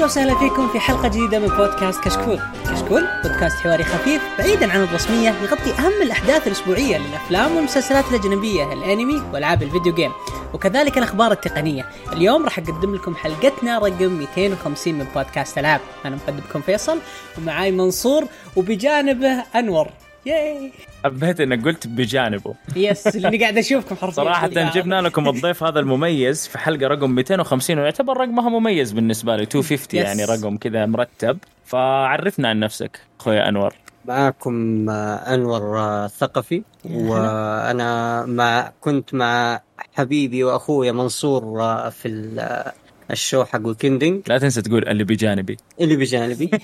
أهلا وسهلا فيكم في حلقة جديدة من بودكاست كشكول. كشكول بودكاست حواري خفيف بعيدا عن الرسمية يغطي أهم الأحداث الأسبوعية للأفلام والمسلسلات الأجنبية، الأنمي والعاب ال video game، وكذلك الأخبار التقنية. اليوم راح أقدم لكم حلقتنا رقم 250 من بودكاست ألعاب. أنا مقدمكم فيصل ومعاي منصور وبجانبه أنور. yay حبيت إنك قلت بجانبه. yes لأني قاعد أشوفكم حرفيا. صراحة جبنا لكم الضيف هذا المميز في حلقة رقم 250 ويعتبر رقمها مميز بالنسبة لي 250 yes. يعني رقم كذا مرتب. فعرفنا عن نفسك أخوي أنور. معكم آه، أنور آه، الثقفي وأنا مع كنت مع حبيبي وأخويا منصور آه، في ال- آه، ال show حق Weekending لا تنسى تقول اللي بجانبي. اللي بجانبي.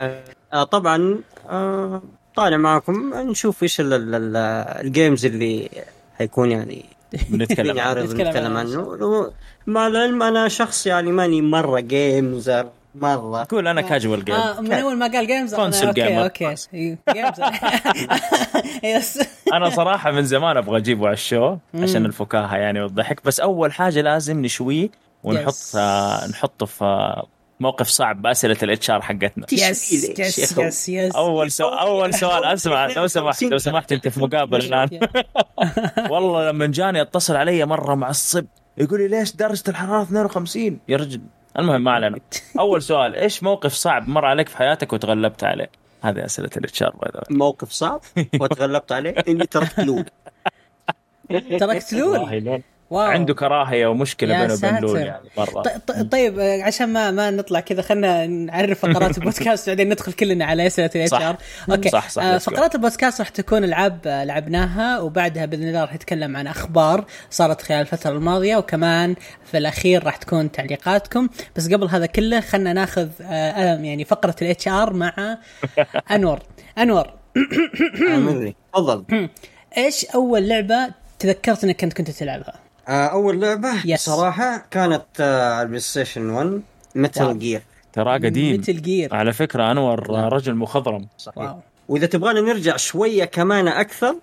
آه، طبعا آه، طالع معكم نشوف إيش ال- ال- ال- ال games اللي حيكون يعني. بنتكلم عنه. عارض نتكلم نتكلم عنه. مع العلم أنا شخص يعني ماني مرة gamer مرة. تقول أنا casual game آه من أول ما قال games console okay. okay. games yes أنا صراحة من زمان أبغى أجيبه على ال show عشان الفكاهة يعني والضحك بس أول حاجة لازم نشويه ونحط Yes. آه نحطه في آه، موقف صعب بأسئلة ال HR حقتنا. yes yes. yes yes أول سؤال أول سؤال أسمع لو سمحت لو سمحت أنت في مقابلة الآن. والله لما جاني اتصل علي مرة معصب يقول لي ليش درجة الحرارة 52 يا رجل. المهم ما علينا. أول سؤال إيش موقف صعب مر عليك في حياتك وتغلبت عليه؟ هذه أسئلة الـ HR موقف صعب وتغلبت عليه إني تركت لول تركت لول واو. عنده كراهية ومشكلة بينه وبين لول. يعني مرة. ط- ط- طيب عشان ما ما نطلع كذا خلينا نعرف فقرات البودكاست بعدين ندخل كلنا على أسئلة الاتش. ار Okay. صح، صح، آه،. فقرات البودكاست راح تكون العاب آه، لعبناها وبعدها بإذن الله راح نتكلم عن أخبار صارت خلال الفترة الماضية وكمان في الأخير راح تكون تعليقاتكم. بس قبل هذا كله خلينا ناخذ آه، يعني فقرة الـ HR مع أنور. أنور. تفضل. إيش أول لعبة تذكرت إنك كنت كنت تلعبها؟ آه، أول لعبة Yes. صراحة كانت آه، على البلاي ستيشن 1 واو. ميتال جير ترى قديم. مثل جير على فكرة أنور رجل مخضرم. صحيح. واو. وإذا تبغانا نرجع شوية كمان أكثر.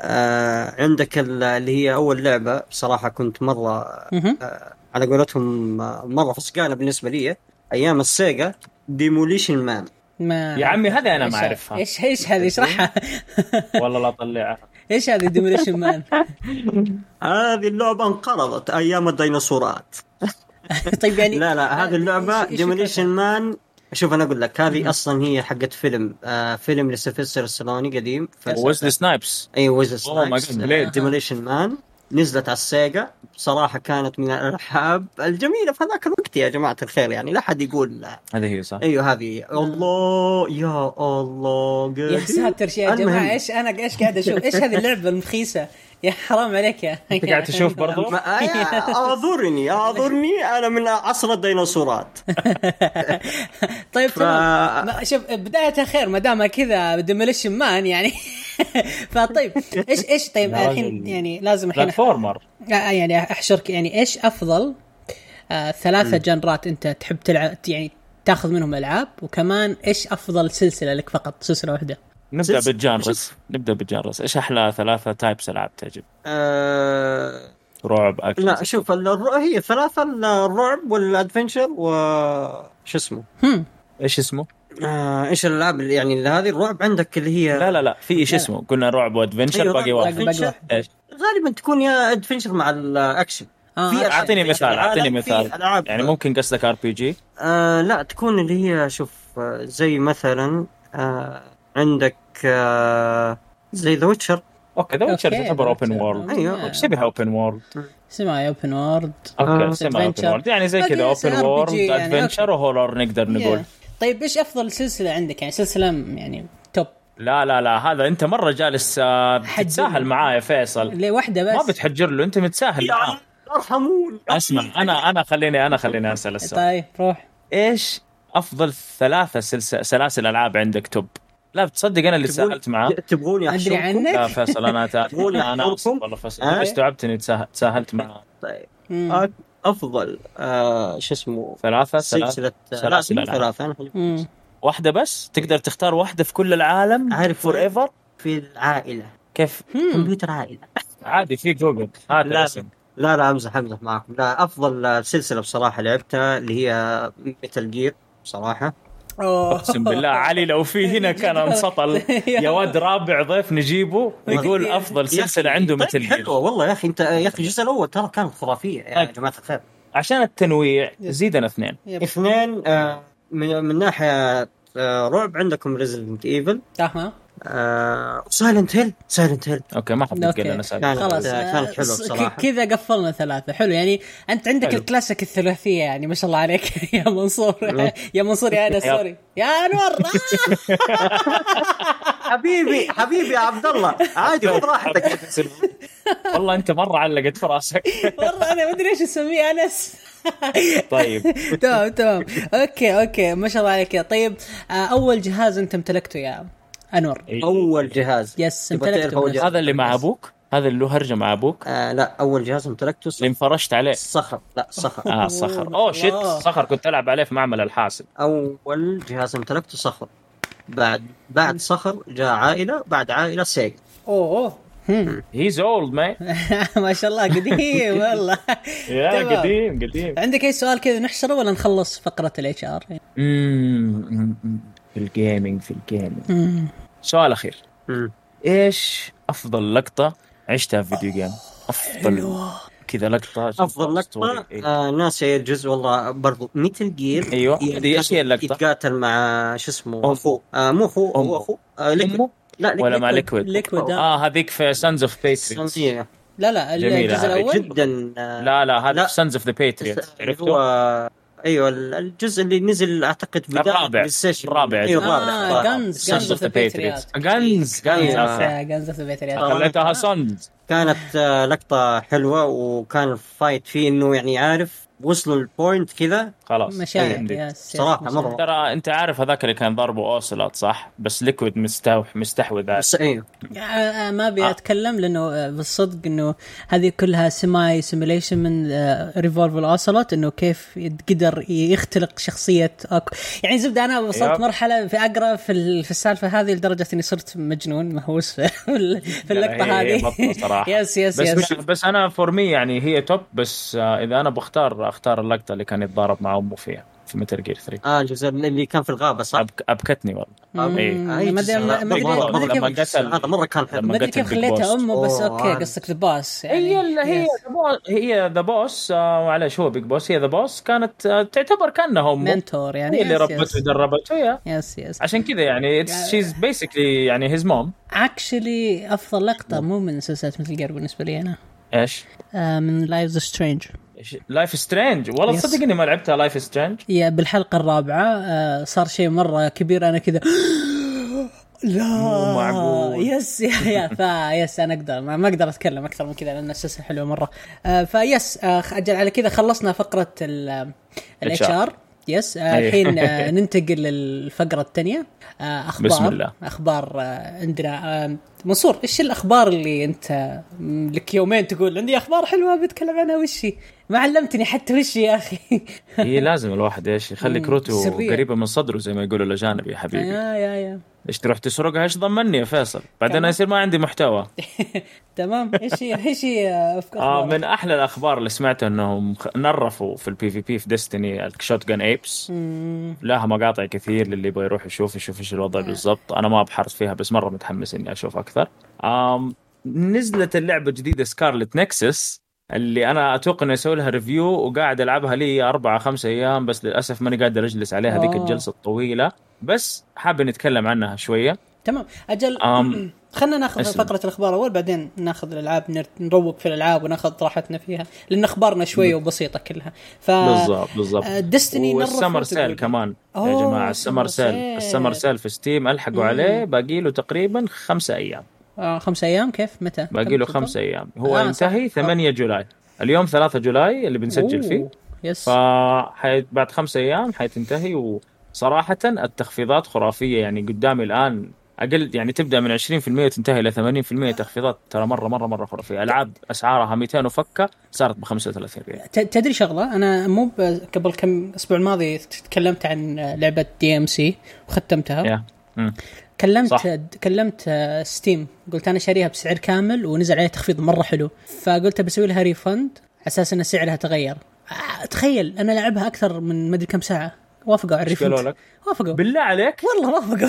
آه عندك ال- اللي هي أول لعبة بصراحه كنت مرة. آه على قولتهم آه، مرة فسقانة بالنسبة لي أيام السيجا ديموليشن مان ما يا عمي هذه أنا إيش- ما أعرفها. إيش إيش هذه؟ اشرحها والله لا طلعها إيش هذه ديموليشن مان هذه اللعبة انقرضت أيام الديناصورات. طيب يعني لا لا هذه اللعبة ديموليشن؟ مان شوف أنا أقول لك هذه أصلا هي حقت فيلم آه فيلم لسيلفستر ستالوني قديم. ويزلي سنايبس. Oh my God, Blade. ديموليشن مان نزلت على السيجا بصراحة كانت من الألعاب الجميلة. في هذاك الوقت يا جماعة الخير يعني لا حد يقول هذه هي صح. أيوه هذه. الله يا الله يا. ساتر يا جماعة إيش أنا إيش قاعد أشوف؟ إيش هذه اللعبة المخيسة؟ يا حرام عليك يا أنت قاعد تشوف برضو؟ آه، أعذرني أعذرني. أنا من عصر الديناصورات. طيب تمام. ما- شوف بدايتها خير ما دام كذا ديموليشن مان يعني. فطيب إيش إيش؟ طيب الحين. يعني لازم الحين platformer آه، يعني أحشرك يعني إيش أفضل آه ثلاثة genreات أنت تحب تلعب يعني تاخذ منهم ألعاب؟ وكمان إيش أفضل سلسلة لك فقط سلسلة واحدة؟ نبدأ. بال genres نبدأ بال genres إيش أحلى ثلاثة types ألعاب تعجب؟ آه، رعب اكشن لا شوف الر- هي ثلاثة الرعب وال adventure و شو اسمه هم إيش اسمه؟ آه إيش الألعاب اللي يعني اللي هذه الرعب عندك اللي هي لا لا لا في إيش. اسمه؟ قلنا رعب و adventure أيوة، باقي واحد. إيش؟ غالبا تكون يا adventure مع الاكشن آه في آه، أعطيني في مثال أعطيني مثال. يعني ممكن قصدك RPG لا تكون اللي هي شوف آه، زي مثلا آه عندك آه زي ذا ويتشر okay ذا ويتشر okay، تعتبر The open Witcher. world أيوة. إيش تبيها open world؟ اسمها open world آه. Okay سمع open. world يعني زي كذا open world adventure و horror نقدر نقول. طيب إيش أفضل سلسلة عندك؟ يعني سلسلة يعني top لا لا لا هذا أنت مرة جالس آه،. تتساهل معاه يا فيصل. ليه واحدة بس؟ ما بتحجر له أنت متساهل معاه. أرحمون. اسمع أنا أنا خليني أنا خليني أسأل السؤال. طيب روح. إيش أفضل ثلاثة سلس... سلاسل ألعاب عندك top لا بتصدق أنا اللي تساهلت معاه تبغوني أدري عنك لا فيصل أنا. تبغوني أنا؟ والله فيصل آه. استوعبت إني تساه- تساهلت معاه طيب مم. أفضل آه شو اسمه ثلاثة سلاسل سلسلة لا. ثلاثة أنا مم. واحدة بس تقدر تختار واحدة في كل العالم عارف forever في العائلة كيف. كمبيوتر عائلة عادي في جوجل هذا لا. الاسم لا لا أمزح أمزح معكم لا أفضل سلسلة بصراحة لعبتها اللي هي ميتال جير بصراحة أوه. أقسم بالله علي لو في هنا كان انسطل يا ود رابع ضيف نجيبه يقول أفضل سلسلة عنده طيب مثل حلوة والله يا أخي أنت يا أخي الجزء الأول ترى كانت خرافية يا طيب. جماعة الخير. عشان التنويع زيدنا اثنين. اثنين آه، من, من ناحية آه، رعب عندكم ريزدنت إيفل. أها. سايلنت هيل سايلنت هيل okay ما لنا سالفه كانت- خلاص كانت آه، بصراحة. ك- كذا قفلنا ثلاثة. حلو يعني أنت عندك حلو. الكلاسيك الثلاثية يعني ما شاء الله عليك. يا منصور. يا منصور يا انس. Sorry. يا أنور. حبيبي حبيبي يا عبد الله. عادي خذ راحتك. والله أنت مرة علقت في راسك. والله أنا ما أدري إيش أسميه أنس. طيب. تمام تمام. Okay okay. ما شاء الله عليك. طيب آه، أول جهاز أنت امتلكته يا أنور. أول جهاز. Yes امتلكته؟ هذا اللي مع أبوك؟ هذا اللي له هرجة مع أبوك؟ آه لا أول جهاز امتلكته اللي انفرشت عليه. صخر. لا صخر. آه صخر. أوه. Shit. صخر كنت ألعب عليه في معمل الحاسب. أول جهاز امتلكته صخر. بعد بعد صخر جاء عائلة بعد عائلة سيجا oh. Oh هم. He's old man ما شاء الله قديم والله. يا. قديم قديم. عندك أي سؤال كذا نحشره ولا نخلص فقرة الاتش ار؟ في ال gaming في ال gaming سؤال أخير مم. إيش أفضل لقطة عشتها في video game أفضل كذا لقطة أفضل لقطة. إيه. آه ناسي الجزء والله برضو ميتل جير أيوة. دي إيش هي اللقطة؟ يتقاتل مع شو اسمه. اخوه آه مو اخوه. هو اخوه آه ليكويد. لا ولا مع Liquid Liquid آه. آه هذيك في Sons of سنسية. لا لا جميلة الجزء. الأول جدا آه لا لا هذا Sons of the Patriots اللي عرفته؟ أيوه الجزء اللي نزل أعتقد بداية الرابع. الرابع. أيوه آه الرابع. Guns Guns of the the Guns Guns of the خليتها Sons كانت آه لقطة حلوة وكان ال fight فيه إنه يعني عارف وصلوا ال point كذا خلاص مشاهد صراحة مشاهد. مرة. ترى أنت عارف هذاك اللي كان ضربه أوسلوت صح؟ بس Liquid مستوح مستحوذ عليه. بس أيوه ما أبي آه. أتكلم لأنه آه، بالصدق إنه هذه كلها سماي simulation من Revolver Ocelot إنه كيف قدر يختلق شخصية أكو. يعني زبده أنا وصلت. مرحلة في أقرأ في ال- في السالفة هذه لدرجة إني صرت مجنون مهووس في في اللقطة هي- هي هذه بطة صراحة. yes yes بس yes بس أنا for me يعني هي top بس إذا أنا بختار أختار اللقطة اللي كان يتضارب مع أمه فيها في Metal Gear 3 آه الجزء اللي كان في الغابة صح؟ أبك أبكتني والله إيه. ما أي ادري جزء؟ ما أدري لما قتل هذا مرة كان حلو ما أدري كيف خليتها boss. أمه بس أوكي. قصدك the Boss هي هي هي the Boss معلش هو Big Boss هي the Boss كانت آه، تعتبر كأنها أمه mentor يعني هي اللي ربته. ودربته yeah yes yes عشان كذا يعني she's basically يعني his mom actually أفضل لقطة مو من سلسله Metal Gear بالنسبة لي أنا إيش؟ آه من Life is Strange Life Strange والله. تصدق إني ما لعبتها لايف سترينج يا بالحلقة الرابعة آه صار شيء مرة كبير أنا كذا لا. مو معقول. yes yeah yeah فا yes أنا أقدر ما ما أقدر أتكلم أكثر من كذا لأن السلسلة حلوة مرة. آه ف yes آه أجل على كذا خلصنا فقرة ال HR yes آه أيه. الحين آه ننتقل للفقرة الثانية آه أخبار بسم الله. أخبار آه عندنا آه منصور إيش الأخبار اللي أنت لك يومين تقول عندي أخبار حلوة بتكلم عنها وش؟ ما علمتني حتى وش يا أخي هي لازم الواحد إيش يخلي كروته. قريبة من صدره زي ما يقولوا الأجانب يا حبيبي yeah yeah yeah إيش تروح تسرقها إيش ضمني يا فيصل؟ بعدين. يصير ما عندي محتوى. تمام. إيش هي إيش هي افكار آه من أحلى الأخبار اللي سمعتها إنهم نرفوا في ال PvP في Destiny ال shotgun apes لها مقاطع كثير للي يبغى يروح يشوف يشوف إيش الوضع بالضبط. أنا ما بحرص فيها بس مرة متحمس إني أشوف أكثر. آم نزلت اللعبة الجديدة Scarlet Nexus اللي أنا أتوقع اني أسوي لها review وقاعد ألعبها لي أربع خمس أيام بس للأسف ماني قادر أجلس عليها ذيك آه. الجلسة الطويلة. بس حابب نتكلم عنها شوية. تمام. أجل أم، خلينا ناخذ اسلم. فقرة الأخبار أول بعدين ناخذ الألعاب نر- نروق في الألعاب وناخذ راحتنا فيها لأن أخبارنا شوية وبسيطة كلها. ف بالضبط بالضبط. آه، Destiny وال summer نرفوا sale. كمان يا جماعة. ال summer sale. ال summer sale في Steam ألحقوا مم. عليه باقي له تقريبا خمسة أيام. آه خمس أيام؟ كيف؟ متى؟ باقي له خمسة أيام. هو آه، ينتهي صح. 8 July. اليوم 3 July اللي بنسجل فيه. أوه، yes فحي... بعد خمسة أيام حتنتهي وصراحه التخفيضات خرافية. يعني قدامي الآن أقل يعني تبدأ من 20% تنتهي إلى 80% تخفيضات. ترى مرة مرة مرة خرافية. ألعاب أسعارها 200 وفكة صارت ب 35 ريال. تدري شغلة؟ أنا مو قبل كم أسبوع الماضي تكلمت عن لعبة DMC وختمتها. مم. كلمت صح. كلمت Steam قلت أنا شاريها بسعر كامل ونزل عليها تخفيض مرة حلو. فقلت بسوي لها refund أساس إن سعرها تغير. تخيل أنا لعبها أكثر من مدري كم ساعة. وافقوا على إيش قالوا ال refund لك؟ وافقوا. بالله عليك. والله وافقوا.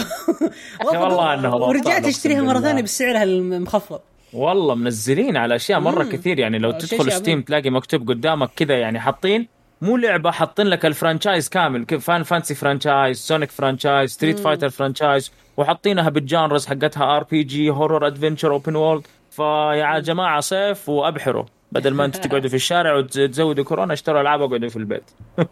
والله إنه غلطان، ورجعت أشتريها مرة. ثانية بسعرها المخفض والله منزلين على أشياء مرة مم. كثير. يعني لو تدخل Steam. تلاقي مكتوب قدامك كذا يعني حاطين. مو لعبة حاطين لك ال franchise كامل. كيف Final Fantasy franchise Sonic franchise Street Fighter franchise وحاطينها بال genres حقتها RPG horror adventure open world فيا جماعة صيف وأبحروا. بدل ما أنتم تقعدوا في الشارع وتزودوا كورونا اشتروا ألعاب واقعدوا في البيت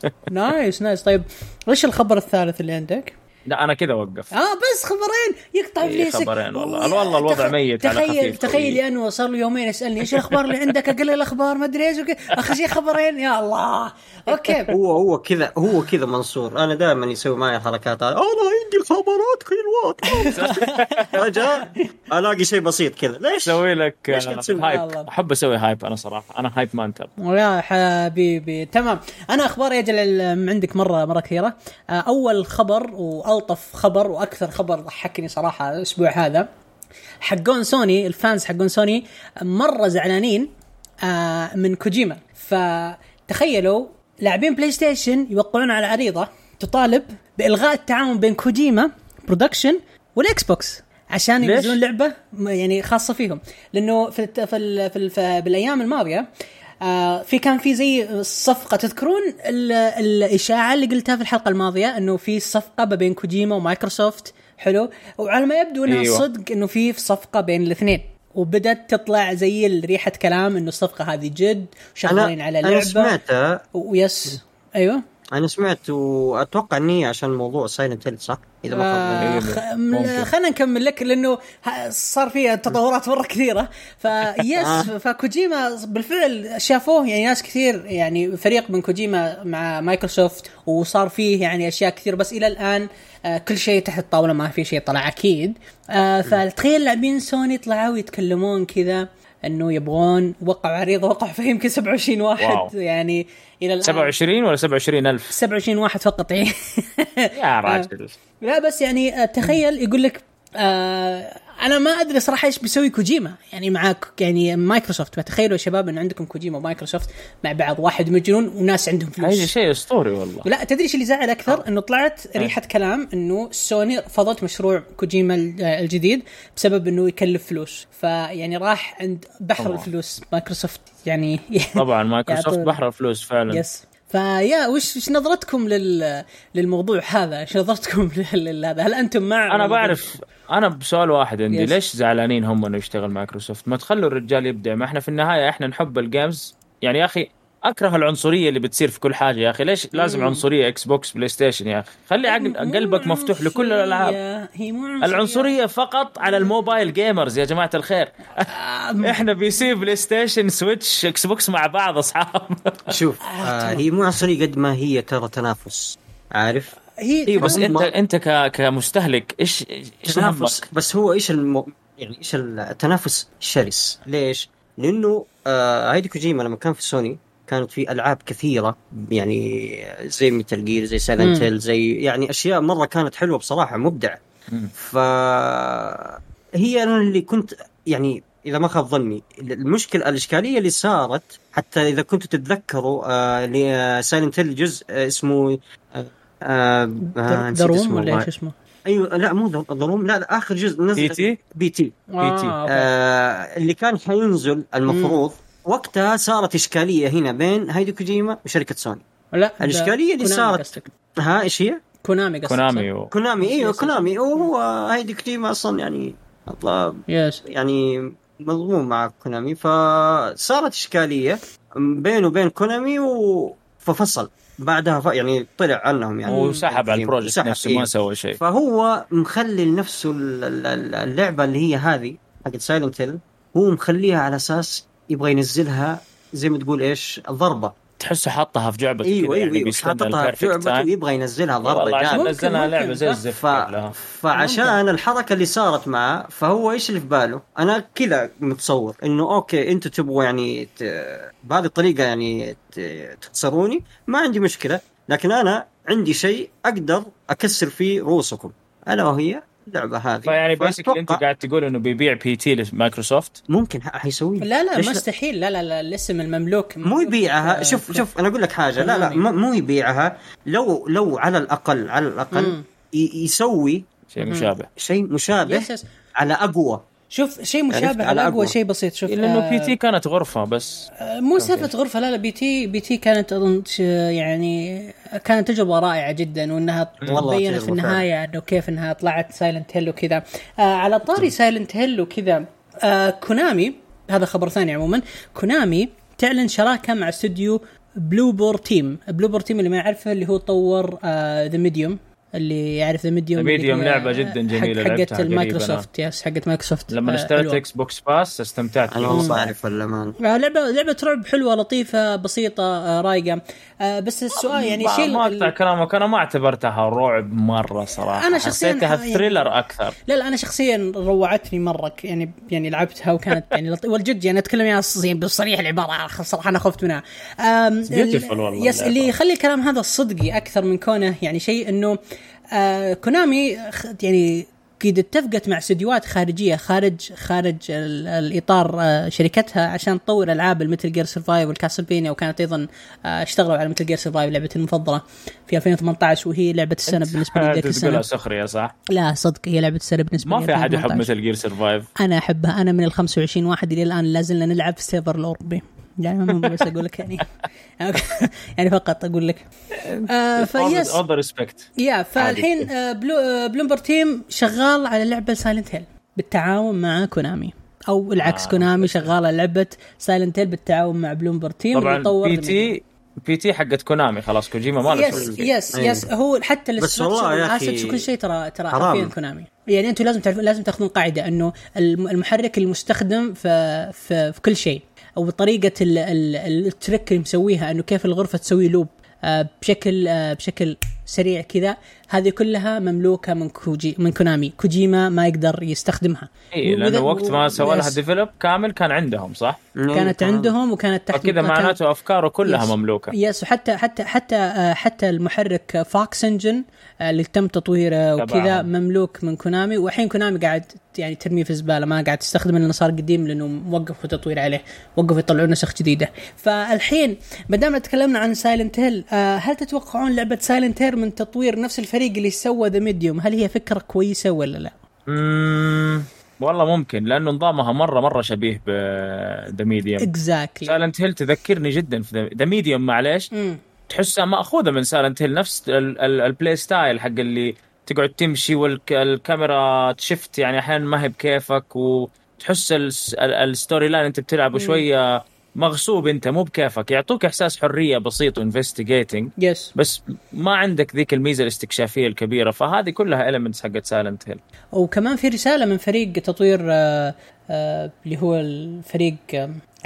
nice نايس طيب إيش الخبر الثالث اللي عندك؟ لا أنا كذا أوقف. آه بس خبرين يقطع إيه، ابليسك خبرين والله. والله الوضع تخ- ميت على تخيل خفيف تخيل أنور صار له يومين يسألني إيش الأخبار اللي عندك؟ أقل الأخبار ما أدري إيش. وكذا. اخر شيء خبرين؟ يا الله. أوكي. هو هو كذا هو كذا منصور. أنا دائما يسوي معي الحركات هذه أنا عندي خبرات حلوات رجاء ألاقي شيء بسيط كذا. ليش؟ أسوي لك؟ hype. أحب أسوي hype أنا صراحة. أنا hype man ترى يا حبيبي تمام. أنا أخبار يا جل من عندك مره مرة كثيرة. آه، أول خبر والطف خبر وأكثر خبر ضحكني صراحة الأسبوع هذا. حقون سوني ال fans حقون سوني مرة زعلانين آه، من كوجيما. فتخيلوا لاعبين بلاي ستيشن يوقعون على عريضه تطالب بإلغاء التعاون بين Kojima Production وال Xbox عشان؟ ينزلون لعبة يعني خاصة فيهم. لأنه في في, في, في بالايام الماضية في كان في زي صفقة تذكرون ال- الإشاعة اللي قلتها في الحلقة الماضية إنه في صفقة ما بين كوجيما ومايكروسوفت؟ حلو. وعلى ما يبدو إنها أيوة. صدق إنه في صفقة بين الاثنين. وبدت تطلع زي ريحة كلام إنه الصفقة هذه جد وشغالين على أنا لعبة. سمعتها. و yes أيوه. أنا سمعت وأتوقع ان هي عشان موضوع سايلنت هيل صح؟ إذا ما آه خاب ظني. خ- ممكن. خلينا نكمل لك لأنه صار فيها تطورات مرة كثيرة فيس آه. فكوجيما بالفعل شافوه يعني ناس كثير يعني فريق من كوجيما مع مايكروسوفت وصار فيه يعني أشياء كثير بس إلى الآن آه كل شيء تحت الطاوله ما في شيء طلع أكيد آه فتخيل لاعبين سوني طلعوا يتكلمون كذا إنه يبغون وقعوا عريضه وقعوا فيها يمكن 27 واحد wow. يعني إلى الآن. 27 ولا 27 ألف؟ 27 واحد فقط. يعني يا راجل. لا بس يعني آه، تخيل يقول لك آه أنا ما أدري صراحة إيش بيسوي كوجيما. يعني مع ك- يعني مايكروسوفت. فتخيلوا يا شباب إن عندكم كوجيما ومايكروسوفت مع بعض. واحد مجنون وناس عندهم هذا فلوس شيء أسطوري والله. لا تدري إيش اللي زعل أكثر؟ إنه طلعت ريحة كلام إنه سوني رفضت مشروع كوجيما آه، الجديد بسبب إنه يكلف فلوس. فيعني راح عند بحر طبعا. الفلوس. مايكروسوفت يعني طبعا مايكروسوفت بحر الفلوس فعلا. يس فيا وش وش نظرتكم لل للموضوع هذا؟ إيش نظرتكم لل- هذا؟ هل أنتم مع أنا بعرف أنا بسؤال واحد عندي yes. ليش زعلانين هم إنه يشتغل مايكروسوفت ما تخلوا الرجال يبدع ما إحنا في النهاية إحنا نحب ال games يعني يا أخي أكره العنصرية اللي بتصير في كل حاجة يا أخي. ليش لازم عنصرية إكس بوكس بلاي ستيشن يا أخي؟ خلي عقل قلبك مفتوح لكل الألعاب. هي مو عنصرية. العنصرية فقط على ال mobile gamers يا جماعة الخير. آه، إحنا PC بلاي ستيشن سويتش إكس بوكس مع بعض أصحاب. شوف آه هي مو عنصرية قد ما هي ترى تنافس. عارف؟ هي أيوه بس. انت أنت ك- كمستهلك إيش إيش تنافس؟ بس هو إيش المو... يعني إيش التنافس شرس. ليش؟ لأنه آه هايدي كوجيما لما كان في سوني كانت في ألعاب كثيرة يعني زي ميتال جير زي سايلنت مم. هيل زي يعني أشياء مرة كانت حلوة بصراحة مبدع مم. ف هي أنا اللي كنت يعني إذا ما خاب ظني المشكلة الإشكالية اللي صارت حتى إذا كنتوا تتذكروا آه سايلنت هيل جزء آه اسمه آه آه آه دروم اسمه ولا. إيش اسمه؟ أيوه لا مو روم لا, لا آخر جزء نزل بي تي؟ بي تي آه، بي تي. آه اللي كان حينزل المفروض وقتها صارت إشكالية هنا بين هايدي كوجيما وشركة سوني لا الإشكالية اللي صارت- قصدك. ها إيش هي؟ كونامي قصدك كونامي؟ و... كونامي إيوه. كونامي وهو هايدي كوجيما أصلا يعني الله yes يعني مضموم مع كونامي فصارت إشكالية بينه وبين كونامي و... ففصل بعدها ف... يعني طلع عنهم يعني وسحب على ال project سحب، نفسه إيه. ما سوى شيء فهو مخلي لنفسه ال- ال- ال- اللعبة اللي هي هذه حقت سايلنت هيل هو مخليها على أساس يبغى ينزلها زي ما تقول إيش؟ ضربه تحسه حطها في جعبته إيوه إيوه يعني حاططها في جعبته time ويبغى ينزلها ضربة عشان. ممكن- ممكن، لعبة زي. الزفت ف... فعشان الحركة اللي صارت معاه فهو إيش اللي في باله؟ أنا كذا متصور إنه okay أنتم تبغوا يعني ت... بهذه الطريقة يعني ت... تخسروني ما عندي مشكلة. لكن أنا عندي شيء أقدر أكسر فيه رؤوسكم. ألا وهي؟ اللعبة هذه. فيعني basically أنت قاعد تقول إنه بيبيع بي تي لمايكروسوفت. ممكن ح- حيسويه لا لا مستحيل. لا لا لا الاسم المملوك. مو يبيعها. آه، شوف شوف أنا أقول لك حاجة. لا لا. مو مو يبيعها. لو لو على الأقل على الأقل مم. يسوي شيء مشابه. شيء مشابه yes yes على أقوى. شوف شيء عرفت؟ مشابه على اقوى أقوى. شيء بسيط شوف لأنه آه، بي تي كانت غرفة بس. آه، مو سالفه غرفة لا لا بي تي بي تي كانت أظن يعني كانت تجربة رائعة جدا وإنها والله بينت في النهاية إنه كيف إنها طلعت سايلنت هيل وكذا. آه على طاري سايلنت هيل وكذا آه كونامي هذا خبر ثاني عموما كونامي تعلن شراكة مع استوديو بلوبر تيم بلوبر تيم اللي ما يعرفه اللي هو طور ذا ميديوم اللي يعرف ذا ميديوم Medium لعبة جدا جميلة حقت لعبتها قريباً المايكروسوفت yes حقت مايكروسوفت لما آه، اشتريت. إكس بوكس جيم باس استمتعت أنا ما بعرف الامان آه، لعبة لعبة رعب حلوة لطيفة بسيطة آه، رايقة. آه، بس السؤال يعني ما- شيء ما أقطع كلامك. أنا ما اعتبرتها رعب مرة صراحة. أنا شخصياً حسيتها ح- يعني- thriller أكثر. لا لا أنا شخصيا روعتني مرة يعني يعني لعبتها وكانت يعني لطيفة والجد يعني أتكلم يعني يعني بالصريح العبارة صراحة أنا خفت منها. والله yes. اللي يخلي الكلام هذا صدق أكثر من كونه يعني شيء إنه آه كونامي يعني قد اتفقت مع استديوهات خارجية خارج خارج ال- الإطار آه، شركتها عشان تطور ألعاب الميتال جير سرفايف والكاسلفانيا وكانت أيضا آه، اشتغلوا على ميتال جير سرفايف لعبتي المفضلة في 2018 وهي لعبة السنة بالنسبة لي ذيك السنة سخرية صح؟ لا صدق هي لعبة السنة بالنسبة ما لي في أحد يحب 2018. مثل جير سرفايف أنا أحبها أنا من ال 25 واحد إلى الآن لا زلنا نلعب في السيرفر الاوروبي يعني مو بس أقول لك يعني. يعني فقط أقول لك. آه فيس اول ذا ريسبكت يا فالحين آه بلو آه بلومبر تيم شغال على لعبة سايلنت هيل بالتعاون مع كونامي. أو العكس آه، كونامي شغال على لعبة سايلنت هيل بالتعاون مع بلومبر تيم طبعا بي تي بي تي حقت كونامي خلاص كوجيما ما له يس يس. يس هو حتى بس والله يا أخي ال assets وكل شيء ترى ترى حرام. حرفيا كونامي. يعني أنتم لازم تعرفون لازم تاخذون قاعدة إنه الم- المحرك المستخدم في في, في كل شيء. أو طريقه ال- ال- trick اللي مسويها إنه كيف الغرفة تسوي loop آه، بشكل آه، بشكل سريع كذا هذه كلها مملوكة من كوجي من كونامي كوجيما ما يقدر يستخدمها اي لأنه وقت ما سوى لها. develop كامل كان عندهم صح؟ كانت عندهم وكانت تحت فكذا كان- معناته أفكاره كلها yes. مملوكة yes وحتى حتى حتى آه، حتى المحرك Fox Engine اللي تم تطويره وكذا. مملوك من كونامي والحين كونامي قاعد يعني ترميه في الزباله ما قاعد تستخدمه لأنه صار قديم لأنه وقفوا تطوير عليه وقفوا يطلعون نسخ جديدة فالحين ما دام تكلمنا عن Silent Hill هل تتوقعون لعبة Silent Hill من تطوير نفس الفريق اللي سوى The Medium هل هي فكرة كويسة ولا لا؟ مم... والله ممكن لأنه نظامها مرة مرة شبيه ب The Medium exactly Silent Hill تذكرني جدا في The Medium معليش تحسها مأخوذة من Silent Hill نفس ال- ال- ال play style حق اللي تقعد تمشي والكاميرا ت shift يعني أحيانا ما هي بكيفك وتحس الس- ال- ال story line أنت بتلعبه شوية مغصوب انت مو بكيفك. يعطوك احساس حرية بسيط و investigating yes بس ما عندك ذيك الميزة الاستكشافية الكبيرة. فهذه كلها ال elements حقت Silent Hill وكمان في رسالة من فريق تطوير آه، آه، اللي هو الفريق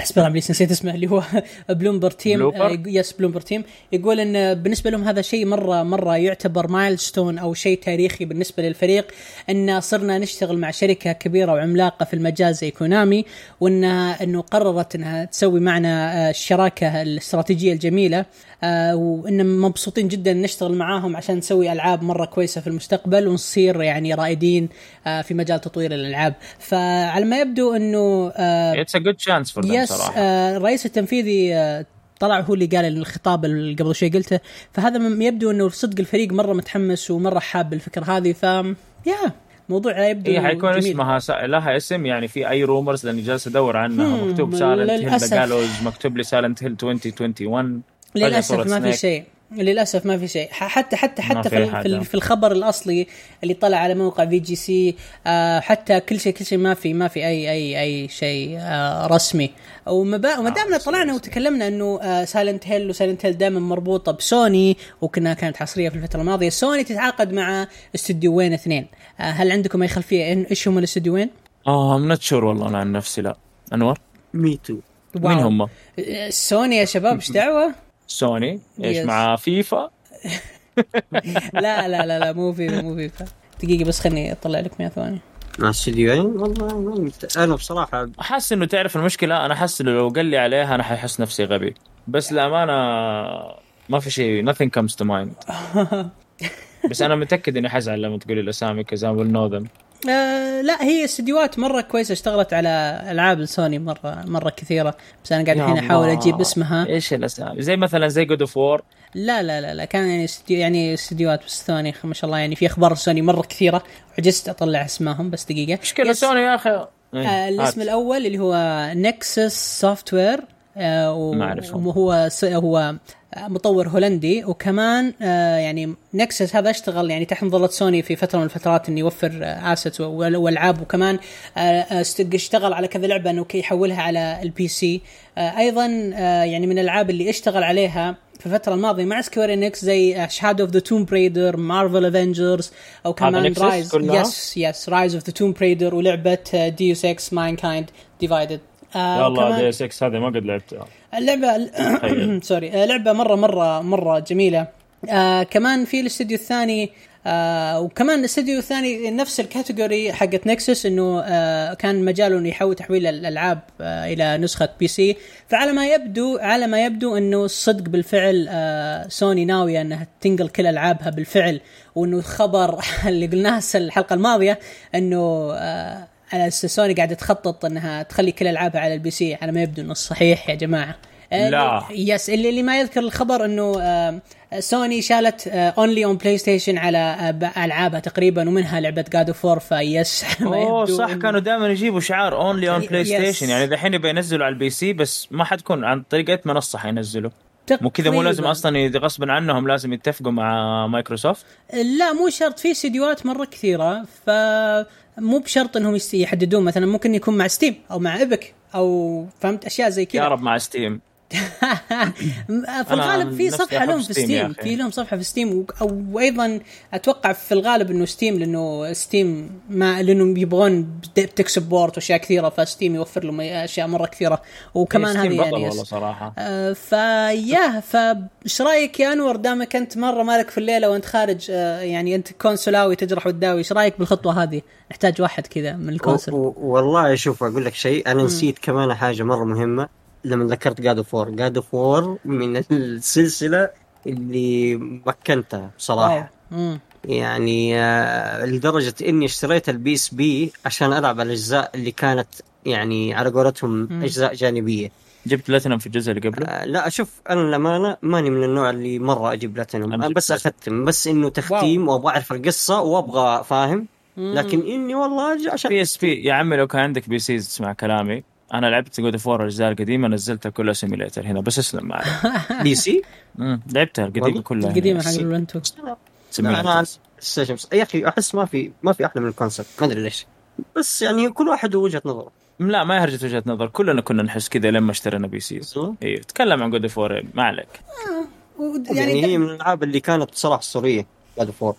حسبي الله ابليس نسيت اسمه اللي هو Bloober Team Bloober؟ yes Bloober Team يقول إن بالنسبة لهم هذا شيء مرة مرة يعتبر milestone أو شيء تاريخي بالنسبة للفريق إن صرنا نشتغل مع شركة كبيرة وعملاقة في المجال زي كونامي وانها إنه قررت إنها تسوي معنا آه، الشراكة الاستراتيجية الجميلة آه، وإن مبسوطين جدا نشتغل معاهم عشان نسوي ألعاب مرة كويسة في المستقبل ونصير يعني رائدين آه، في مجال تطوير الألعاب. فعلى ما يبدو إنه it's a good chance for صراحة. آه، الرئيس التنفيذي آه، طلع هو اللي قال الخطاب اللي قبل شوي قلته. فهذا يبدو إنه صدق الفريق مرة متحمس ومرة حاب الفكرة هذه. ف يا موضوع يبدو هي حيكون جميل. اسمها س... لها اسم. يعني في أي rumors لاني جالس ادور عنها. مكتوب Silent Hill. ذا مكتوب لي Silent Hill 2021 فجأة للأسف ما في. شيء. للأسف ما في شيء. حتى حتى حتى في في. في, ال- في الخبر الأصلي اللي طلع على موقع في GC آه حتى كل شيء كل شيء ما في ما في اي اي أي شيء آه رسمي. وما وما دامنا طلعنا وتكلمنا إنه آه Silent Hill و Silent Hill دائما مربوطة بسوني وكنا كانت حصرية في الفترة الماضية. سوني تتعاقد مع استديوين اثنين. آه هل عندكم أي خلفية إن- إيش هم الاستديوين؟ آه I'm sure والله أنا عن نفسي لا. أنور؟ me too مين هم؟ آه، سوني يا شباب إيش دعوة؟ سوني إيش Yes. مع فيفا؟ لا لا لا لا مو في مو في دقيقة بس خليني أطلع لك 100 ثواني. مع استديوين والله أنا بصراحة أحس إنه تعرف المشكلة أنا أحس إنه لو قال لي عليها أنا ححس نفسي غبي. بس للأمانة ما في شيء nothing comes to mind. بس أنا متأكد إني حزعل لما تقولي الاسامي كذا والنوذن آه لا هي استديوهات مرة كويسة اشتغلت على ألعاب سوني مرة مرة كثيرة. بس أنا قاعد الحين أحاول. أجيب اسمها. إيش الأسامي؟ زي مثلا زي God of War لا لا لا لا. كان يعني استديو يعني استديوهات بس ثاني ما شاء الله. يعني في أخبار سوني مرة كثيرة. عجزت أطلع اسمائهم بس دقيقة. مشكلة يس- سوني يا أخي. إيه، آه الاسم. الأول اللي هو Nixxes Software ما أعرفهم. وهو س- هو مطور هولندي وكمان آه يعني Nixxes هذا اشتغل يعني تحت مظلة سوني في فترة من الفترات إنه يوفر assets والعاب وكمان آه، آه، اشتغل على كذا لعبة إنه كي يحولها على ال PC آه أيضا آه يعني من الألعاب اللي اشتغل عليها في الفترة الماضية مع Square Enix زي Shadow of the Tomb Raider Marvel Avengers أو كمان Rise؟ yes yes Rise of the Tomb Raider ولعبة Deus Ex Mankind Divided يا الله دي 6 هذه ما قد لعبتها اللعبة تخيل. sorry آه، لعبة مرة مرة مرة جميلة. آه كمان في الاستوديو الثاني آه وكمان الاستوديو الثاني نفس ال category حقت Nixxes إنه آه كان مجاله إنه يحول تحويل الألعاب آه إلى نسخة PC فعلى ما يبدو على ما يبدو إنه الصدق بالفعل آه سوني ناوية إنها تنقل كل ألعابها بالفعل وإنه الخبر اللي قلناه الحلقة الماضية إنه آه سوني قاعدة تخطط إنها تخلي كل ألعابها على ال PC على ما يبدو إنه صحيح يا جماعة آه، لا. yes اللي, اللي ما يذكر الخبر إنه آه، سوني شالت only on PlayStation على ب- ألعابها تقريبا ومنها لعبة God of War فيس على أوه صح كانوا دائما يجيبوا شعار only on Play. Station يعني يبغى ينزلوا على ال PC بس ما حتكون عن طريقه منصة حينزلوا مو كذا مو لازم. أصلا غصبا عنهم لازم يتفقوا مع مايكروسوفت لا مو شرط في استديوهات مرة كثيرة ف مو بشرط انهم يحددون مثلا ممكن يكون مع Steam أو مع Epic أو فهمت؟ أشياء زي كذا. يا رب مع Steam. في الغالب في صفحة لهم في Steam. في لهم صفحة في Steam وأيضا أتوقع في الغالب إنه Steam لأنه Steam ما لأنهم يبغون tech support وأشياء كثيرة ف Steam يوفر لهم أشياء مرة كثيرة وكمان Steam هذه يعني والله. صراحة آه، فيا فايش رأيك يا أنور دامك أنت مرة مالك في الليلة وأنت خارج آه، يعني أنت console اوي تجرح وتداوي إيش رأيك بالخطوة هذه؟ نحتاج واحد كذا من ال console والله شوف أقول لك شيء أنا نسيت كمان حاجة مرة مهمة لما ذكرت God of War God of War من السلسلة اللي ادمنتها بصراحه. يعني آه، لدرجة إني اشتريت ال PSP عشان ألعب الأجزاء اللي كانت يعني على قولتهم أجزاء جانبية. جبت بلاتينم في الجزء اللي قبله؟ آه، لا شوف أنا للامانه ماني من النوع اللي مرة أجيب أنا جبت بس أختم. بس إنه تختيم وأبغى أعرف القصة وأبغى فاهم. لكن إني والله عشان PSP يا عمي لو كان عندك PC تسمع كلامي أنا لعبت God of War الاجزاء القديمه نزلتها كلها simulator هنا بس اسلم معي. PC؟ لعبتها القديمة؟ كلها القديمة حق أنا Station يا أخي أحس ما في ما في أحلى من ال concept ما أدري ليش. بس يعني كل واحد وجهة نظره. لا ما هي هرجة وجهة نظر كلنا كنا نحس كذا لما اشترينا PC والله. أيوه تكلم عن God of ما عليك. يعني, يعني هي من الألعاب اللي كانت بصراحه أسطورية God of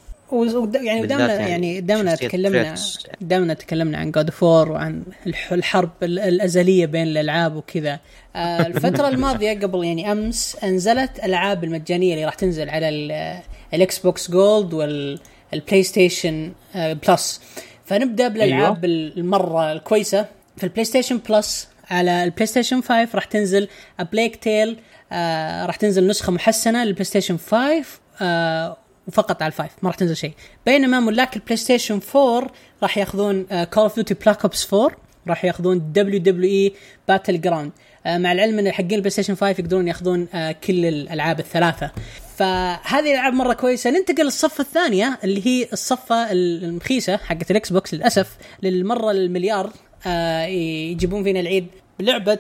يعني دامنا يعني يعني دامنا تكلمنا. دامنا تكلمنا عن God of War وعن الح- الحرب ال- الأزلية بين الألعاب وكذا. آه، الفترة الماضية قبل يعني أمس أنزلت الالعاب المجانية اللي راح تنزل على ال- ال Xbox Gold وال PlayStation آه، Plus. فنبدأ بالألعاب المرة الكويسة. في ال PlayStation Plus على ال PlayStation 5 راح تنزل Plague Tale آه راح تنزل نسخة محسنة لل PlayStation 5 آه وفقط على ال five ما راح تنزل شيء. بينما ملاك ال PlayStation 4 راح ياخذون Call of Duty Black Ops 4 راح ياخذون WWE Battlegrounds مع العلم إن حقين ال PlayStation 5 يقدرون ياخذون آه كل الألعاب الثلاثة. فهذه الألعاب مرة كويسة. ننتقل للضفة الثانية اللي هي الضفة المخيسة حقت ال Xbox للأسف للمرة المليار آه يجيبون فينا العيد بلعبة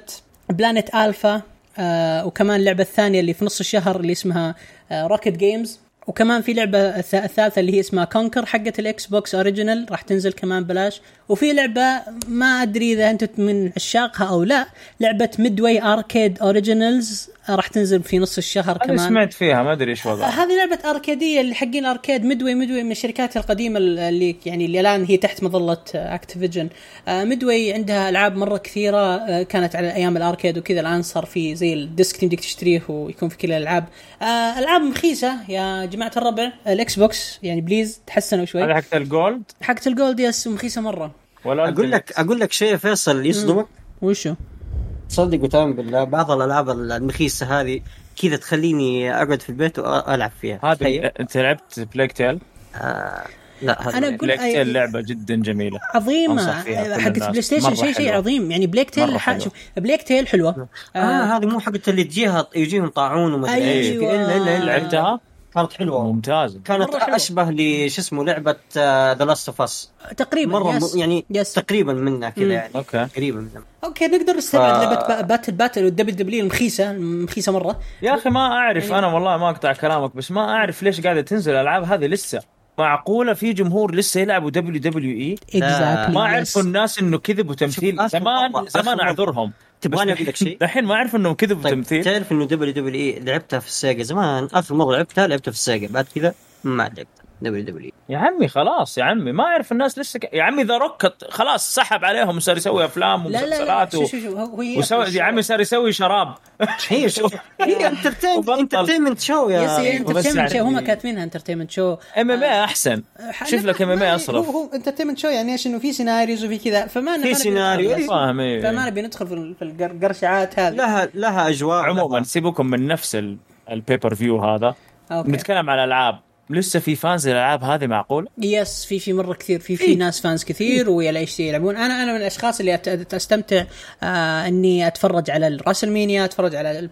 Planet Alpha آه وكمان اللعبة الثانية اللي في نص الشهر اللي اسمها Rock of Ages وكمان في لعبة الث- الثالثة اللي هي اسمها Conker حقت ال Xbox Original راح تنزل كمان بلاش. وفي لعبة ما أدري إذا أنتم من عشاقها أو لا لعبة Midway Arcade Origins راح تنزل في نص الشهر أنا كمان. سمعت فيها ما أدري إيش وضعها. هذه لعبة أركادية اللي حقين ال arcade Midway Midway من الشركات القديمة اللي يعني اللي الآن هي تحت مظلة Activision. Midway عندها ألعاب مرة كثيرة آه، كانت على أيام ال arcade وكذا الآن صار في زي ال disc يمديك تشتريه ويكون في كل الألعاب. آه، ألعاب مخيسة يا جماعة الربع ال Xbox يعني please تحسنوا هذه شوي حقت الجولد حقت الجولد يس مخيسة مرة. ولا أقول لك أقول لك شيء يا فيصل يصدمك؟ وشو؟ تصدق وتآمن بالله بعض الألعاب المخيسة هذه كذا تخليني أقعد في البيت وألعب فيها هذه. أنت لعبت Plague Tale آه لا ما أقول- Plague Tale لعبة جدا جميلة عظيمة حقت. PlayStation شيء شيء. عظيم يعني Plague Tale. حلوة. شوف Plague Tale حلوة آه هذه مو حقت اللي تجيها يجيهم طاعون وما أدري إيش أيوة. الا الا إلا لعبتها كانت حلوة. ممتازة. كانت. أشبه لش اسمه لعبة The Last of Us تقريبا مرة yes. م- يعني yes. تقريبا منها. كذا يعني. okay. قريبه منها. okay نقدر نستبعد ف- لعبة Ba- Battle Battle وال WW المخيسة المخيسة مرة. يا أخي ما أعرف. أنا والله ما أقطع كلامك بس ما أعرف ليش قاعدة تنزل الالعاب هذه لسه. معقولة في جمهور لسه يلعبوا WWE ما عرفوا الناس إنه كذبوا تمثيل شوف، آخر زمان زمان. أعذرهم. تبغاني أقول لك شيء؟ الحين ما أعرف إنهم كذبوا طيب تمثيل تعرف إنه دبليو دبليو اي لعبتها في السيجا زمان؟ آخر مرة لعبتها لعبتها في السيجا بعد كذا ما لعبت WW. يا عمي خلاص يا عمي ما أعرف الناس لسه ك... يا عمي The Rock خلاص سحب عليهم وصار يسوي أفلام لا لا لا ومسلسلات show و... show show وسوي يا عمي صار يسوي شراب. هي شوف هي. entertainment show يا entertainment show يعني- هم كاتبينها entertainment show MMA احسن شوف لك MMA أصرف. هو هو entertainment show يعني إيش؟ إنه في scenarios وفي كذا. فما في سيناريو، ندخل-. فاهم إيه. فما نبي ندخل في ال- في القرشعات هذه. لها لها أجواء. عموما سيبكم من نفس ال pay-per-view هذا. نتكلم على الألعاب. لسه في fans الألعاب هذه معقول؟ yes في في مرة كثير في في ناس fans كثير ويا إيش يلعبون أنا أنا من الأشخاص اللي أستمتع آه إني أتفرج على ال WrestleMania أتفرج على ال-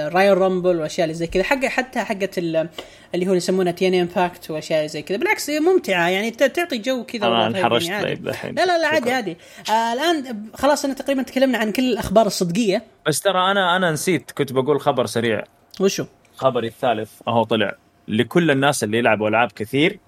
ال Royal Rumble والاشياء اللي زي كذا حق حتى حقت ال- اللي هو يسمونها TNA Impact وأشياء زي كذا بالعكس ممتعة يعني تعطي جو كذا أنا والله طيب يعني. طيب. لا لا لا عادي. عادي آه الآن خلاص أنا تقريبا تكلمنا عن كل الأخبار الصدقية بس ترى أنا أنا نسيت كنت بقول خبر سريع وشو؟ خبري الثالث أهو طلع لكل الناس اللي يلعبوا ألعاب كثير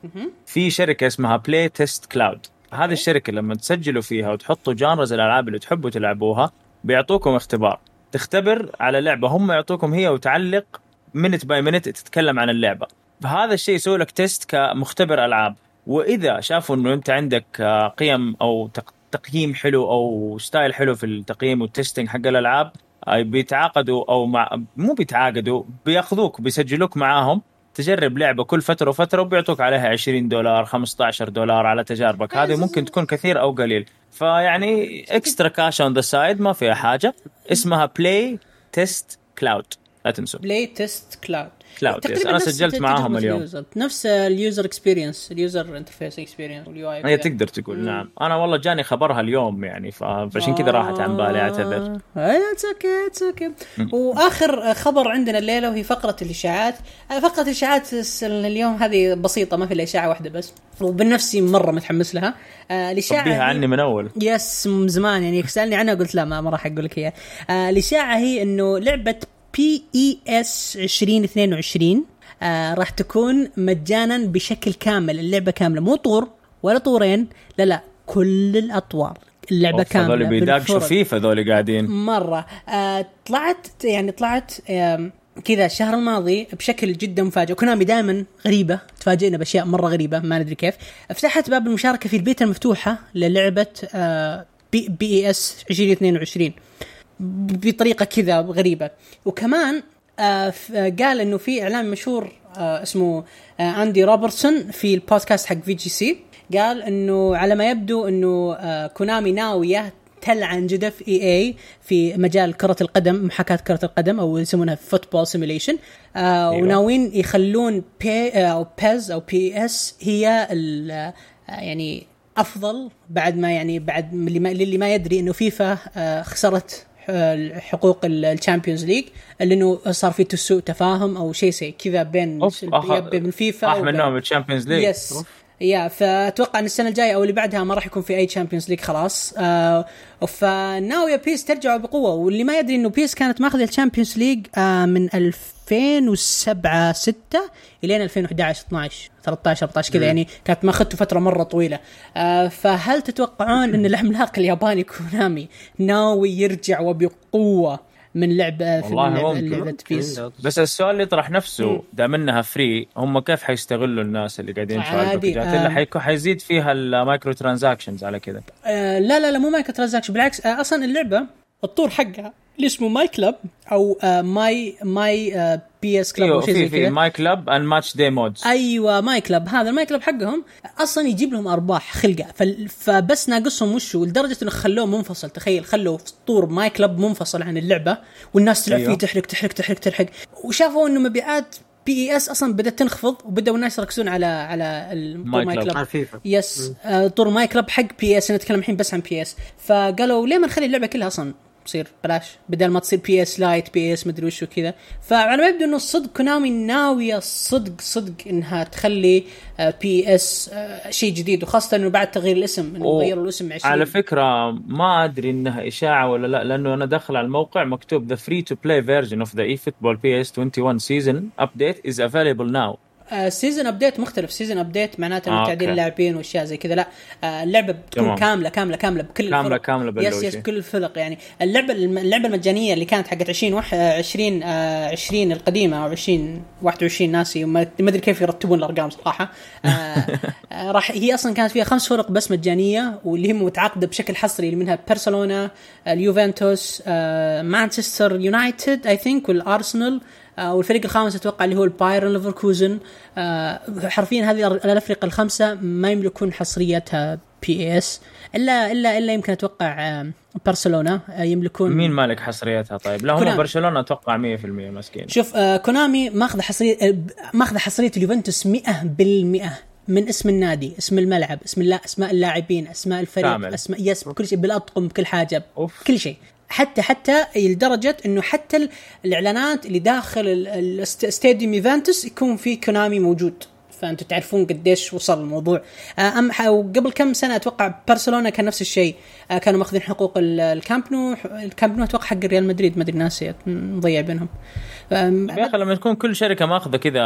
في شركة اسمها PlaytestCloud هذه الشركة لما تسجلوا فيها وتحطوا genres الألعاب اللي تحبوا تلعبوها بيعطوكم اختبار. تختبر على لعبة هم يعطوكم هي وتعلق minute by minute تتكلم عن اللعبة. فهذا الشيء يسوي لك test كمختبر ألعاب. وإذا شافوا إنه أنت عندك آه، قيم أو تق- تقييم حلو أو style حلو في التقييم وال testing حق الألعاب آه، بيتعاقدوا أو مع مو بيتعاقدوا بيأخذوك بيسجلوك معاهم. تجرب لعبة كل فترة وفترة وبيعطوك عليها 20 دولار 15 دولار على تجاربك. هذه ممكن تكون كثير أو قليل. فيعني extra cash on the side ما فيها حاجة. اسمها PlaytestCloud لا تنسوا. PlaytestCloud Cloud. أنا سجلت معاهم اليوم. نفس ال user experience ال user interface experience وال UI هي تقدر تقول نعم. أنا والله جاني خبرها اليوم يعني فعشان كذا راحت عن بالي أعتذر. it's okay it's okay وآخر خبر عندنا الليلة وهي فقرة الإشاعات. آه، فقرة الإشاعات اليوم هذه بسيطة ما في إلا إشاعة واحدة بس. وبالنفسي مرة متحمس لها. آه، الإشاعة عني من أول. yes من زمان يعني. سالني عنها قلت لا ما, ما راح أقول لك إياها. آه الإشاعة هي إنه لعبة PES 2022 آه راح تكون مجانا بشكل كامل اللعبة كاملة. مو طور ولا طورين لا لا كل الأطوار. اللعبة كامله هذول بيداقشوا بالفرق. فيفا ذولي قاعدين. مرة. آه طلعت يعني طلعت كذا الشهر الماضي بشكل جدا مفاجئ. Konami دائما غريبة. تفاجئنا بأشياء مرة غريبة ما ندري كيف. فتحت باب المشاركة في البيتا المفتوحة للعبة آه P, PES 2022 بطريقة كذا غريبة. وكمان آه آه، قال إنه في اعلام مشهور آه اسمه آه Andy Robertson في البودكاست حق VGC قال إنه على ما يبدو إنه آه Konami ناوية تلعن جدف EA في مجال كرة القدم محاكاة كرة القدم أو يسمونها football simulation آه أيوة. وناويين يخلون P أو PES أو PS هي ال- آه، يعني أفضل بعد ما يعني بعد اللي ما, للي ما يدري إنه فيفا آه خسرت آه، حقوق ال Champions League لأنه صار في سوء تفاهم أو شيء زي كذا بين بين فيفا راح منهم ال Champions League. Yes Yeah فأتوقع إن السنة الجاية أو اللي بعدها ما راح يكون في أي Champions League خلاص. آه فناويه بيس ترجع بقوة. واللي ما يدري إنه بيس كانت ماخذة ال Champions League آه من 2007 6 إلين 2011 12 13 14 كذا يعني كانت ماخذته فترة مرة طويلة. آه فهل تتوقعون إن العملاق الياباني كونامي ناوي يرجع وبقوة؟ من لعبه في والله لعبة, ممكن. لعبة بيس بس السؤال اللي يطرح نفسه دام إنها free هم كيف حيستغلوا الناس اللي قاعدين يدفعوا عادي، ال package ات آه. حيكون حيزيد فيها ال micro transactions على كذا. آه لا لا لا مو micro transaction بالعكس آه أصلا اللعبة الطور حقها اللي اسمه myClub أو آه my my آه PES club إيوه أو شيء زي في في كذا. my club and match day modes أيوه myClub هذا ال myClub حقهم أصلا يجيب لهم أرباح خلقة. فال- فبس ناقصهم وشو؟ لدرجة إنه خلوه منفصل. تخيل خلوا طور myClub منفصل عن اللعبة والناس تلعب أيوه. فيه تحرق تحرق تحرق تحرق. وشافوا إنه مبيعات PES أصلا بدأت تنخفض وبدأوا الناس يركزون على على my my club. Club yes آه، طور ماي كلاب حق PES نتكلم الحين بس عن PES فقالوا ليه ما نخلي اللعبة كلها أصلا تصير بلاش بدل ما تصير PES Lite PES مدري وش وكذا. فعلى ما يبدو إنه صدق كونامي ناوية صدق صدق إنها تخلي PES شيء جديد وخاصة إنه بعد تغيير الاسم إنه. غيروا الاسم 20 على فكرة ما أدري إنها إشاعة ولا لا لأنه أنا داخل على الموقع مكتوب the free to play version of the eFootball PES 21 season update is available now Season update مختلف season update معناته انه آه، تعديل. اللاعبين وأشياء زي كذا لا آه، اللعبة بتكون تمام. كاملة كاملة كاملة بكل كاملة- الفرق. كاملة yes بلوشي. Yes بكل الفرق يعني اللعبة اللعبة المجانية اللي كانت حقت 20 وح... 20 آه، 20 القديمة أو 20 21 ناسي ما أدري كيف يرتبون الأرقام صراحة آه، آه، راح هي أصلا كانت فيها خمس فرق بس مجانية واللي هي متعاقدة بشكل حصري اللي منها برشلونه اليوفنتوس آه، مانشستر يونايتد I think والارسنال آه، والفريق الخامس أتوقع اللي هو البايرن ليفركوزن آه، حرفيا هذه الأفرقة الخمسة ما يملكون حصريتها PES إلا إلا إلا يمكن أتوقع آه، برشلونة آه، يملكون مين مالك حصريتها طيب؟ لا هم. برشلونة أتوقع 100% مسكين شوف آه كونامي ماخذه حصرية آه، ماخذه حصرية اليوفنتوس 100% من اسم النادي، اسم الملعب، اسم اللا اسماء اللاعبين، اسماء الفريق، كامل. اسماء yes بكل شيء بالأطقم بكل حاجة أوف. كل شيء حتى حتى لدرجة إنه حتى ال- الإعلانات اللي داخل ال- ال- است- stadium يوفنتوس يكون في كونامي موجود. فانتم تعرفون قديش وصل الموضوع. آه، ام وقبل كم سنة أتوقع برشلونه كان نفس الشيء. آه، كانوا ماخذين حقوق ال- الكامب نو الكامب نو أتوقع حق ريال مدريد ما أدري ناسي مضيع بينهم. يا أخي لما تكون كل شركة ماخذة كذا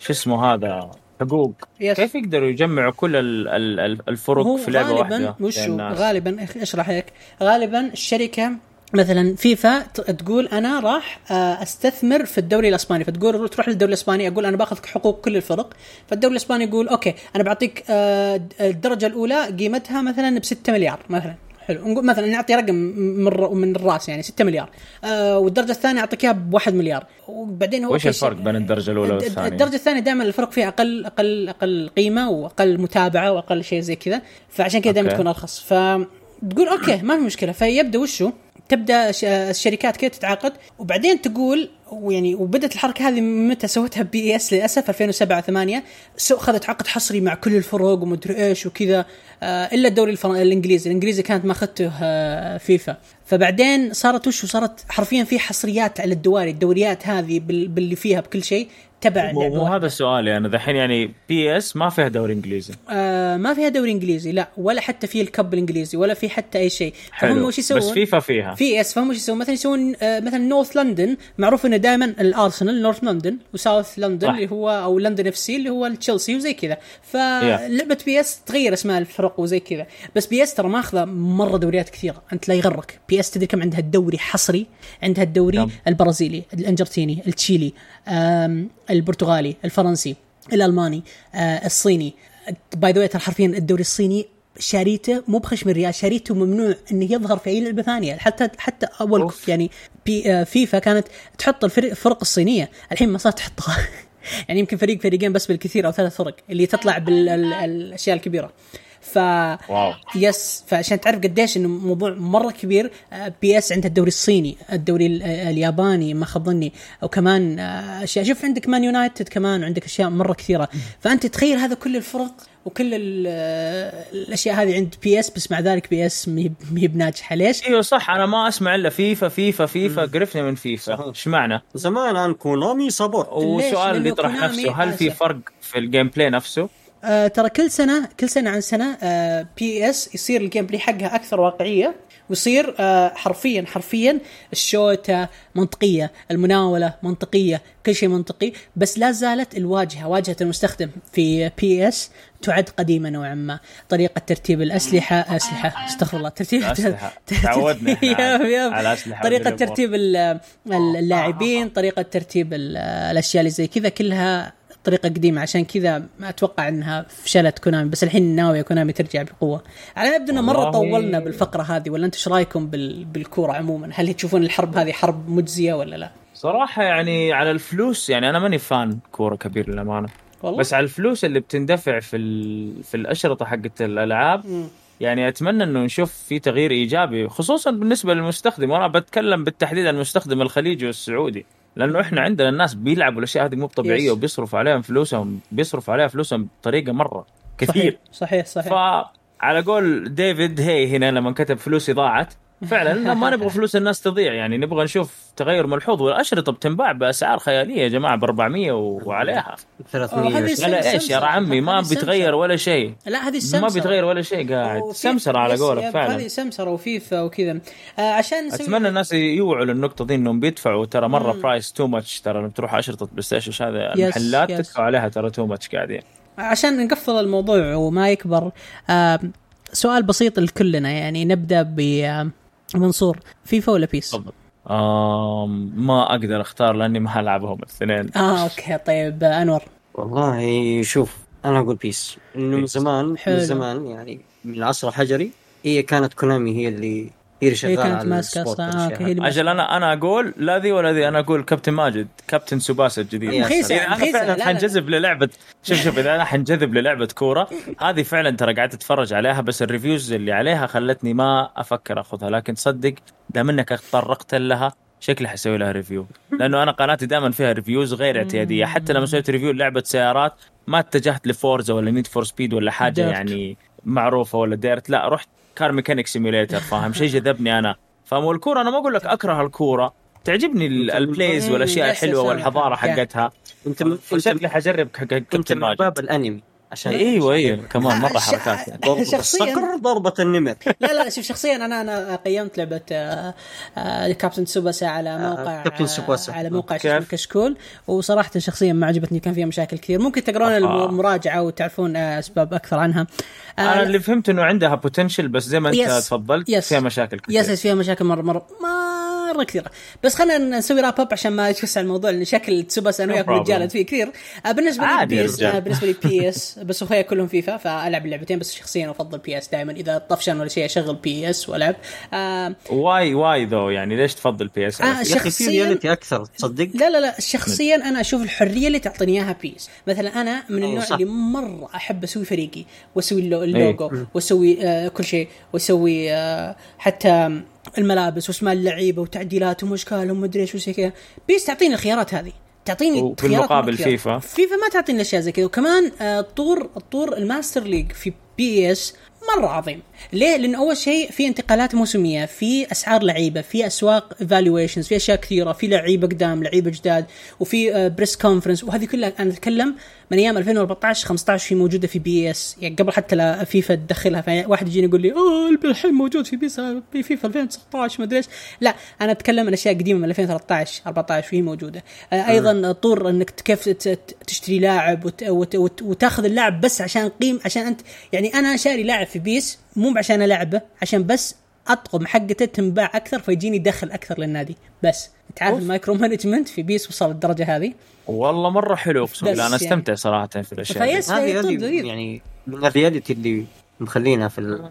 شو اسمه هذا؟ حقوق. Yes. كيف يقدروا يجمعوا كل ال- ال- ال- الفرق هو في لعبة غالبا واحدة؟ وشو؟ غالبا أشرح لك. غالبا الشركة مثلا فيفا تقول أنا راح آه، أستثمر في الدوري الإسباني. فتقول تروح للدوري الإسباني أقول أنا باخذ حقوق كل الفرق. فالدوري الإسباني يقول okay أنا بعطيك آه، الدرجة الأولى قيمتها مثلا ب 6 مليار مثلا. حلو. نقول مثلا نعطي رقم من من الرأس يعني 6 مليار. آه والدرجة الثانية أعطيك إياها ب 1 مليار. وبعدين هو وش الفرق بين الدرجة الأولى والثانية؟ الدرجة الثانية دائما الفرق فيها أقل أقل أقل قيمة وأقل متابعة وأقل شيء زي كذا. فعشان كذا دائما. تكون أرخص. فتقول okay ما في مشكلة. فيبدأ وشو؟ تبدأ الشركات كذا تتعاقد وبعدين تقول ويعني وبدأت الحركة هذه متى سوتها PES للأسف 2007 8 so اخذت عقد حصري مع كل الفرق ومدري إيش وكذا آه إلا الدوري. الإنجليزي الإنجليزي كانت ما أخذته آه فيفا فبعدين صارت وش صارت حرفيا في حصريات على الدواري الدوريات هذه بال... باللي فيها بكل شيء تبع مو مو. هذا سؤالي أنا دحين يعني PES ما فيها دوري إنجليزي. آه ما فيها دوري إنجليزي لا ولا حتى في ال cup الإنجليزي ولا في حتى أي شيء. حلو. فهم وش يسوون؟ بس فيفا فيها. PES فهم وش يسوون؟ مثلا يسوون آه مثلا North London معروف إنه دائما الارسنال North London و South London صح. اللي هو أو London FC اللي هو تشيلسي وزي كذا. فلعبة PES تغير أسماء الفرق وزي كذا. بس PES ترى ماخذة مرة دوريات كثيرة أنت لا يغرك. PES تدري كم عندها الدوري حصري عندها الدوري كم؟ البرازيلي الأرجنتيني التشيلي. البرتغالي الفرنسي الألماني آه، الصيني. By the ترى حرفيا الدوري الصيني شاريته مو بخشم الريال شاريته ممنوع إنه يظهر في أي لعبة ثانية. حتى حتى أول أوف. يعني بي آه، فيفا كانت تحط الفرق الفرق الصينية. الحين ما صارت تحطها. يعني يمكن فريق فريقين بس بالكثير أو ثلاث فرق اللي تطلع بالاشياء الكبيرة. ف wow. Yes فعشان تعرف قديش إنه موضوع مرة كبير آه، PES عندها الدوري الصيني الدوري ال- آه، الياباني ما خاب ظني. وكمان آه، أشياء شوف عندك مان يونايتد كمان عندك أشياء مرة كثيرة. فأنت تخيل هذا كل الفرق وكل ال- الأشياء هذه عند PES بس مع ذلك PES ما هي بناجحه ليش؟ إيوه صح. أنا ما أسمع إلا فيفا فيفا فيفا. قرفني من فيفا. إيش معنى؟ زمان عن كونامي sport وسؤال اللي يطرح نفسه هل في. فرق في ال gameplay نفسه؟ آه ترى كل سنة كل سنة عن سنة آه PES يصير ال gameplay حقها أكثر واقعية ويصير آه حرفيا حرفيا الشوتة منطقية المناولة منطقية كل شيء منطقي بس لا زالت الواجهة واجهة المستخدم في PES تعد قديمة نوعا ما طريقة ترتيب الأسلحة أسلحة استغفر الله ترتيب الأسلحة. تعودنا على- أسلحة الأمور. ترتيب ال- ال- اللاعبين طريقة ترتيب ال- الأشياء اللي زي كذا كلها طريقة قديمة عشان كذا ما أتوقع إنها فشلت كونامي بس الحين ناويه كونامي ترجع بقوة. على يبدو إنه مرة. طولنا بالفقرة هذه ولا أنتم إيش رأيكم بال... بالكورة عموما؟ هل تشوفون الحرب هذه حرب مجزية ولا لا؟ صراحة يعني على الفلوس يعني أنا ماني فان كورة كبير للأمانة. والله. بس على الفلوس اللي بتندفع في ال... في الأشرطة حقت الألعاب مم. يعني أتمنى إنه نشوف في تغيير إيجابي خصوصا بالنسبة للمستخدم وأنا بتكلم بالتحديد عن المستخدم الخليجي والسعودي. لأنه إحنا عندنا الناس بيلعبوا الأشياء هذه مو طبيعيه. وبيصرفوا عليهم فلوسهم بيصرفوا عليها فلوسهم بطريقة مرة كثير صحيح صحيح فعلى قول ديفيد هي هنا لما كتب فلوسي ضاعت فعلا لا ما نبغى فلوس الناس تضيع يعني نبغى نشوف تغير ملحوظ والأشرطة بتنباع بأسعار خيالية يا جماعة ب 400 وعليها. 300 هذه وعشرين. لا إيش يا. عمي؟ ما. بيتغير ولا شيء. لا هذه السمسرة ما بيتغير ولا شيء قاعد. سمسرة على قولك فعلا. هذه سمسرة وفيفا وكذا. آه عشان أتمنى الناس يوعوا للنقطة دي إنهم بيدفعوا. ترى مرة price too much ترى لما تروح أشرطة بلاي ستيشن هذا yes، المحلات yes. تدفعوا عليها ترى too much قاعدين. عشان نقفل الموضوع وما يكبر آه سؤال بسيط لكلنا يعني نبدأ ب آه، منصور فيفا ولا PES؟ تفضل آم ما أقدر أختار لأني ما ألعبهم الاثنين آه okay طيب آه، أنور والله شوف أنا أقول PES إنه من. زمان حلو. من زمان يعني من العصر الحجري هي كانت كونامي هي اللي هي اللي شغالة كانت ماسكة أصلا. آه هي أجل أنا أنا أقول لا ذي ولا ذي. أنا أقول كابتن ماجد كابتن سوباسا الجديد. إذا أنا فعلا لا. حنجذب للعبه شوف شوف إذا أنا حنجذب للعبة كورة هذه فعلا ترى قعدت أتفرج عليها بس ال reviews اللي عليها خلتني ما أفكر أخذها. لكن تصدق دام إنك تطرقت لها شكلي حسوي لها review لأنه أنا قناتي دائما فيها reviews غير اعتيادية. حتى لما سويت review لعبة سيارات ما اتجهت ل Forza ولا Need for Speed ولا حاجة Dirt. يعني معروفة ولا Dirt. لا رحت Car Mechanic Simulator فاهم؟ شيء جذبني أنا. فاهم والكوره أنا ما أقول لك أكره الكورة. تعجبني ال- ال plays والأشياء الحلوة والحضارة. حقتها. أنت شكلي حجرب كابتن ماجد باب الأنمي. عشان أيوه. أيوه. كمان مرة ش- حركات يعني. ضربة شخصياً- الصقر ضربة النمر لا لا شوف شخصيا أنا أنا قيمت لعبة آه، آه، كابتن سوباسا على موقع كابتن سوباسا. آه، على موقع كشكول وصراحة شخصيا ما عجبتني كان فيها مشاكل كثير. ممكن تقرون آه. المراجعة وتعرفون آه، أسباب أكثر عنها. آه، أنا اللي فهمت إنه عندها potential بس زي ما أنت yes. تفضلت yes. فيها مشاكل كثير. yes yes فيها مشاكل مره مره مره كثيره بس خلينا نسوي wrap up عشان ما يتوسع الموضوع لأن شكل تسوباسا أنا وياك. رجال فيه كثير. آه، بالنسبة لي PES. آه، بالنسبة لي PES بس أخويا كلهم فيفا فألعب اللعبتين بس شخصيا افضل PES دائما إذا طفشان ولا شيء أشغل PES وألعب. آه why why though يعني ليش تفضل PES آه، شخصياً- أكثر تصدق؟ لا لا لا شخصيا أنا أشوف الحرية اللي تعطيني إياها PES مثلا أنا من النوع. اللي مرة أحب أسوي فريقي وأسوي ال lo- ال logo وأسوي آه كل شيء وأسوي آه حتى الملابس واسماء اللعيبة وتعديلاتهم واشكالهم ومدري إيش وزي كذا PES تعطيني الخيارات هذه تعطيني وفي المقابل. فيفا؟ فيفا ما تعطيني أشياء زي كذا وكمان آه طور الطور ال Master League في PES مرة عظيم. ليه؟ لأن أول شيء في انتقالات موسمية في أسعار لعيبة في أسواق evaluations في أشياء كثيرة في لعيبة قدام لعيبة جداد وفي press conference وهذه كلها أنا أتكلم من أيام 2014 15 هي موجودة في PES. يعني قبل حتى لا فيفا تدخلها فواحد يجيني يقول لي آه الحين موجود في PES في فيفا 2019 ما أدري إيش. لا أنا أتكلم عن أشياء قديمة من 2013 14 وهي موجودة. آه، أيضا طور إنك كيف تشتري لاعب وت- وت- وت- وتاخذ اللاعب بس عشان قيم عشان أنت يعني أنا شاري لاعب في PES مو عشان ألعبه عشان بس أطقم حقته تنباع أكثر فيجيني دخل أكثر للنادي. بس انت عارف ال micro management في PES وصل للدرجه هذه؟ والله مرة حلو أقسم بالله. أنا يعني. استمتع صراحة في الأشياء هذه. يعني من ال reality اللي مخلينها في ال...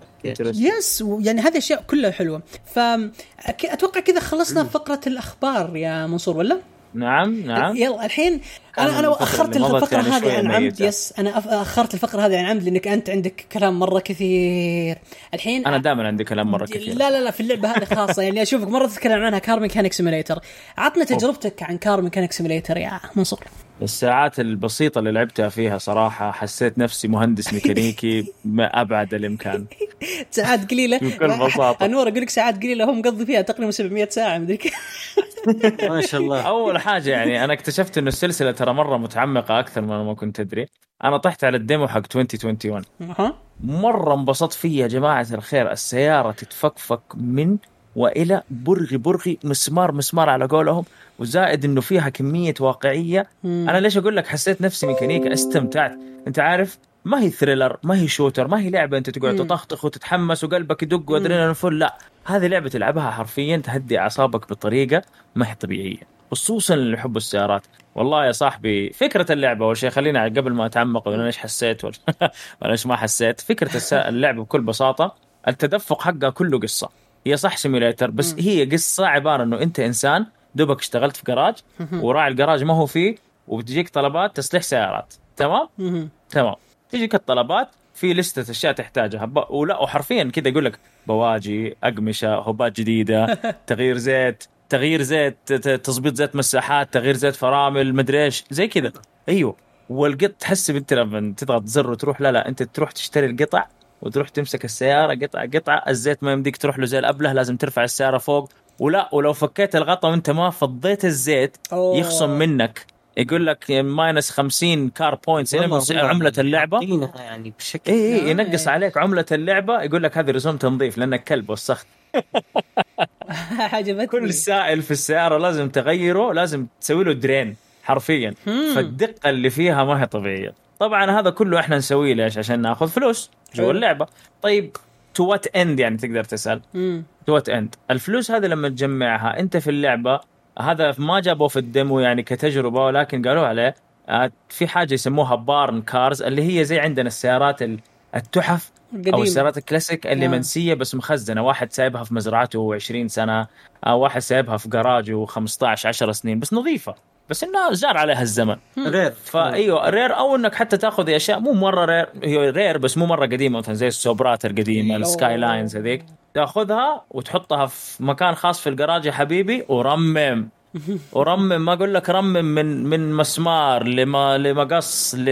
yes يعني هذه أشياء كلها حلوة. فاتوقع كذا خلصنا فقرة الأخبار يا منصور ولا؟ نعم نعم. يلا الحين أنا أنا أخرت الفقرة يعني هذه عن عمد. yes. أنا أخرت الفقرة هذه عن عمد لأنك أنت عندك كلام مرة كثير. الحين أنا دائما عندي كلام مرة كثير. لا لا لا في اللعبة هذه خاصة. يعني أشوفك مرة تتكلم عنها Car Mechanic Simulator عطنا تجربتك عن Car Mechanic Simulator يا منصور. الساعات البسيطة اللي لعبتها فيها صراحة حسيت نفسي مهندس ميكانيكي ما أبعد الإمكان. ساعات قليلة. بكل بساطة. أنور أقول لك ساعات قليلة هم مقضي فيها تقريبا 700 ساعة مدري كيف ما شاء الله. أول حاجة يعني أنا اكتشفت إنه السلسلة ترى مرة متعمقة أكثر من ما كنت أدري. أنا طحت على الديمو حق 2021 ها مرة انبسطت فيه يا جماعة الخير. السيارة تتفكفك من وإلى برغي برغي مسمار مسمار على قولهم وزائد إنه فيها كمية واقعية. مم. أنا ليش أقول لك حسيت نفسي ميكانيكا استمتعت. أنت عارف ما هي thriller ما هي shooter ما هي لعبة أنت تقعد. تطخطخ وتتحمس وقلبك يدق وأدرينالين full. لا هذه لعبة تلعبها حرفيا تهدي أعصابك بطريقة ما هي طبيعية خصوصا اللي يحبوا السيارات. والله يا صاحبي فكرة اللعبة أول شيء خلينا قبل ما أتعمق ولا إيش حسيت ولا إيش ما حسيت فكرة الس- اللعبة بكل بساطة التدفق حقها كله قصة. هي صح simulator بس هي قصة عبارة إنه أنت إنسان دوبك اشتغلت في جراج وراعي الجراج ما هو فيه وبتجيك طلبات تصليح سيارات. تمام. تمام. تجيك الطلبات في لستة أشياء تحتاجها. ب... ولا وحرفيا كذا يقول لك بواجي أقمشة هوبات جديدة تغيير زيت تغيير زيت تظبيط زيت مساحات تغيير زيت فرامل مدري إيش. زي كذا. أيوه. والقط تحسب انت لما تضغط زر وتروح لا لا أنت تروح تشتري القطع وتروح تمسك السيارة قطعه قطعة الزيت ما يمديك تروح له زي الأبله لازم ترفع السيارة فوق. ولا ولو فكيت الغطا وانت ما فضيت الزيت أوه. يخصم منك. يقول لك minus 50 car points هم عملة اللعبة. حاطينها يعني بشكل AI آه. ينقص عليك عملة اللعبة. يقول لك هذه رسوم تنظيف لأنك كلب وسخت. عجبتني. كل سائل في السيارة لازم تغيره لازم تسوي له drain حرفيا. فالدقة اللي فيها ما هي طبيعية. طبعا هذا كله إحنا نسويه ليش؟ عشان ناخذ فلوس. جوا اللعبة. طيب to what end يعني تقدر تسأل. to what end الفلوس هذه لما تجمعها أنت في اللعبة هذا ما جابوه في ال demo يعني كتجربة ولكن قالوا عليه آه، في حاجة يسموها barn cars اللي هي زي عندنا السيارات ال- التحف أو قديم السيارات الكلاسيك اللي آه. منسية بس مخزنة. واحد سايبها في مزرعته 20 سنة أو واحد سايبها في جراجه 15 10 سنين بس نظيفة. بس انها جار عليها الزمن rare. فايوه rare أو إنك حتى تاخذ أشياء مو مرة rare هي rare بس مو مرة قديمة مثلا زي السوبرات القديمه ال Skylines هذيك. تاخذها وتحطها في مكان خاص في الجراج يا حبيبي ورمم. ورمم ما أقول لك رمم من من مسمار لما لمقص ل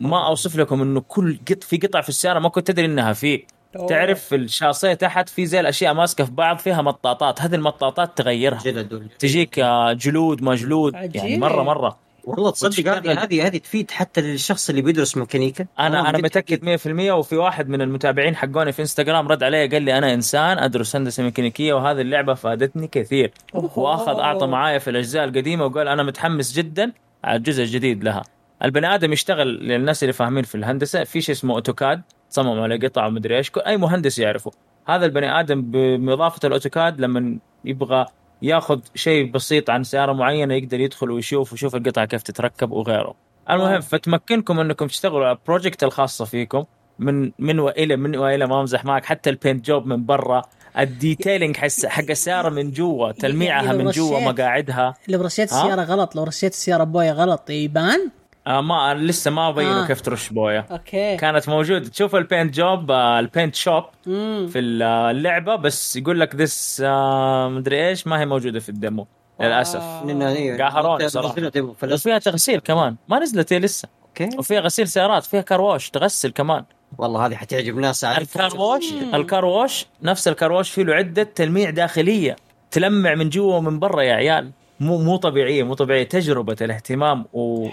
ما أوصف لكم إنه كل قط في قطع في السيارة ما كنت تدري إنها فيه. أوه. تعرف في الشاصية تحت في زي الأشياء ماسكة في بعض فيها مطاطات هذه المطاطات تغيرها. جلد تجيك جلود ما جلود يعني عجيب. مرة مرة. والله تصدق. هذه هذه هذه تفيد حتى للشخص اللي بيدرس ميكانيكا. أنا أنا متأكد 100% وفي واحد من المتابعين حقوني في إنستغرام رد علي قال لي أنا إنسان أدرس هندسة ميكانيكية وهذه اللعبة فادتني كثير. أوه. وأخذ أعطى معايا في الأجزاء القديمة وقال أنا متحمس جدا على الجزء الجديد لها. البني آدم يشتغل للناس اللي فاهمين في الهندسة. في شيء اسمه AutoCAD. تصمم على قطع ومدري إيش. أي مهندس يعرفه. هذا البني آدم باضافه ال AutoCAD لما يبغى ياخذ شيء بسيط عن سيارة معينة يقدر يدخل ويشوف ويشوف القطعة كيف تتركب وغيره. المهم. فتمكنكم إنكم تشتغلوا على ال project الخاصة فيكم. من من والى من وإلى ما أمزح معك حتى ال paint job من برا. ال detailing حس حق السيارة من جوا تلميعها من جوا مقاعدها. لو رشيت؟ السيارة غلط لو رشيت السيارة بويه غلط يبان؟ آه ما لسه ما بينوا آه. كيف ترش بويه أوكي. كانت موجودة. تشوف ال paint job آه ال paint shop مم. في اللعبة بس يقول لك this آه مدري إيش ما هي موجودة في ال demo. للأسف. آه. لأن هي- قهروني demo فلس- وفيها تغسيل كمان. ما نزلت هي لسه. أوكي. وفيها غسيل سيارات فيها car wash تغسل كمان. والله هذه حتعجب ناس أعرف. الكاروش الكاروش نفس الكاروش فيه له عدة تلميع داخلية. تلمع من جوا ومن برا يا عيال. مو مو طبيعية مو طبيعية. تجربة الاهتمام و...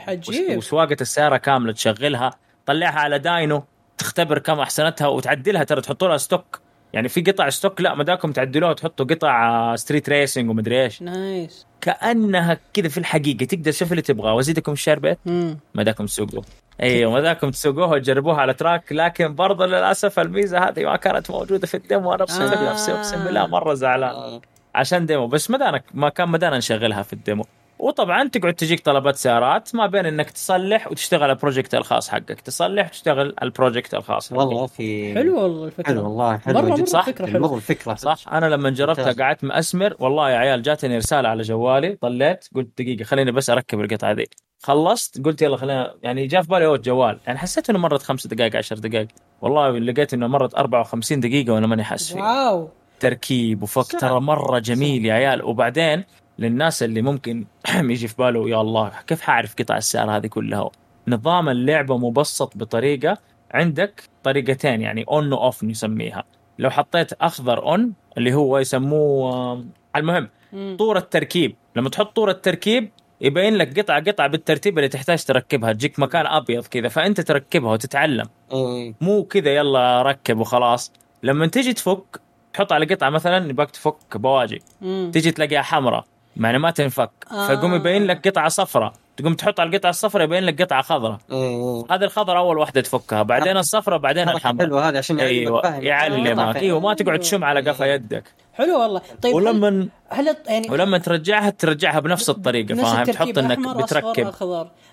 وسواقة السيارة كاملة تشغلها طلعها على dyno تختبر كم أحصنتها وتعدلها. ترى تحطوا لها stock يعني في قطع stock لا ما داكم تعدلوها وتحطوا قطع آه، street racing ومدري إيش. nice. كأنها كذا في الحقيقة. تقدر تشوف اللي تبغاه. وأزيدكم الشربت مم. ما داكم تسوقوه. أيوه ما داكم تسوقوها وتجربوها على track لكن برضه للأسف الميزة هذه ما كانت موجودة في ال demo أنا اقسم آه. نفسي أقسم بالله مرة زعلان. عشان demo بس مدانا ما كان مدانا نشغلها في ال demo. وطبعا تقعد تجيك طلبات سيارات ما بين إنك تصلح وتشتغل على ال project الخاص حقك. تصلح وتشتغل على ال project الخاص حقك. والله في حلو والله الفكرة. حلو والله حلو مرة- مرة صح؟ فكرة حلوة. مره الفكرة صح؟ أنا لما جربتها. قعدت مأسمر. والله يا عيال جاتني رسالة على جوالي. طليت قلت دقيقة خليني بس أركب القطعة ذي. خلصت قلت يلا خلينا يعني جاء في بالي اوه الجوال يعني حسيت إنه مرت خمس دقائق عشر دقائق. والله لقيت إنه مرت 54 دقيقة وأنا ماني حاسس فيه واو. تركيب وفك ترى مرة جميل يا عيال. وبعدين للناس اللي ممكن يجي في باله يا الله كيف حاعرف قطع السياره هذه كلها؟ نظام اللعبة مبسط بطريقة عندك طريقتين يعني on و off نسميها. لو حطيت أخضر on اللي هو يسموه آم، المهم. طور التركيب. لما تحط طور التركيب يبين لك قطعة قطعة بالترتيب اللي تحتاج تركبها. تجيك مكان أبيض كذا فأنت تركبها وتتعلم. إيه. مو كذا يلا ركب وخلاص. لما تيجي تفك تحط على قطعة مثلا يبغاك تفك بواجي. مم. تيجي تلاقيها حمراء يعني ما تنفك. آه. فيقوم يبين لك قطعة صفراء. تقوم تحط على القطعة الصفراء يبين لك قطعة خضراء. إيه. هذه الخضراء أول واحدة تفكها. بعدين الصفراء بعدين الحمراء. حلوة هذه عشان أيوه. يعلمك. آه. أيوه ما تقعد تشم على قفا يدك. حلو والله. طيب ولما هل يعني ولما ترجعها ترجعها بنفس الطريقة فاهم؟ تحط إنك بتركب.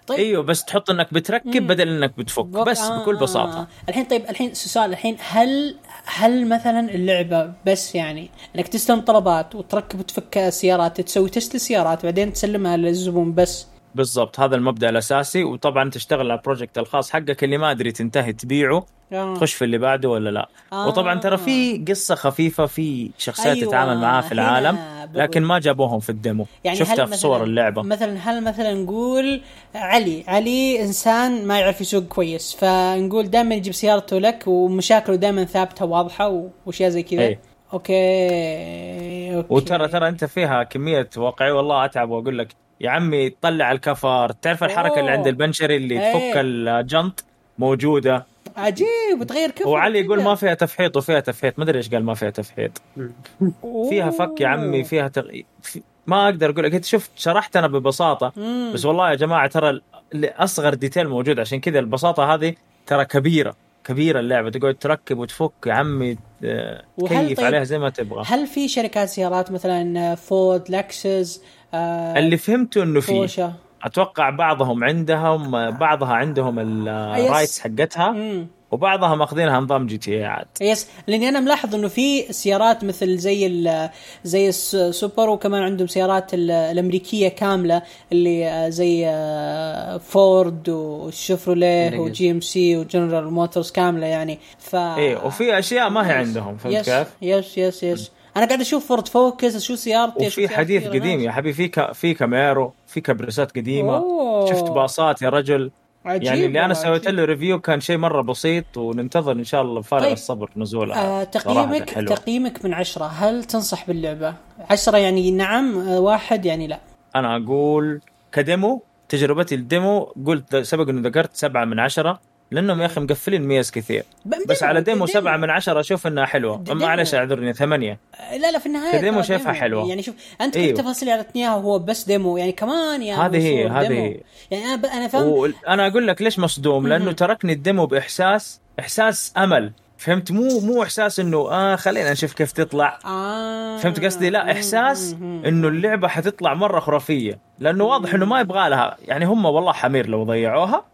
طيب. أيوه بس تحط إنك بتركب مم. بدل إنك بتفك. بس آه. بكل بساطة. الحين طيب الحين سؤال الحين هل هل مثلا اللعبة بس يعني إنك تستلم طلبات وتركب وتفك السيارات تسوي تست السيارات بعدين تسلمها للزبون بس بالضبط هذا المبدأ الأساسي وطبعا تشتغل على البروجكت الخاص حقك اللي ما أدري تنتهي تبيعه آه. تخش في اللي بعده ولا لا آه. وطبعا ترى في قصة خفيفة في شخصيات أيوة، تتعامل معاها في العالم. لكن ما جابوهم في ال demo يعني شفتها في صور اللعبة مثلا هل مثلا نقول علي علي إنسان ما يعرف يسوق كويس فنقول دائما يجيب سيارته لك ومشاكله دائما ثابتة واضحه وأشياء زي كذا إيه. أوكي أوكي وترى ترى أنت فيها كمية واقعي والله أتعب وأقول لك يا عمي طلع الكفر تعرف الحركة اللي أوه. عند البنشري اللي إيه. تفك الجنط؟ موجودة. عجيب وتغير كفر وعلي يقول. ما فيها تفحيط وفيها تفحيط. ما أدري إيش قال ما فيها تفحيط. فيها فك يا عمي فيها تغ... في... ما أقدر أقول انت شفت شرحت أنا ببساطة. مم. بس والله يا جماعة ترى اللي اصغر detail موجود. عشان كذا البساطة هذه ترى كبيرة. كبيرة اللعبة. تقعد تركب وتفك يا عمي آه، تكيف طيب- عليها زي ما تبغى. هل في شركات سيارات مثلا فورد لكسس آه اللي فهمته إنه في أتوقع بعضهم عندهم بعضها عندهم ال rights حقتها مم. وبعضها ماخذينها نظام GTA عاد. Yes. لأني أنا ملاحظ إنه في سيارات مثل زي ال زي السوبرا وكمان عندهم سيارات ال- الأمريكية كاملة اللي آه، زي آه، فورد وشيفروليه نعم. وجي إم سي وجنرال موتورز كاملة يعني. ف إيه وفي أشياء ما هي عندهم فهمت yes. كيف؟ yes yes yes. أنا قاعد أشوف فورد فوكس أشوف سيارتي وفي حديد قديم. يا حبيبي في ك... في كاميرو في كبرسات قديمة أوه. شفت باصات يا رجل عجيب يعني اللي أنا سويت. له review كان شيء مرة بسيط وننتظر إن شاء الله بفارغ طيب. الصبر نزولها آه تقييمك. تقييمك من عشرة هل تنصح باللعبة؟ عشرة يعني نعم آه واحد يعني لا أنا أقول ك demo تجربتي ال demo قلت سبق إنه ذكرت سبعة من عشرة لانهم يا أخي مقفلين ميز كثير بس على demo demo. سبعة من عشرة أشوف إنها حلوة demo. معلش أعذرني ثمانية لا لا في النهاية ك demo ترى شايفها demo. حلوة. يعني شوف أنت كل أيوه. التفاصيل اللي اعطتني اياها هو بس demo يعني كمان يا هذه هي، هذه demo. هي. يعني أنا ب... أنا فاهم وأنا أقول لك ليش مصدوم لأنه تركني الديمو بإحساس إحساس أمل فهمت مو مو إحساس إنه آه خلينا نشوف كيف تطلع آه. فهمت قصدي لا إحساس. إنه اللعبة حتطلع مرة خرافية لأنه واضح إنه ما يبغى لها يعني هم والله حمير لو ضيعوها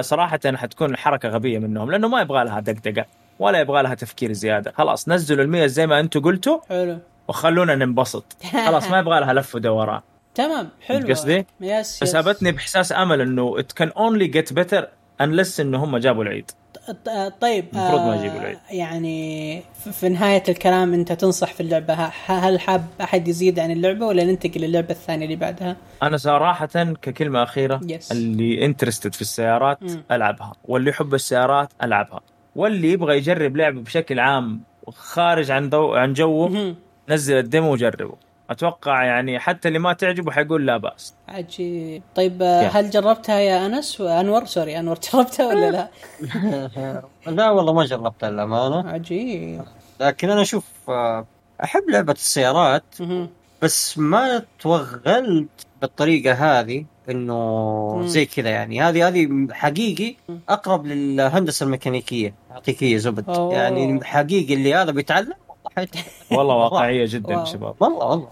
صراحة حتكون حركه غبية منهم لأنه ما يبغى لها دقدقة ولا يبغى لها تفكير زيادة. خلاص نزلوا المية زي ما أنتم قلتوا حلو. وخلونا ننبسط. خلاص ما يبغى لها لف ودوران. تمام حلو. قصدي؟ يس بس يس. ابتني بإحساس أمل إنه it can only get better unless إنه هم جابوا العيد. آه، طيب المفروض ما آه، يجيبوا العيد. يعني في نهاية الكلام أنت تنصح في اللعبة ه- هل حاب أحد يزيد عن اللعبة ولا ننتقل للعبة الثانية اللي بعدها؟ أنا صراحة ككلمة أخيرة Yes. اللي interested في السيارات مم. ألعبها واللي يحب السيارات ألعبها واللي يبغى يجرب لعبة بشكل عام خارج عن ضو... عن جوه. نزل ال demo وجربه أتوقع يعني حتى اللي ما تعجبه حيقول لا بأس عجيب طيب. هل جربتها يا أنس وأنور sorry أنور جربتها ولا لا؟ لا والله ما جربتها للأمانة عجيب لكن أنا أشوف آه، أحب لعبة السيارات. بس ما توغلت بالطريقة هذه إنه. زي كذا يعني هذه هذه حقيقي أقرب للهندسة الميكانيكية أعطيك هي زبد أوه. يعني حقيقي اللي هذا بيتعلم والله واقعية جدا wow. شباب والله والله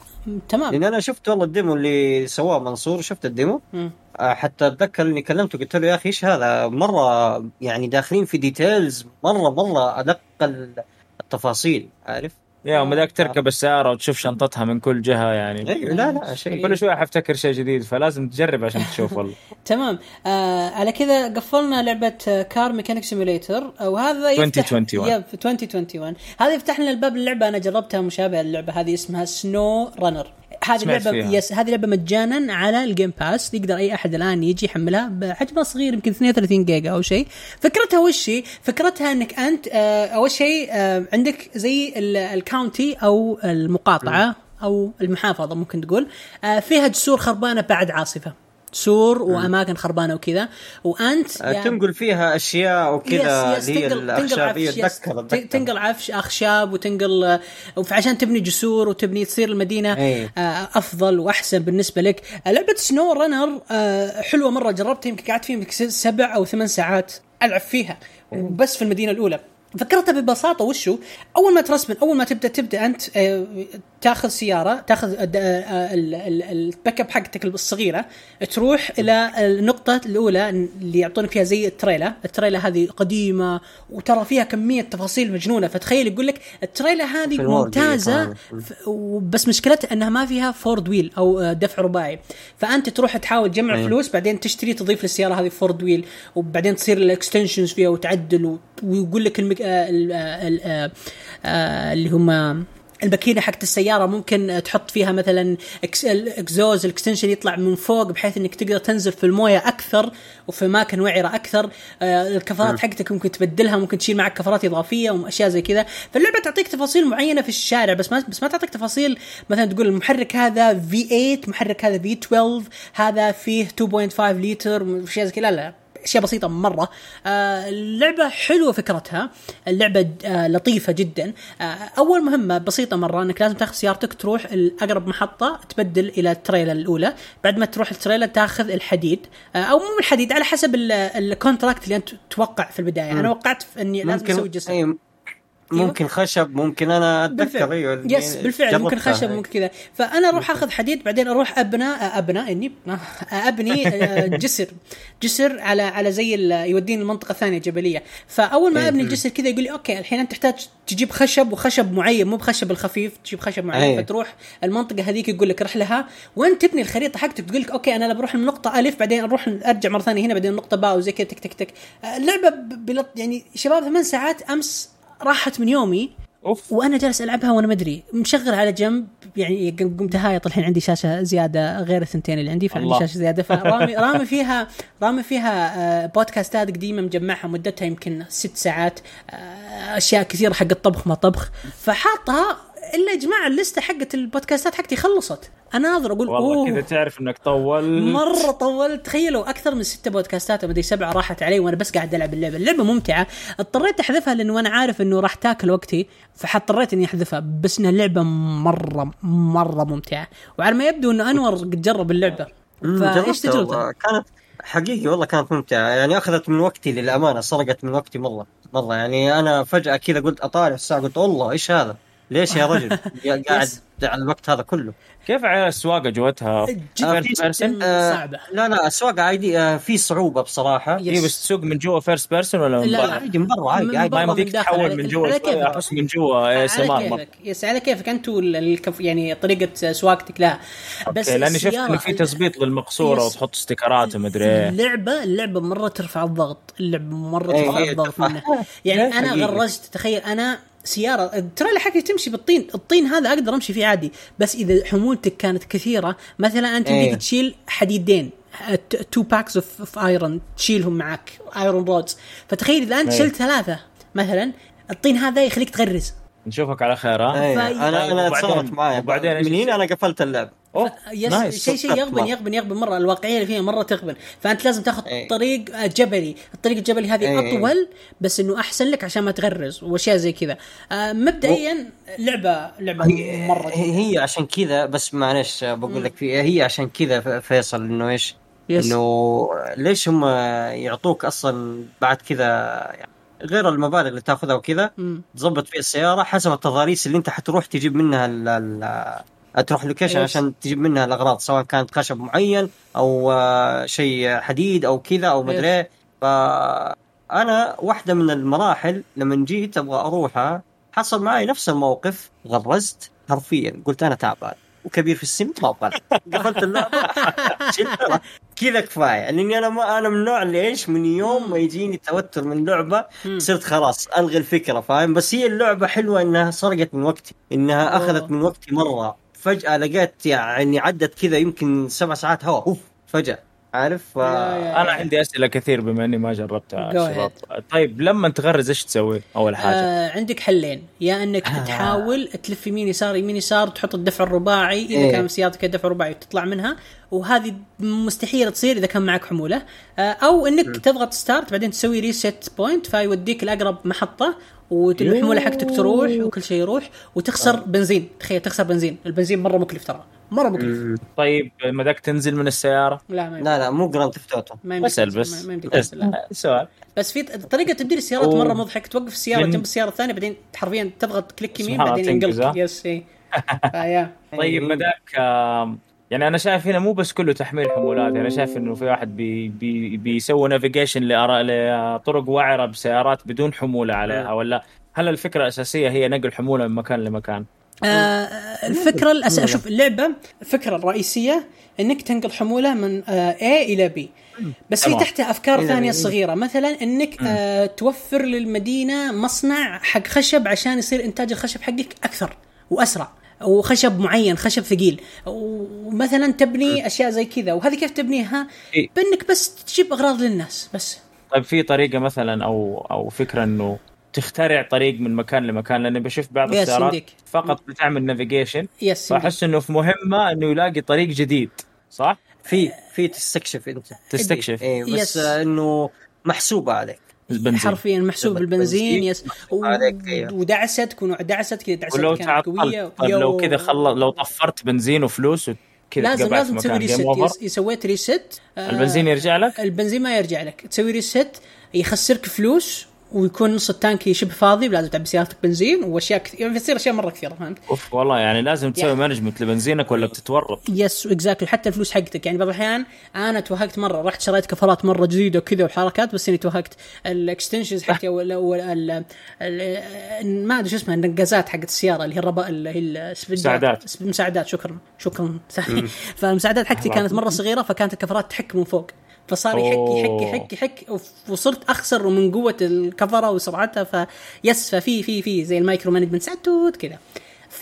تمام لأن أنا شفت والله ال demo اللي سواه منصور شفت ال demo. آه، حتى أتذكر إني كلمته قلت له يا أخي إيش هذا مرة يعني داخلين في details مرة مرة أدق ال- التفاصيل عارف؟ يا وما ذاك تركب السيارة وتشوف شنطتها من كل جهة يعني. أيوه لا لا شيء كل شوية حفتكر شيء جديد فلازم تجرب عشان تشوف والله. تمام. آه على كذا قفلنا لعبة آه، Car Mechanic Simulator وهذا يفتح 2021. yep 2021 هذا يفتح لنا الباب للعبة أنا جربتها مشابهة للعبة هذه اسمها SnowRunner هذه فيها. yes هذه لعبة مجانا على ال Game Pass يقدر أي أحد الآن يجي يحملها بحجمها صغير يمكن 32 جيجا أو شيء. فكرتها وش هي؟ فكرتها أنك أنت آه أول شيء آه عندك زي ال- ال county أو المقاطعة أو المحافظة ممكن تقول. آه، فيها جسور خربانة بعد عاصفة. سور وأماكن خربانة وكذا. وأنت آه، يا- تنقل فيها أشياء وكذا اللي هي تنقل- تنقل الأخشاب هي عفش، yes، اتذكر ت- اتذكر تنقل عفش أخشاب وتنقل آه، عشان تبني جسور وتبني تصير المدينة إيه. آه، أفضل وأحسن بالنسبة لك. لعبة SnowRunner حلوة مرة جربتها يمكن قعدت فيها سبع أو ثمان ساعات ألعب فيها. بس في المدينة الأولى. فكرتها ببساطة وشو؟ أول ما ت respawn أول ما تبدأ تبدأ أنت آه، تاخذ سيارة تاخذ الباك اب حقتك الصغيرة تروح إلى النقطة الأولى اللي يعطونك فيها زي التريلا. التريلا هذه قديمة وترى فيها كمية تفاصيل مجنونة. فتخيل يقول لك التريلا هذه ممتازة بس مشكلتها إنها ما فيها four wheel أو آه، دفع رباعي. فأنت تروح تحاول تجمع أيه. فلوس بعدين تشتري تضيف للسيارة هذه four wheel وبعدين تصير ال extensions فيها وتعدل ويقول لك المك... آه، آه، اللي هم الماكينه حقت السيارة ممكن تحط فيها مثلا ال exhaust ال extension يطلع من فوق بحيث إنك تقدر تنزل في الموية أكثر وفي أماكن وعرة أكثر. آه، الكفرات حقتك ممكن تبدلها ممكن تشيل معك كفرات إضافية وأشياء زي كذا. فاللعبة تعطيك تفاصيل معينة في الشارع بس ما بس ما تعطيك تفاصيل. مثلا تقول المحرك هذا V8 محرك هذا V12 هذا فيه 2.5 لتر واشياء زي كذا. لا لا. أشياء بسيطة مرة. آه اللعبة حلوة فكرتها. اللعبة آه لطيفة جدا. آه أول مهمة بسيطة مرة إنك لازم تاخذ سيارتك تروح الأقرب محطة تبدل إلى التريلا الأولى. بعد ما تروح التريلا تاخذ الحديد. أو مو الحديد على حسب ال contract اللي أنت توقع في البداية. أنا وقعت إني لازم أسوي جسر ممكن خشب ممكن أنا أتذكر أيوه yes بالفعل ممكن خشب ممكن كذا. فأنا أروح أخذ حديد بعدين أروح ابنى ابنى إني أبني آه، جسر. جسر على على زي يوديني المنطقة الثانية جبلية. فأول ما إيه، أبني الجسر كذا يقول لي okay الحين أنت تحتاج تجيب خشب وخشب معين مو بخشب الخفيف تجيب خشب معين. أيه. فتروح المنطقة هذيك يقول لك روح لها. وانت تبني الخريطة حقتك؟ تقول لك okay أنا بروح من نقطه ألف بعدين أروح أرجع مرة ثانية هنا بعدين نقطة باء وزي كذا تك تك تك. اللعبه يعني شباب ثمان ساعات أمس راحت من يومي أوف. وأنا جالس ألعبها وأنا ما أدري. مشغل على جنب يعني قمت هايط الحين عندي شاشة زيادة غير الثنتين اللي عندي فعندي شاشة زيادة. فرامي رامي فيها رامي فيها آه، بودكاستات قديمة مجمعها مدتها يمكن ست ساعات آه، أشياء كثيرة حق الطبخ ما طبخ. فحاطها إلا يا جماعة اللستة حقت البودكاستات حقتي خلصت. أنا ناظر أقول والله كذا تعرف إنك طولت. مرة طولت. تخيلوا أكثر من ستة بودكاستات مدري سبعة راحت علي وأنا بس قاعد ألعب اللعبة. اللعبة ممتعة. اضطريت أحذفها لأنه أنا عارف إنه راح تاكل وقتي فاضطريت إني أحذفها. بس إنها لعبة مرة مرة ممتعة. وعلى ما يبدو إنه أنور قد جرب اللعبة. فإيش تجربتك؟ كانت حقيقي والله كانت ممتعة. يعني أخذت من وقتي للأمانة سرقت من وقتي مرة مرة. يعني أنا فجأة كذا قلت اطالع الساعة قلت والله إيش هذا؟ ليش يا رجل؟ قاعد على الوقت هذا كله. كيف السواقة جوتها؟ جدا آه صعبه لا لا السواقة عادي آه في صعوبة بصراحة. اي بس تسوق من جوا first person ولا من لا عادي من برا عادي عادي. ما يمديك تحول من جوا أحس من جوا سمار yes على كيفك. الكف يعني طريقة سواقتك لا. بس لأني شفت إنه في تظبيط للمقصورة وتحط stickerات ومدري إيه. اللعبة اللعبة مرة ترفع الضغط. اللعبة مرة ترفع الضغط منها يعني أنا غرزت تخيل أنا سيارة التريلا حقي تمشي بالطين الطين هذا أقدر أمشي فيه عادي بس إذا حمولتك كانت كثيرة مثلا أنت تبيك تشيل حديدين two packs of iron تشيلهم معك iron rods فتخيل إذا أنت شلت ثلاثة مثلا الطين هذا يخليك تغرز نشوفك على خير ها؟ أنا أنا صارت معي وبعدين من هنا أنا قفلت اللعب. أوه yes شيء شيء يغبن يغبن يغبن. مرة الواقعية اللي فيها مرة تغبن. فأنت لازم تاخذ أي. طريق جبلي. الطريق الجبلي هذه أي. أطول بس إنه أحسن لك عشان ما تغرز وأشياء زي كذا. آه مبدئيا لعبة لعبة هي مرة هي عشان كذا بس معلش بقول لك هي عشان كذا فيصل إنه إيش؟ إنه ليش هم يعطوك أصلا بعد كذا يعني غير المبالغ اللي تاخذها وكذا تظبط فيها السيارة حسب التضاريس اللي أنت حتروح تجيب منها تروح لوكيشن عشان تجيب منها الأغراض سواء كانت خشب معين أو آه، شيء حديد أو كذا أو مدري إيه. فانا واحدة من المراحل لما جيت أبغى أروحها حصل معي نفس الموقف غرزت حرفيا قلت أنا تعبان وكبير في السن ما أبغى. قفلت اللعبة. كذا كفاية. لأني أنا ما أنا من النوع اللي إيش من يوم ما يجيني توتر من لعبة صرت خلاص ألغي الفكرة فاهم؟ بس هي اللعبة حلوة إنها سرقت من وقتي إنها أخذت من وقتي مرة. فجأة لقيت يعني عدت كذا يمكن سبع ساعات هواء أوف فجأة. عارف؟ ف... أنا عندي أسئلة كثير بما إني ما جربتها شباب طيب لما تغرز إيش تسوي؟ أول حاجة. آه عندك حلين. يا إنك آه. تحاول تلف يمين يسار يمين يسار تحط الدفع الرباعي إذا إيه. كان سيارتك الدفع الرباعي تطلع منها. وهذه مستحيل تصير إذا كان معك حمولة. آه أو إنك م. تضغط start بعدين تسوي reset point فيوديك لأقرب محطة والحموله حقتك تروح وكل شيء يروح وتخسر أوه. بنزين. تخيل تخسر بنزين. البنزين مرة مكلف ترى. مرة مقرف. مم. طيب مداك تنزل من السيارة؟ لا ما لا لا مو Grand Theft Auto بس. ما- ما يمديك بس. تنزل، لا. سؤال. بس في طريقة تبديل السيارات أوه. مرة مضحك توقف السيارة جنب السيارة الثانية بعدين حرفيا تضغط click يمين بعدين ها؟ yes اي فيا طيب. مداك يعني أنا شايف هنا مو بس كله تحميل حمولات. أنا شايف إنه في واحد بي بي بيسوي navigation لطرق وعره بسيارات بدون حمولة عليها ولا؟ هل الفكرة الأساسية هي نقل حمولة من مكان لمكان؟ آه الفكرة الأس... شوف اللعبة الفكرة الرئيسيه إنك تنقل حمولة من آه A إلى B. بس في. تحتها أفكار ثانية. صغيرة. مثلا إنك آه توفر للمدينة مصنع حق خشب عشان يصير إنتاج الخشب حقك أكثر وأسرع وخشب معين خشب ثقيل. ومثلا تبني أشياء زي كذا. وهذه كيف تبنيها؟ إيه. بإنك بس تجيب أغراض للناس بس. طيب في طريقة مثلا أو أو فكرة إنه تخترع طريق من مكان لمكان لأني بشوف بعض السيارات. فقط بتعمل navigation yes فأحس إنه في مهمة إنه يلاقي طريق جديد صح؟ في في تستكشف أنت تستكشف إيه بس yes. إنه محسوبه عليك البنزين حرفيا محسوب بالضبط. بالبنزين بنزين. يس و- عليك، أيوه. ودعست ونوع دعست كذا دعست ولو كانت قوية طيب لو. كذا خل لو طفرت بنزين وفلوس وكذا لازم لازم تسوي reset سويت reset آه، البنزين يرجع لك؟ البنزين ما يرجع لك تسوي reset يخسرك فلوس ويكون نص ال tank شبه فاضي لازم تعبي سيارتك بنزين وأشياء كثير يعني بتصير أشياء مرة كثيرة فهمت؟ أوف والله يعني لازم تسوي يعني- management لبنزينك ولا بتتورط. yes exactly حتى الفلوس حقتك. يعني بعض الأحيان أنا توهقت مرة رحت شريت كفرات مرة جديدة وكذا وحركات بس إني توهقت. ال extensions حقتي أو ما أدري شو اسمها النقازات حقت السيارة اللي هي الربا اللي هي السبيدات. مساعدات. مساعدات شكرا شكرا. فالمساعدات حقتي كانت مرة صغيرة فكانت الكفرات تحك من فوق. فصار يحك يحك. يحك يحك وصرت أخسر من قوة الكفرة وسرعتها ف yes ففي في في زي ال micro management ساعات توت كذا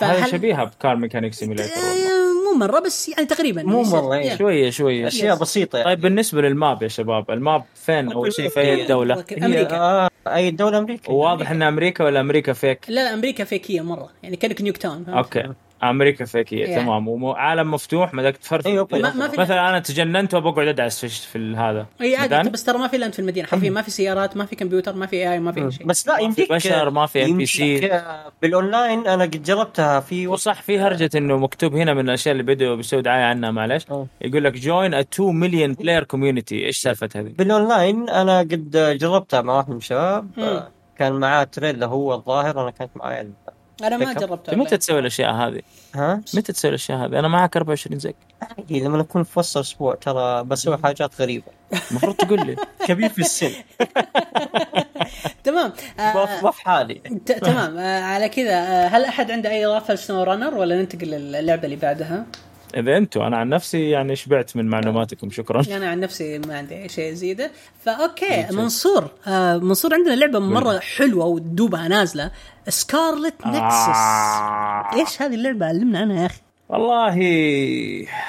هذه فهل- شبيهة ب Car Mechanic Simulator. آه، مو مرة بس يعني تقريبا مو إيه. يعني. شوية شوية أشياء بسيطة يعني. طيب بالنسبة لل map يا شباب ال map فين أول شيء في أي دولة أمريكا. آه أي دولة أمريكا وواضح إن أمريكا ولا أمريكا fake لا لا أمريكا fake يه مرة يعني كأنك Nuketown؟ okay أمريكا fake يه يعني. تمام. وعالم مفتوح ما بدك تفرق أيوة، ما- ما في- مثلا أنا تجننت وبقعد أدعس في في ال- هذا. إي عادي؟ بس ترى ما في الا انت في المدينة. حرفيا ما في سيارات ما في كمبيوتر ما في اي اي ما في اي شيء. بس لا يمديك بشر، ما في NPC. يمديك بالأونلاين. أنا قد جربتها في وصح في هرجة إنه مكتوب هنا من الأشياء اللي بدأوا بيسووا دعاية عنها معلش. يقول لك join a 2 million player community إيش سالفة هذه؟ بالأونلاين أنا قد جربتها مع واحد من الشباب. كان معاه تريلا هو الظاهر أنا كانت معايا ال- أنا ما. جربتها متى تسوي الأشياء هذه؟ ها؟ متى تسوي الأشياء هذه؟ أنا معك 24 زق عادي لما اكون في وسط أسبوع ترى بسوي حاجات غريبة. المفروض تقول لي كبير في السن. تمام. آه في حالي. تمام. آه على كذا. آه هل أحد عنده أي اضافه ل SnowRunner ولا ننتقل للعبة اللي بعدها؟ إذا أنتم أنا عن نفسي يعني شبعت من معلوماتكم شكرا. أنا عن نفسي ما عندي أي شيء زياده ف okay منصور. آه منصور عندنا لعبة مرة حلوة ودوبها نازلة. Scarlet Nexus آه. إيش هذه اللعبة؟ علمنا عنها يا أخي. والله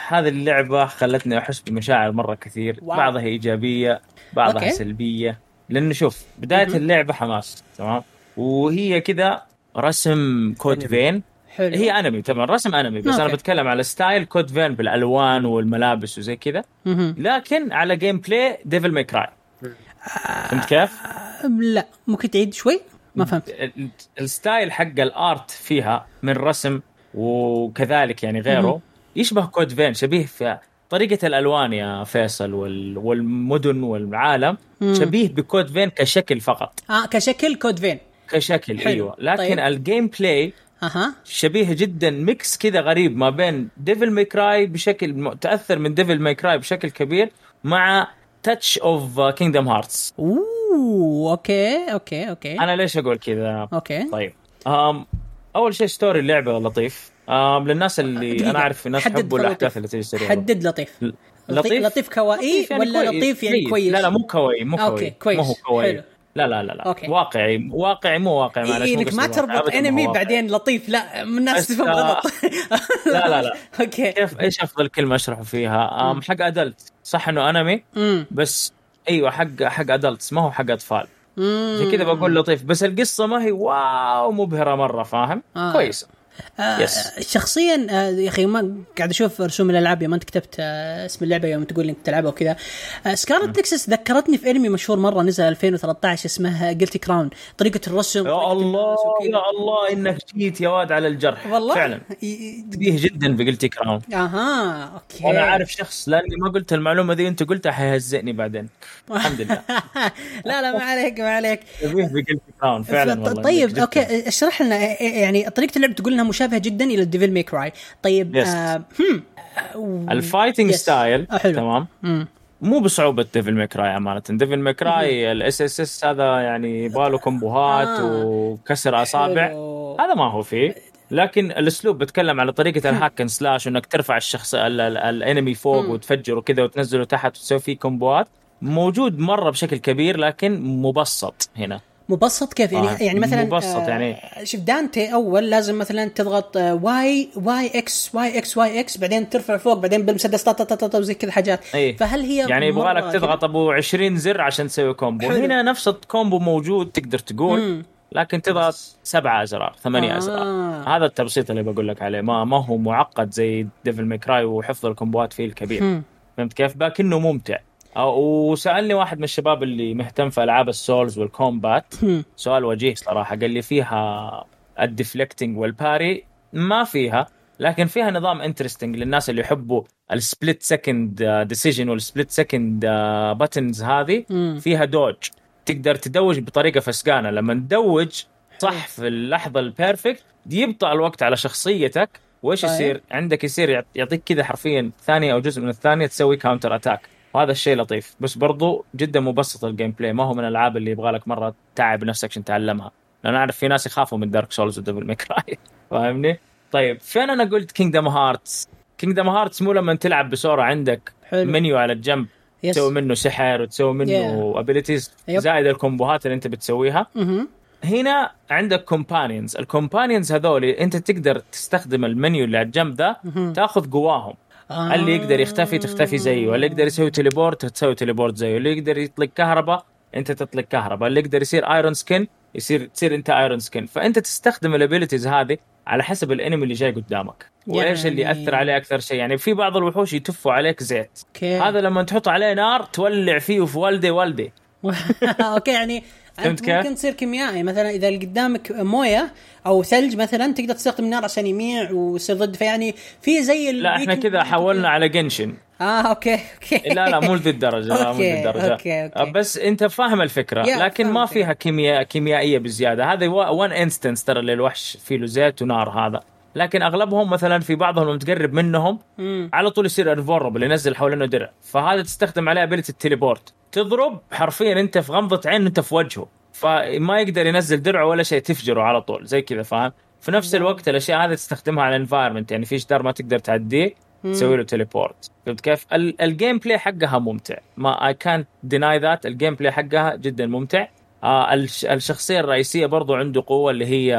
هذه اللعبة خلتني أحس بمشاعر مرة كثير. wow. بعضها إيجابية بعضها okay. سلبية. لأنه شوف بداية مهم. اللعبة حماس تمام؟ وهي كذا رسم أنمي. فين؟ حلو هي أنمي طبعا رسم أنمي بس أنا okay. بتكلم على style Code Vein بالألوان والملابس وزي كذا. لكن على gameplay Devil May Cry فهمت كيف؟ لا ممكن تعيد شوي ما فهمت ال- ال style حق ال art فيها من رسم وكذلك يعني غيره. يشبه Code Vein شبيه في طريقة الألوان يا فيصل وال... والمدن والعالم. شبيه ب Code Vein كشكل فقط آه كشكل Code Vein كشكل حلو. أيوة لكن. طيب. ال gameplay أها. شبيه جدا mix كذا غريب ما بين Devil May Cry بشكل تأثر من Devil May Cry بشكل كبير مع touch of Kingdom Hearts أوه okay okay okay. أنا ليش أقول كذا؟ أوكي. طيب. أم أول شيء ستوري اللعبه لطيف. أم للناس اللي دقيقة. أنا أعرف ناس يحبوا لطيف. الأحداث اللي تجي سريعه حدد لطيف. لطيف؟ لطيف كوائي يعني ولا كويس. لطيف يعني كويس. لا لا مو كوي مو كوي كويس. مو هو كوي حلو. لا لا لا لا. أوكي. واقعي واقعي مو واقعي معلش إيه إنك ما. تربط انمي. بعدين لطيف لا من الناس تفهم آه، غلط لا لا لا. أوكي. كيف إيش أفضل كلمة أشرحه فيها؟ أم حق ادلت صح إنه انمي بس أيوه حق حق adults ما هو حق أطفال. عشان كذا بقول لطيف بس القصة ما هي wow مبهرة مرة فاهم؟ آه. كويسه آه Yes. شخصيا آه يا أخي ما قاعد أشوف رسوم الألعاب يوم أنت كتبت آه اسم اللعبة يوم تقول انك تلعبها وكذا. آه Scarlet Nexus ذكرتني في انمي مشهور مرة نزل 2013 اسمه Guilty Crown طريقة الرسم يا الله. يا الله إنك جيت يا واد على الجرح. والله؟ فعلا. شبيه جدا في Guilty Crown أها okay. وأنا عارف شخص لأني ما قلت المعلومة دي أنت قلتها حيهزئني بعدين. الحمد لله. لا لا ما عليك ما عليك. شبيه في Guilty Crown فعلا والله طيب. okay اشرح لنا آه، يعني طريقة اللعب تقول انها مشابهه جدا إلى ال Devil May Cry طيب Yes. آه هم آه، ال fighting. style آه، حلو. تمام مم. مو بصعوبة Devil May Cry امانه Devil May Cry ال SSS هذا يعني باله كومبوهات آه. وكسر أصابع حلو. هذا ما هو فيه لكن الأسلوب بتكلم على طريقة ال hack slash انك ترفع الشخص ال- ال- الأنمي فوق. وتفجره كذا وتنزله تحت وتسوي فيه كومبوات موجود مرة بشكل كبير لكن مبسط هنا مبسط كيف يعني آه، يعني مثلا مبسط آه، يعني. شوف دانتي أول لازم مثلا تضغط آه، واي واي إكس واي إكس واي إكس بعدين ترفع فوق بعدين بالمسدس طا طا طا طا وزي كذا حاجات إي فهل هي يعني يبغى لك تضغط أبو 20 زر عشان تسوي combo حلو. هنا نفس ال combo موجود تقدر تقول مم. لكن تضغط سبعة أزرار ثمانية آه. أزرار هذا التبسيط اللي بقول لك عليه ما ما هو معقد زي Devil May Cry وحفظ الكومبوات فيه الكبير مم. فهمت كيف لكنه ممتع وسألني واحد من الشباب اللي مهتم في ألعاب ال Souls وال combat. سؤال وجيه صراحة قال لي فيها ال deflecting وال parry ما فيها لكن فيها نظام interesting للناس اللي يحبوا ال split second decision وال split second buttons هذه مم. فيها dodge تقدر ت dodge بطريقة فسقانة لما ت dodge صح في اللحظة ال perfect يبطأ الوقت على شخصيتك وإيش طيب. يصير؟ عندك يصير يعط- يعطيك كذا حرفيا ثانية أو جزء من الثانية تسوي counter attack وهذا الشيء لطيف. بس برضو جدا مبسط ال gameplay ما هو من الألعاب اللي يبغى لك مرة تعب نفسك عشان تتعلمها لأن أعرف في ناس يخافوا من Dark Souls و Devil May Cry فاهمني؟ طيب فين أنا قلت Kingdom Hearts؟ Kingdom Hearts مو لما تلعب بسرعة عندك حلو. منيو على الجنب. yes تسوي منه سحر وتسوي منه abilities yep. زائد ال combo هات اللي أنت بتسويها. مهم. هنا عندك companions ال companions هذول أنت تقدر تستخدم المنيو اللي على الجنب ده. تاخذ قواهم. آه. اللي يقدر يختفي تختفي زيه؟ اللي يقدر يسوي teleport تسوي teleport زيه؟ اللي يقدر يطلق كهرباء انت تطلق كهرباء. اللي يقدر يصير iron skin يصير تصير انت iron skin فانت تستخدم ال abilities هذه على حسب ال enemy اللي جاي قدامك. وايش اللي يعني- يأثر عليه أكثر شيء؟ يعني في بعض الوحوش يتفوا عليك زيت. okay. هذا لما تحط عليه نار تولع فيه وفي والدي والدي. okay يعني فهمت كيف؟ ممكن تصير كيميائي. مثلا إذا اللي قدامك موية أو ثلج مثلا تقدر تستخدم النار عشان يميع ويصير ضد. فيعني في زي ال- لا إحنا كذا حولنا على Genshin آه okay okay. لا لا مو لذي الدرجة لا مو لذي okay، الدرجة. okay، okay. بس أنت فاهم الفكرة لكن ما. فيها كيمياء كيميائية بزيادة. هذا one instance ترى للوحش فيه له زيت ونار هذا. لكن أغلبهم مثلا في بعضهم لما تقرب منهم مم. على طول يصير invulnerable ينزل حوالينه درع. فهذا تستخدم عليه ability ال teleport تضرب حرفيا أنت في غمضة عين أنت في وجهه. فما يقدر ينزل درعه ولا شيء تفجره على طول زي كذا فاهم؟ في نفس الوقت الأشياء هذه تستخدمها على ال environment يعني في جدار ما تقدر تعديه تسوي له teleport فهمت كيف؟ ال- ال gameplay حقها ممتع. ما اي كانت ديناي ذات الجيم بلاي حقها جدا ممتع. آه الش- الشخصية الرئيسية برضو عنده قوة اللي هي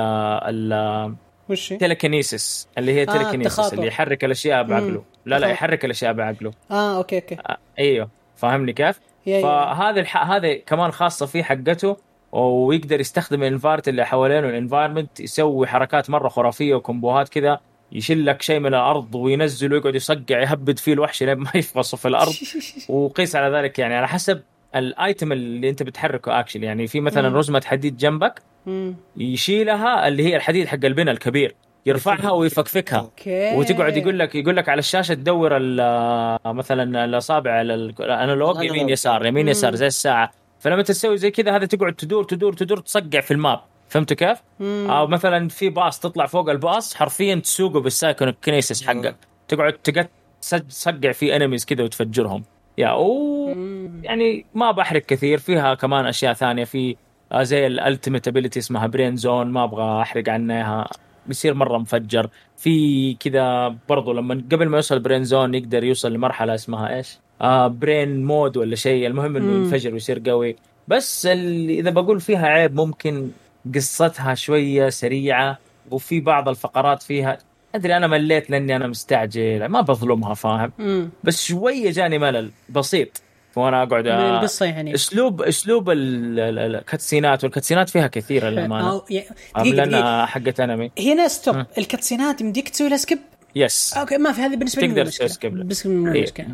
وش هي؟ telekinesis اللي هي آه، telekinesis التخاطر. اللي يحرك الأشياء بعقله لا لا تخاطر. يحرك الأشياء بعقله آه okay okay آه أيوه فاهمني كيف؟ فهذه الح... هذه كمان خاصة فيه حقته ويقدر يستخدم ال environment اللي حوالينه ال environment يسوي حركات مرة خرافية و combo هات كذا يشيل لك شيء من الأرض وينزله ويقعد يصقع يهبد فيه الوحش لين ما يفقصه في الأرض وقيس على ذلك يعني على حسب ال item اللي أنت بتحركه actually يعني في مثلا مم. رزمه حديد جنبك مم. يشيلها اللي هي الحديد حق البناء الكبير يرفعها ويفكفكها okay وتقعد يقول لك يقول لك على الشاشة تدور ال- مثلا الأصابع على ال analog يمين. يسار يمين. يسار زي الساعة فلما تسوي زي كذا هذا تقعد تدور تدور تدور تصقع في ال map فهمت كيف؟ مم. أو مثلا في باص تطلع فوق الباص حرفيا تسوقه بال psychokinesis حقك تقعد تقعد تصقع في enemies كذا وتفجرهم يا أو. يعني ما بحرق كثير فيها كمان أشياء ثانية في آه، زي ال ultimate ability اسمها brain zone ما أبغى أحرق عنها بيصير مرة مفجر في كذا برضو لما قبل ما يوصل brain zone يقدر يوصل لمرحلة اسمها إيش؟ آه brain mode ولا شيء المهم إنه. ينفجر ويصير قوي بس اللي إذا بقول فيها عيب ممكن قصتها شوية سريعة وفي بعض الفقرات فيها أدري أنا مليت لأني أنا مستعجل ما بظلمها فاهم؟ مم. بس شوية جاني ملل بسيط. وأنا أقعد آه، القصة يعني. أسلوب أسلوب ال- ال- ال- الكاتسينات والكاتسينات فيها كثيره للأمانة. دقيقة. عاملنا حقت أنمي. هنا stop ال cutscene ات يمديك تسوي لها skip؟ yes okay ما في هذه بالنسبة لي تقدر تسوي له. بس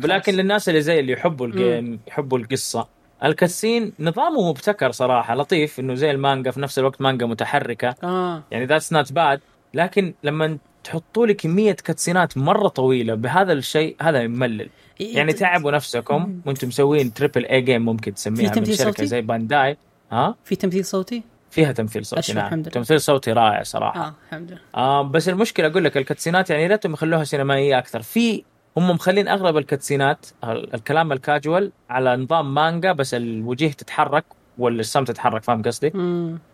لكن. للناس اللي زي اللي يحبوا ال game يحبوا القصة ال cutscene نظامه مبتكر صراحة لطيف إنه زي المانجا في نفس الوقت مانجا متحركة. آه. يعني that's not bad لكن لما تحطوا لي كمية cutscene ات مرة طويلة بهذا الشيء هذا يملل. إيه، يعني ت- تعبوا نفسكم وأنتم مسوين triple A game ممكن تسميها من تمثيل شركة صوتي؟ زي Bandai ها؟ في تمثيل صوتي؟ فيها تمثيل صوتي نعم. الحمد لله. تمثيل صوتي رائع صراحة. آه الحمد لله. آه بس المشكلة أقول لك ال cutscene ات يعني ريتهم يخلوها سينمائية أكثر. في هم مخلين أغلب ال cutscene ات ال- الكلام الكاجوال على نظام مانجا بس الوجيه تتحرك والسم تتحرك فاهم قصدي؟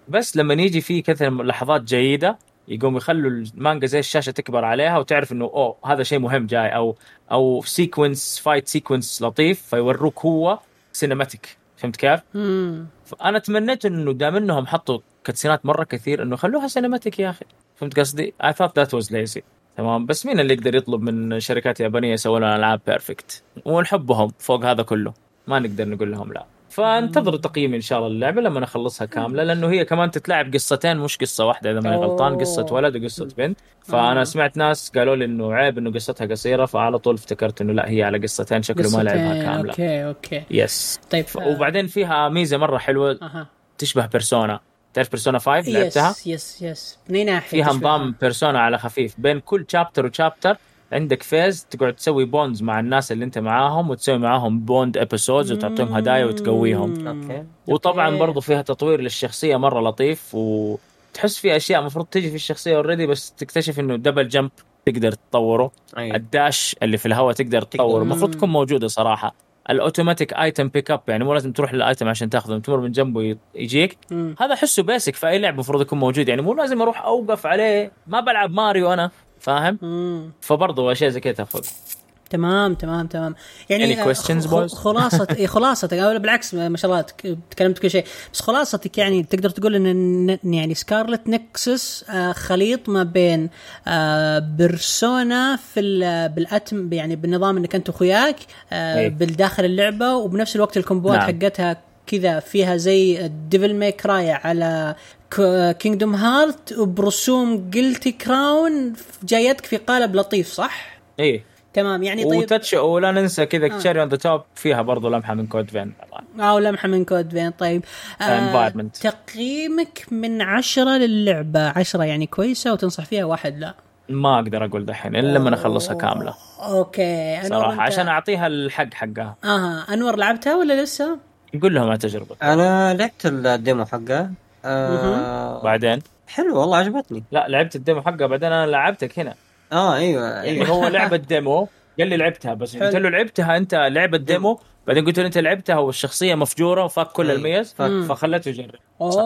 بس لما يجي في كذا لحظات جيدة يقوم يخلوا المانجا زي الشاشة تكبر عليها وتعرف إنه أوه هذا شيء مهم جاي. أو أو sequence fight sequence لطيف فيوروك هو cinematic فهمت كيف؟ مم. فانا تمنيت إنه دام إنهم حطوا cutscene ات مرة كثير إنه خلوها cinematic يا أخي. فهمت قصدي؟ I thought that was lazy. تمام. بس مين اللي يقدر يطلب من شركات يابانية يسوون لنا ألعاب perfect ونحبهم فوق هذا كله. ما نقدر نقول لهم لا. فانتظروا تقييمي إن شاء الله اللعبه لما اخلصها كاملة لأنه هي كمان تتلعب قصتين مش قصة واحدة إذا ماني غلطان. قصة ولد وقصة بنت. فأنا آه. سمعت ناس قالوا لي إنه عيب إنه قصتها قصيرة فعلى طول افتكرت إنه لا هي على قصتين شكله ما لعبها. كاملة. okay okay. yes طيب ف- وبعدين فيها ميزة مرة حلوة أها. تشبه Persona تعرف Persona 5 لعبتها؟ yes yes yes من ناحية فيها؟ نظام Persona على خفيف بين كل chapter و chapter عندك phase تقعد تسوي bonds مع الناس اللي انت معاهم وتسوي معاهم bond episodes وتعطيهم هدايا وتقويهم. okay. وطبعا. برضو فيها تطوير للشخصية مرة لطيف وتحس في أشياء المفروض تجي في الشخصية already بس تكتشف إنه double jump تقدر تطوره. أيوة. ال dash اللي في الهواء تقدر تطور المفروض تكون موجودة صراحة. ال automatic item pick up يعني مو لازم تروح لل item عشان تاخذه تمر من جنبه يجيك. مم. هذا احسه basic في اي لعبه المفروض يكون موجود. يعني مو لازم أروح أوقف عليه. ما بلعب ماريو أنا. فاهم مم. فبرضه أشياء زي كذا تاخذ تمام تمام تمام يعني آه، questions, boys? خلاصة إيه، خلاصتك أو بالعكس ما شاء الله تك- تكلمت كل شيء بس خلاصتك يعني تقدر تقول إن يعني Scarlet Nexus آه، خليط ما بين آه، بيرسونا في ال- بالاتم يعني بالنظام إنك أنت وأخوياك آه، إيه. بالداخل اللعبة وبنفس الوقت الكومبوات نعم. حقتها كذا فيها زي ديفل ماي كراي على كينجدوم هارت وبرسوم قلتي كراون جايتك في قالب لطيف صح؟ إيه تمام يعني طيب. وتتش ولا ننسى كذا آه. تشيري اون ذا توب فيها برضه لمحة من كود فين. أو لمحة من كود فين طيب. Environment. تقييمك من عشرة للعبة. عشرة يعني كويسة وتنصح فيها واحد لا. ما أقدر أقول دحين إلا لما أخلصها كاملة. okay. صراحة أنت... عشان أعطيها الحق حقها. آها. أنور لعبتها ولا لسه؟ قول لهم عن تجربة. أنا لعبت ال demo حقه آه بعدين؟ حلو والله عجبتني. لا لعبت ال demo حقها بعدين أنا لعبتك هنا. آه أيوه يعني أيوه هو لعبة demo قال لي لعبتها بس قلت له لعبتها أنت لعبة demo. بعدين قلت له أنت لعبتها والشخصية مفجورة وفاك كل إيه. الميز مم. فخليته يجرب.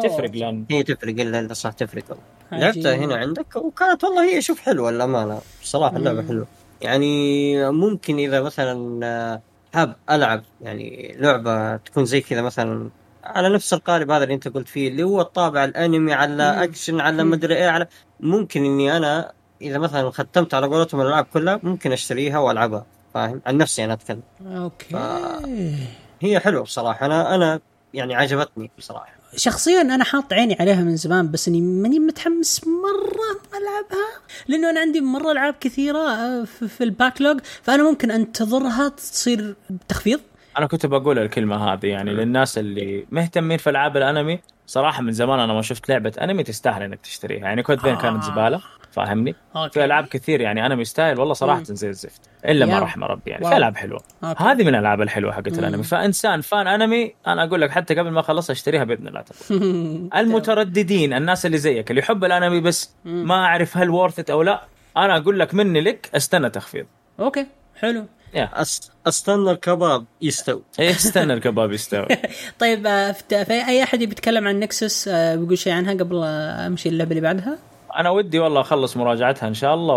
تفرق لأن هي تفرق إلا صح تفرق. لعبتها هنا عندك وكانت والله هي شوف حلوة الأمانة. بصراحه اللعبة حلوة. يعني ممكن إذا مثلا آه، حاب ألعب يعني لعبة تكون زي كذا مثلا على نفس القالب هذا اللي انت قلت فيه اللي هو الطابع الانمي على اكشن على مدري إيه على ممكن إني أنا إذا مثلا ختمت على قولتهم الألعاب كلها ممكن أشتريها وألعبها فاهم؟ عن نفسي أنا أتكلم. okay. هي حلوة بصراحة أنا أنا يعني عجبتني بصراحة. شخصيا أنا حاط عيني عليها من زمان بس إني ماني متحمس مرة ألعبها لأنه أنا عندي مرة ألعاب كثيرة آه، في ال backlog فأنا ممكن أنتظرها تصير تخفيض. أنا كنت بقول الكلمة هذه يعني للناس اللي مهتمين في ألعاب الأنمي صراحة من زمان أنا ما شفت لعبة أنمي تستاهل إنك تشتريها. يعني Code Vein كانت زبالة فاهمني؟ okay. في ألعاب كثير يعني أنمي يستاهل والله صراحة زي الزفت إلا ما. رحم ربي يعني. wow. في ألعاب حلوة. okay. هذه من الألعاب الحلوة حقت الأنمي. فإنسان fan أنمي أنا أقول لك حتى قبل ما اخلصها أشتريها بإذن الله. تعالى المترددين الناس اللي زيك اللي يحب الأنمي بس ما أعرف هل worth أو لا أنا أقول لك مني لك أستنى تخفيض. okay. حلو. استنى الكباب يستوي. إيه، استنى الكباب يستوي. طيب آه، في أي أحد بيتكلم عن Nexus آه، بيقول شيء عنها قبل آه، أمشي اللعبة اللي بعدها؟ أنا ودي والله أخلص مراجعتها إن شاء الله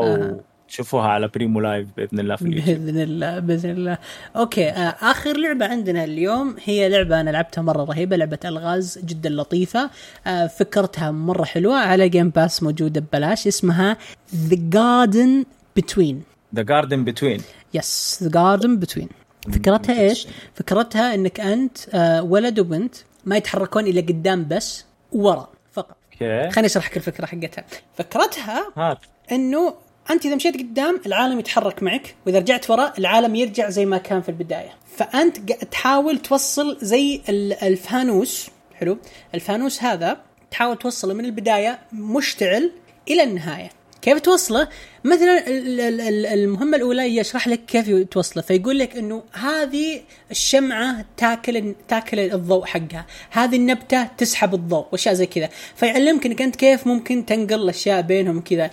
وتشوفوها على بريمو لايف بإذن الله في اليوتيوب. بإذن الله بإذن الله. okay آه، آخر لعبة عندنا اليوم هي لعبة أنا لعبتها مرة رهيبة لعبة ألغاز جدا لطيفة. آه، فكرتها مرة حلوة على Game Pass موجودة ببلاش اسمها The Garden Between The Garden Between yes The Garden Between فكرتها إيش؟ فكرتها إنك أنت آه، ولد وبنت ما يتحركون الا قدام بس ورا فقط. أوكي خليني أشرح لك الفكرة حقتها. فكرتها هات إنه أنت إذا مشيت قدام العالم يتحرك معك وإذا رجعت وراء العالم يرجع زي ما كان في البداية. فأنت تحاول توصل زي ال- الفانوس حلو؟ الفانوس هذا تحاول توصله من البداية مشتعل إلى النهاية. كيف توصله؟ مثلا ال- ال- ال- المهمة الأولى يشرح لك كيف توصله فيقول لك إنه هذه الشمعة تاكل تاكل الضوء حقها، هذه النبتة تسحب الضوء وأشياء زي كذا، فيعلمك انك أنت كيف ممكن تنقل الأشياء بينهم كذا.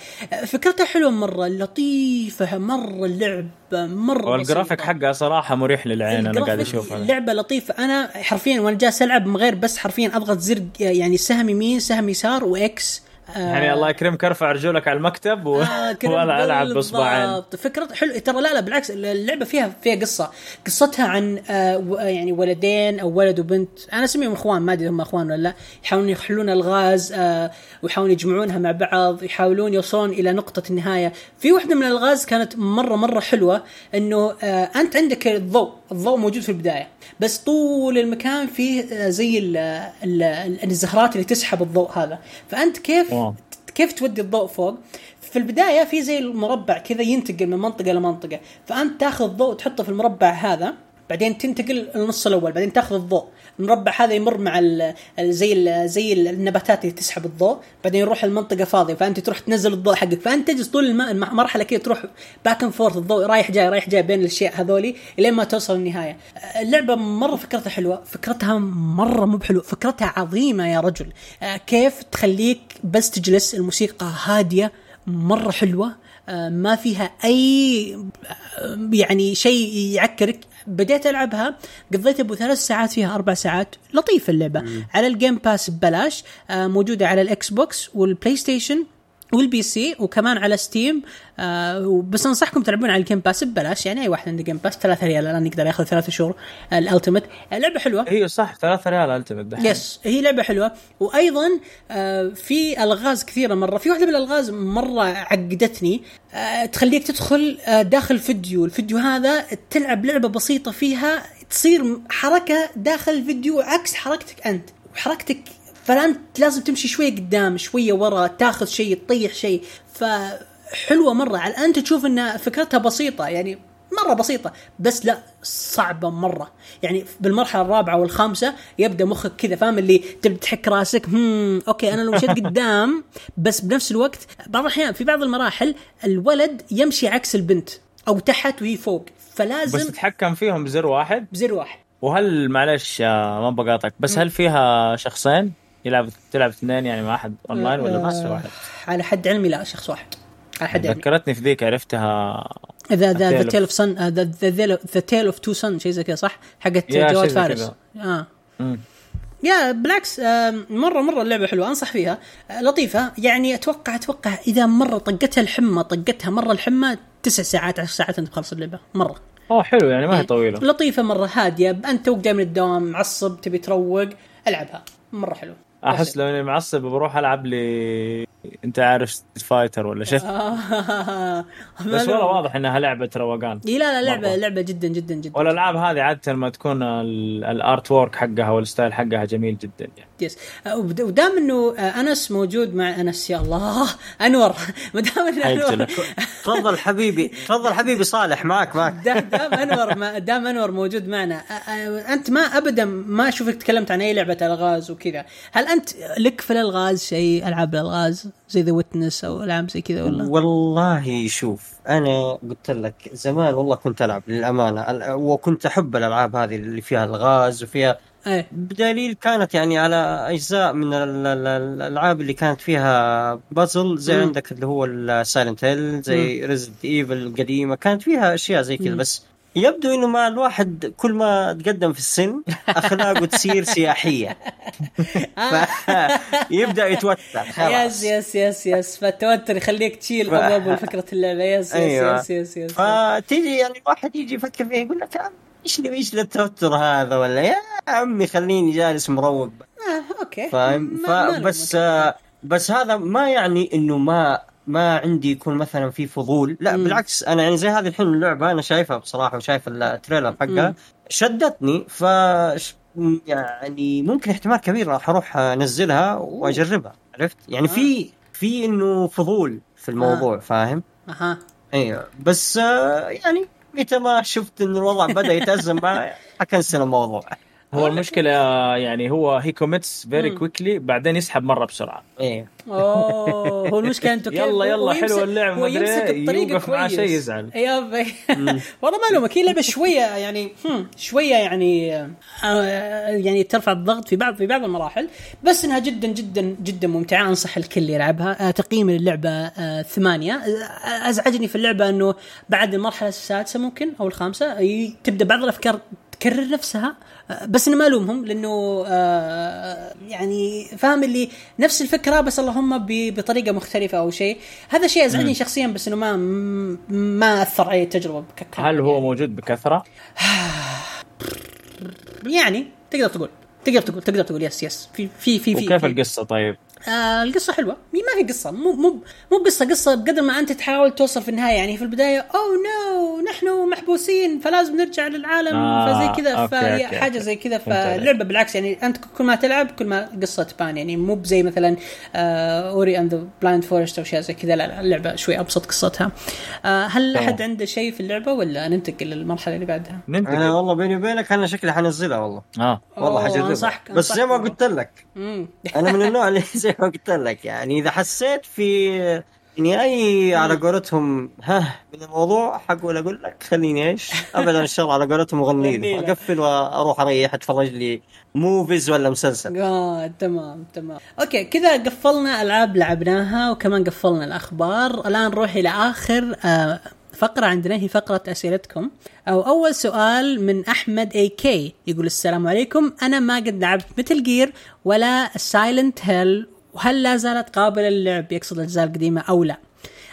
فكرتها حلوة مرة لطيفة مرة اللعبه مرة والجرافيك. حقها صراحة مريح للعين أنا قاعد أشوفها لعبة لطيفة أنا حرفيا وأنا جالس ألعب من غير بس حرفيا أضغط زر يعني سهم يمين سهم يسار وإكس يعني الله يكرمك أرفع رجولك على المكتب و... آه، وأنا ألعب. باصبعين فكرة حلو ترى لا لا بالعكس اللعبة فيها فيها قصة. قصتها عن آه و- يعني ولدين أو ولد وبنت. أنا أسميهم إخوان ما أدري هم إخوان ولا لا. يحاولون يحلون الغاز آه ويحاولون يجمعونها مع بعض يحاولون يوصلون إلى نقطة النهاية. في واحدة من الألغاز كانت مرة مرة حلوة إنه آه أنت عندك الضوء. الضوء موجود في البداية. بس طول المكان فيه آه زي ال ال ال الزهرات اللي تسحب الضوء هذا. فأنت كيف كيف تودي الضوء فوق؟ في البداية في زي المربع كذا ينتقل من منطقة لمنطقة فأنت تاخذ الضوء تحطه في المربع هذا بعدين تنتقل النص الأول بعدين تاخذ الضوء. المربع هذا يمر مع ال زي ال زي ال- النباتات اللي تسحب الضوء بعدين يروح المنطقة فاضية فأنت تروح تنزل الضوء حقك. فأنت تجلس طول الم- المرحله كذا تروح back and forth الضوء رايح جاي رايح جاي بين الأشياء هذولي لين ما توصل النهاية. اللعبة مرة فكرتها حلوة فكرتها مرة مو بحلوة فكرتها عظيمة يا رجل. آه، كيف تخليك بس تجلس الموسيقى هادية مرة حلوة آه، ما فيها أي آه، يعني شيء يعكرك. بديت ألعبها قضيت أبو ثلاث ساعات فيها أربع ساعات. لطيفه اللعبة. على ال Game Pass ببلاش آه، موجودة على ال Xbox وال PlayStation وال PC وكمان على Steam آه بس أنصحكم تلعبون على ال Game Pass ببلاش. يعني اي واحد عنده Game Pass 3 ريال الآن يقدر ياخذ ثلاث شهور ال Ultimate لعبة حلوة. أيوه صح 3 ريال دحين. yes هي لعبة حلوة. وأيضا آه، في ألغاز كثيرة مرة. في واحدة من الألغاز مرة عقدتني. آه، تخليك تدخل آه، داخل فيديو. الفيديو هذا تلعب لعبة بسيطة فيها تصير حركة داخل الفيديو عكس حركتك أنت. وحركتك فانت لازم تمشي شوية قدام شوية ورا تاخذ شيء تطيح شيء. فحلوة مرة. على انت تشوف إن فكرتها بسيطة يعني مرة بسيطة بس لا صعبة مرة. يعني بالمرحلة الرابعة والخامسة يبدأ مخك كذا فاهم؟ اللي تبدأ تحك راسك هم okay أنا لو مشيت قدام بس بنفس الوقت. بعض الأحيان في بعض المراحل الولد يمشي عكس البنت أو تحت وهي فوق. بس فلازم تتحكم فيهم بزر واحد؟ بزر واحد. وهل معلش آه، ما بقاطعك بس هل فيها شخصين؟ يلعب تلعب اثنين يعني مع أحد أونلاين ولا بس آه، واحد؟ على حد علمي لا شخص واحد. على حد علمي. ذكرتني في ذيك عرفتها. ذا ذا ذا A Tale of- تيل اوف Sons The Tale of Two Sons شيء زي كذا صح؟ حقت جوزيف فارس. آه. يا بالعكس آم، مره مرة اللعبة حلوة أنصح فيها. آه، لطيفة. يعني أتوقع أتوقع إذا مرة طقتها الحمى طقتها مرة الحمى تسع ساعات عشر ساعات أنت بخلص اللعبة. مرة. أوه حلو يعني ما هي طويلة. لطيفة مرة هادية. أنت توك جاي من الدوام معصب تبي تروق ألعبها. مرة حلو. أحس لو إني معصب بروح ألعب لي أنت عارف fighter ولا شيء. آه. بس والله واضح إنها لعبة روقان. إي لا لا لعبه مرة. لعبة جدا جدا جدا. والالعاب هذه عادة ما تكون ال- ال artwork حقها وال style حقها جميل جدا يعني. yes ود- ودام إنه آه، أنس موجود مع أنس يا الله. أنور. ما دام. أنور. تفضل حبيبي تفضل حبيبي صالح معك معك. دا- دام أنور ما دام أنور موجود معنا. آه، أنت ما ابدا ما أشوفك تكلمت عن أي لعبة ألغاز وكذا. هل أنت لك في الألغاز شيء؟ ألعاب الألغاز زي The Witness أو ألعاب زي كذا ولا؟ والله شوف أنا قلت لك زمان والله كنت ألعب للأمانة. وكنت أحب الألعاب هذه اللي فيها ألغاز وفيها إيه. بدليل كانت يعني على أجزاء من ال- ال- الألعاب اللي كانت فيها بازل زي مم. عندك اللي هو ال Silent Hill زي Resident Evil القديمة. كانت فيها أشياء زي كذا. بس يبدو إنه مع الواحد كل ما تقدم في السن أخلاقه تصير سياحية. فيبدا يتوتر yes خلاص. yes yes yes. فالتوتر يخليك تشيل أبواب فكره اللعبة. yes yes أيوة. yes yes yes. فتيجي يعني الواحد يجي يفكر فيها يقول لك إيش لي إيش التوتر هذا ولا؟ يا عمي خليني جالس مروق. آه، okay. فاهم؟ فبس. آه، بس هذا ما يعني إنه ما ما عندي يكون مثلا في فضول لا مم. بالعكس أنا يعني زي هذه الحين اللعبة أنا شايفها بصراحة وشايف التريلر حقها. شدتني ف يعني ممكن احتمال كبير راح أروح أنزلها وأجربها عرفت يعني آه. في في إنه فضول في الموضوع فاهم أها أيوه بس آه، يعني متى ما شفت إن الوضع بدأ يتأزم معي حكنسل الموضوع هو المشكلة يعني هو هي كوميتس فيري. كويكلي بعدين يسحب مرة بسرعة. إيه. أوه هو المشكلة أنتم كيف يلا يلا حلوة اللعبة ما ويمسك ادري الطريقة يوقف معاه كويس. شيء يزعل. يا والله ما الومك هي لعبة شوية يعني هم، شوية يعني آه، يعني ترفع الضغط في بعض في بعض المراحل بس إنها جدا جدا جدا ممتعة أنصح الكل يلعبها. آه، تقييم اللعبة آه، ثمانية. آه، أزعجني في اللعبة إنه بعد المرحلة السادسة ممكن أو الخامسة تبدأ بعض الأفكار تكرر نفسها بس أنا ما ألومهم لأنه آه، يعني فاهم اللي نفس الفكرة بس اللهم بطريقة مختلفة أو شيء. هذا شيء ازعجني شخصيا بس إنه ما ما أثر علي التجربة بك- هل هو موجود بكثرة؟ يعني تقدر تقول تقدر تقول تقدر تقول yes yes في في في في وكيف في- القصة طيب؟ آه القصة حلوة. ما في قصة. مو مو مو قصة قصة بقدر ما أنت تحاول توصل في النهاية. يعني في البداية oh no نحن محبوسين فلازم نرجع للعالم. آه، فزي كذا فهي okay، حاجة أوكي. زي كذا. فاللعبة بالعكس يعني أنت كل ما تلعب كل ما القصة تبان. يعني مو بزي مثلا آه Ori and the Blind Forest أو شيء زي كذا. لا لا اللعبة شوي أبسط قصتها. آه هل. أحد عنده شيء في اللعبة ولا ننتقل للمرحلة اللي بعدها؟ ننتقل. أنا والله بيني وبينك أنا شكلي حنزلها والله. آه. والله حجربها. بس زي ما قلت لك. أنا من النوع اللي زي ما قلت لك يعني إذا حسيت في اني أي على قولتهم ها من الموضوع حقول أقول لك خليني إيش؟ ابدا إن شاء الله على قولتهم غني اغني. أقفل وأروح اريح اتفرج لي movies ولا مسلسل. آه تمام تمام. okay كذا قفلنا ألعاب لعبناها وكمان قفلنا الأخبار. الآن نروح إلى آخر آه فقرة عندنا هي فقرة أسئلتكم. أو أول سؤال من أحمد AK يقول السلام عليكم. أنا ما قد لعبت Metal Gear ولا Silent Hill وهل لا زالت قابلة للعب يقصد الأجزاء القديمة أو لا؟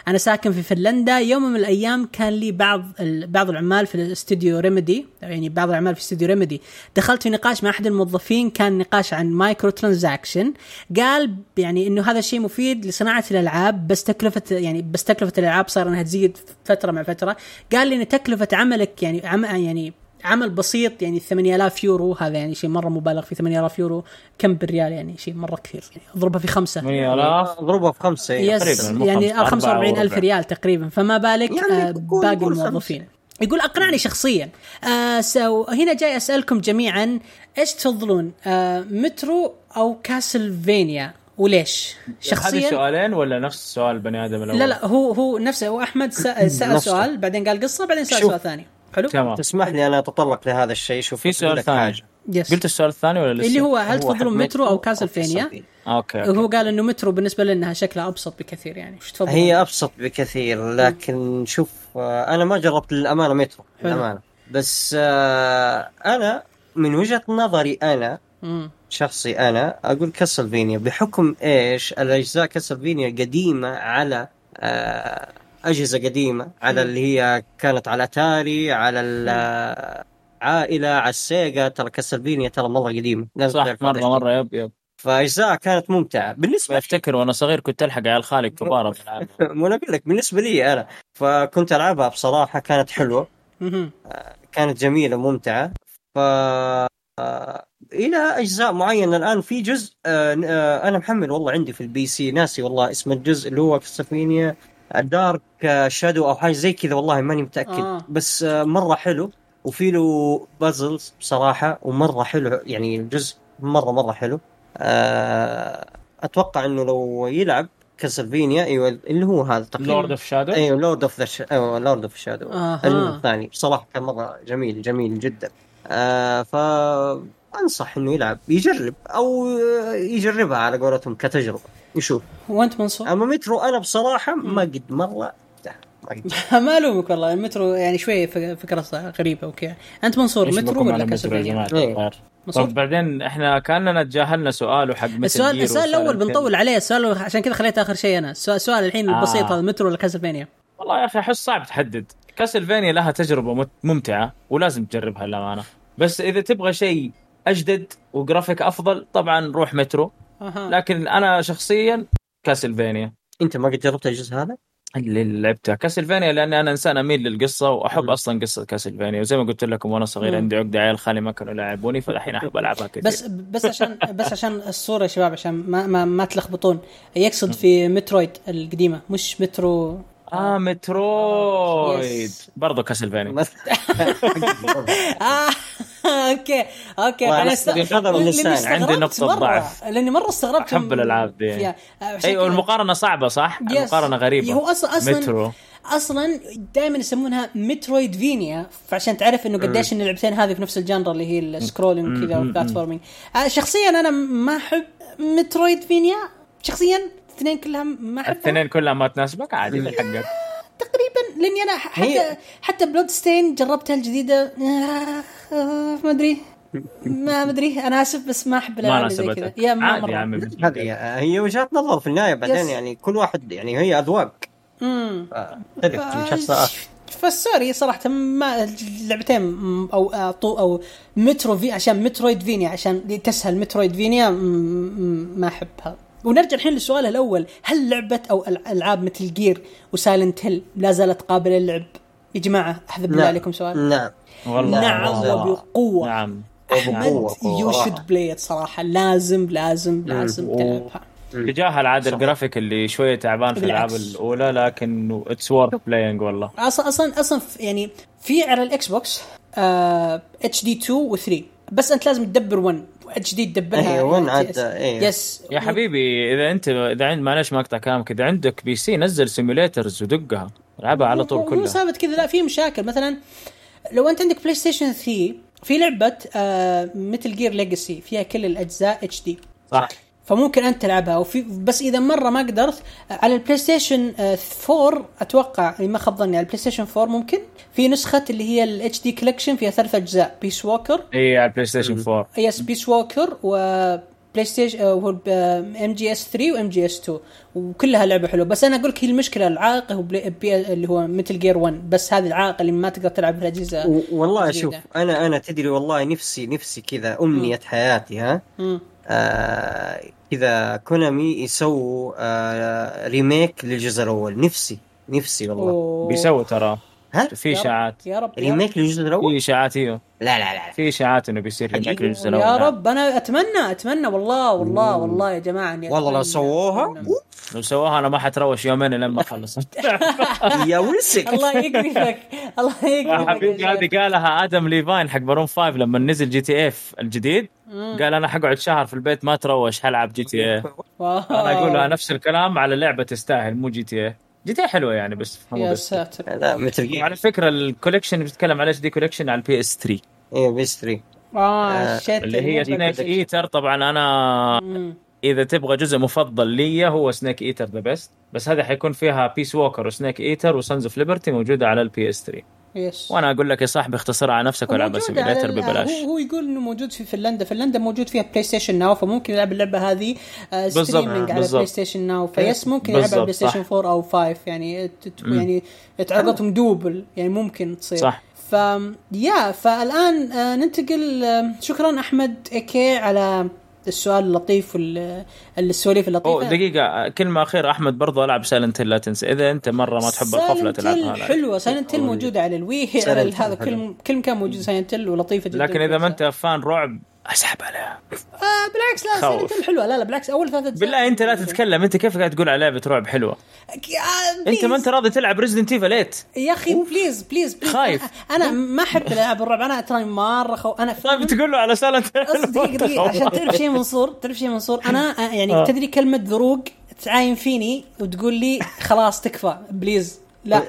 أنا ساكن في فنلندا. يوم من الأيام كان لي بعض بعض العمال في الاستوديو Remedy يعني بعض العمال في استوديو Remedy دخلت في نقاش مع أحد الموظفين كان نقاش عن microtransaction قال يعني إنه هذا الشيء مفيد لصناعة الألعاب بس تكلفة يعني بس تكلفة الألعاب صار إنها تزيد فترة مع فترة. قال لي إن تكلفة عملك يعني عم يعني عمل بسيط يعني 8000 يورو هذا يعني شيء مرة مبالغ في 8000 يورو كم بالريال يعني شيء مرة كثير يعني أضربها في خمسة 8000 أضربها في خمسة. yes تقريباً، يعني خمسة، 45 أربعة ألف وربع. ريال تقريبا فما بالك يعني آه باقي الموظفين يقول أقنعني شخصيا آه so هنا جاي أسألكم جميعا إيش تفضلون آه مترو أو Castlevania وليش هذه شخصيا سؤالين ولا نفس سؤال البني آدم الأول؟ لا لا هو هو نفسه هو أحمد سأل, سأل. سؤال بعدين قال قصة بعدين سأل. سؤال ثاني حلو تمام تسمح لي أنا أتطرق لهذا الشيء شوف في سؤال ثاني. حاجة. yes قلت السؤال الثاني ولا لسه؟ اللي هو هل تفضلون مترو أو أو كاسلفينيا كاسلفينيا. أوكي هو قال إنه مترو بالنسبة لنا شكلها أبسط بكثير يعني إيش تفضلون هي أبسط بكثير لكن شوف آه، أنا ما جربت للأمانة مترو حلو. للأمانة بس آه، أنا من وجهة نظري أنا مم. شخصي أنا أقول Castlevania بحكم إيش الأجزاء Castlevania قديمة على آه، أجهزة قديمة على اللي هي كانت على أتاري على العائله على ال Sega ترى Castlevania ترى مرة قديمة لازم صح مرة. مرة yep yep. فأجزاء كانت ممتعة. بالنسبة افتكر وأنا صغير كنت ألحق عيال خالي كبار. مو أنا أقول لك بالنسبة لي أنا فكنت ألعبها بصراحة كانت حلوة. مهم. كانت جميلة ممتعة. ف آه، إلى أجزاء معينة. الآن في جزء آه، آه، أنا محمل والله عندي في ال PC ناسي والله اسم الجزء اللي هو Castlevania Dark Shadow أو حاجة زي كذا والله ماني متأكد. آه. بس آه، مرة حلو. وفي له puzzles بصراحة ومرة حلو يعني الجزء مرة مرة حلو. آه، أتوقع إنه لو يلعب Castlevania أيوه اللي هو هذا تقريبا. Lord of Shadow أيوه Lord of the أيوه Lord of Shadow الثاني بصراحة كان مرة جميل جميل جدا. آه ف أنصح إنه يلعب يجرب أو يجربها على قولتهم كتجربة. يشوف. وانت منصور؟ أما مترو أنا بصراحة ما قد مرة ما قد ما ألومك والله المترو يعني شوي فك- فكرة غريبة okay أنت منصور مترو ولا كاسلفينيا؟ إيه. طب بعدين إحنا كأننا تجاهلنا سؤاله حق مثل السؤال السؤال الأول. بنطول عليه السؤال عشان كذا خليته آخر شيء أنا. السؤال, الحين آه. البسيط هذا مترو ولا كاسلفينيا؟ والله يا أخي أحس صعب تحدد. Castlevania لها تجربة مت- ممتعة ولازم تجربها للأمانة. بس إذا تبغى شيء أجدد وجرافيك أفضل طبعا روح Metroid. لكن أنا شخصيا Castlevania. أنت ما قد جربت الجزء هذا؟ اللي لعبتها Castlevania لأني أنا إنسان أميل للقصة وأحب أصلا قصة Castlevania. وزي ما قلت لكم وأنا صغير. عندي عقده عيال خالي ما كانوا يلعبوني فالحين أحب ألعبها كثير. بس بس عشان بس عشان الصورة يا شباب عشان ما ما, ما تلخبطون. يقصد في Metroid القديمة مش مترو آه Metroid. برضه Castlevania آه okay okay واللسان. استغربت عندي نقطة مرة. ضعف. لأني مرة استغربت أحب الألعاب دي. فيها. عشان أيوه كذا- المقارنه صعبة صح؟ المقارنة غريبة هو أصلا أصلا مترو أصلا دائما يسمونها Metroidvania فعشان تعرف إنه قديش إن اللعبتين هذه في نفس ال genre اللي هي ال scrolling وكذا وال platforming آه، شخصيا أنا ما أحب Metroidvania شخصيا الاثنين كلها ما احبها الاثنين كلها ما تناسبك؟ عادي من حقك تقريبا لأني أنا حتى هي- حتى Bloodstained جربتها الجديدة. آه، ما أدري. ما أدري. أنا آسف بس ما أحب ما الالعاب زي كذا. ناسبتك يا ما عادي عمي. هذه هي وجهات نظر في النهاية بعدين yes. يعني كل واحد يعني هي أذواق. امم تختلف من شخص آخر. فال sorry صراحة ما اللعبتين أو أو, أو مترو في عشان Metroidvania عشان تسهل Metroidvania ما أحبها. ونرجع الحين للسؤال الأول. هل لعبة أو ألعاب Metal Gear و Silent Hill لا زالت قابلة للعب؟ يا جماعة هذا بالله نعم. عليكم سؤال. نعم. والله نعم. وبقوة. نعم. أحمد you صراحة. should play صراحة. لازم لازم لازم تلعبها. تجاهل عاد الجرافيك اللي شوية تعبان في الألعاب. الأولى لكن it's worth playing والله. أصلا أصلا أصلا في- يعني في على ال Xbox HD 2 و 3 بس انت لازم تدبر 1 HD تدبرها إيه، 1 yes- عاد، إيه. yes يا حبيبي إذا أنت إذا عند معلش ما أقطع كلامك إذا عندك PC نزل simulators ودقها. العبها على طول مو- مو كلها. ثابت كذا لا في مشاكل. مثلا لو أنت عندك PlayStation 3 في لعبة آه Metal Gear Legacy فيها كل الأجزاء HD صح. فممكن انت تلعبها. وفي بس إذا مرة ما قدرت على ال PlayStation آه، 4 أتوقع اللي ما خاب ظني على ال PlayStation 4 ممكن. في نسخة اللي هي ال HD Collection فيها ثلاث أجزاء. Peace Walker إي على البلاي ستيشن 4 yes Peace Walker و بلاي ستيشن ام جي اس 3 وام جي اس 2 وكلها لعبة حلوة. بس أنا أقول لك هي المشكلة العائق هو اللي هو Metal Gear 1 بس هذه العائق اللي ما تقدر تلعب في الأجهزة و- والله جديدة. شوف أنا أنا تدري والله نفسي نفسي كذا أمنية حياتي ها؟ مم. آه كذا Konami يسووا آه remake للجزء الأول. نفسي نفسي والله. أوه. بيسووا ترى. ها؟ في يا إشاعات. يا رب يا. remake للجزء الأول؟ في إشاعات أيوه. لا لا لا في إشاعات إنه بيصير remake؟ للجزء يا الأول. رب أنا أتمنى أتمنى والله والله والله يا جماعة إني والله لو سووها. لو سواها أنا ما حتروش يومين لين ما أخلص. يا وسك الله يقرفك الله يا يقرفك حبيبي يا هذه. قالها آدم ليفاين حق Maroon 5 لما نزل GTA الجديد. قال أنا حقعد شهر في البيت ما تروش حلعب GTA. أنا أقول لها نفس الكلام على لعبة تستاهل مو GTA GTA حلوة يعني بس يا بس. ساتر. لا Metal Gear وعلى فكرة ال collection اللي بتتكلم عليه HD Collection على ال PS 3 إيه PS 3 آه آه، shit اللي هي سنيك ايتر طبعا أنا مم. إذا تبغى جزء مفضل لي هو Snake Eater the best بس هذا حيكون فيها Peace Walker و Snake Eater و Sons of Liberty موجودة على ال PS 3 yes. وأنا أقول لك يا صاحبي اختصرها على نفسك والعب وموجود على simulator ال- ببلاش. هو, هو يقول إنه موجود في فنلندا. فنلندا موجود فيها PlayStation Now فممكن يلعب اللعبة هذه آه بالضبط، streaming على. PlayStation Now ف yes ممكن يلعب على PlayStation 4 أو 5 يعني يعني تعرضتهم double. يعني ممكن تصير. صح. ف يا فالآن آه ننتقل آه شكرا أحمد ايكي على السؤال اللطيف وال- السواليف اللطيفة. أوه دقيقة. كلمة أخيرة. أحمد برضو ألعب Silent لا تنسى. إذا أنت مرة ما تحب الخوف لا Silent Hill تلعبها. حلوة. Silent Hill موجودة على ال Wii. على هذا. كل كل مكان موجود. Silent Hill ولطيفه جدا. لكن إذا ما. أنت fan رعب أسحب عليها. آه بالعكس لا Hill حلوة لا لا بالعكس أول ثلاث أجزاء بالله أنت لا تتكلم. أنت كيف قاعد تقول على لعبة رعب حلوة؟ آه، أنت ما. أنت راضي تلعب Resident Evil 8 يا أخي please please please خايف. أنا ما أحب العاب الرعب. أنا ترى مرة خو... أنا طيب تقول له على دقيقة دقيقة عشان تعرف شيء منصور تعرف شيء منصور. أنا آه، يعني تدري كلمة ذروق تعاين فيني وتقول لي خلاص تكفى please لا.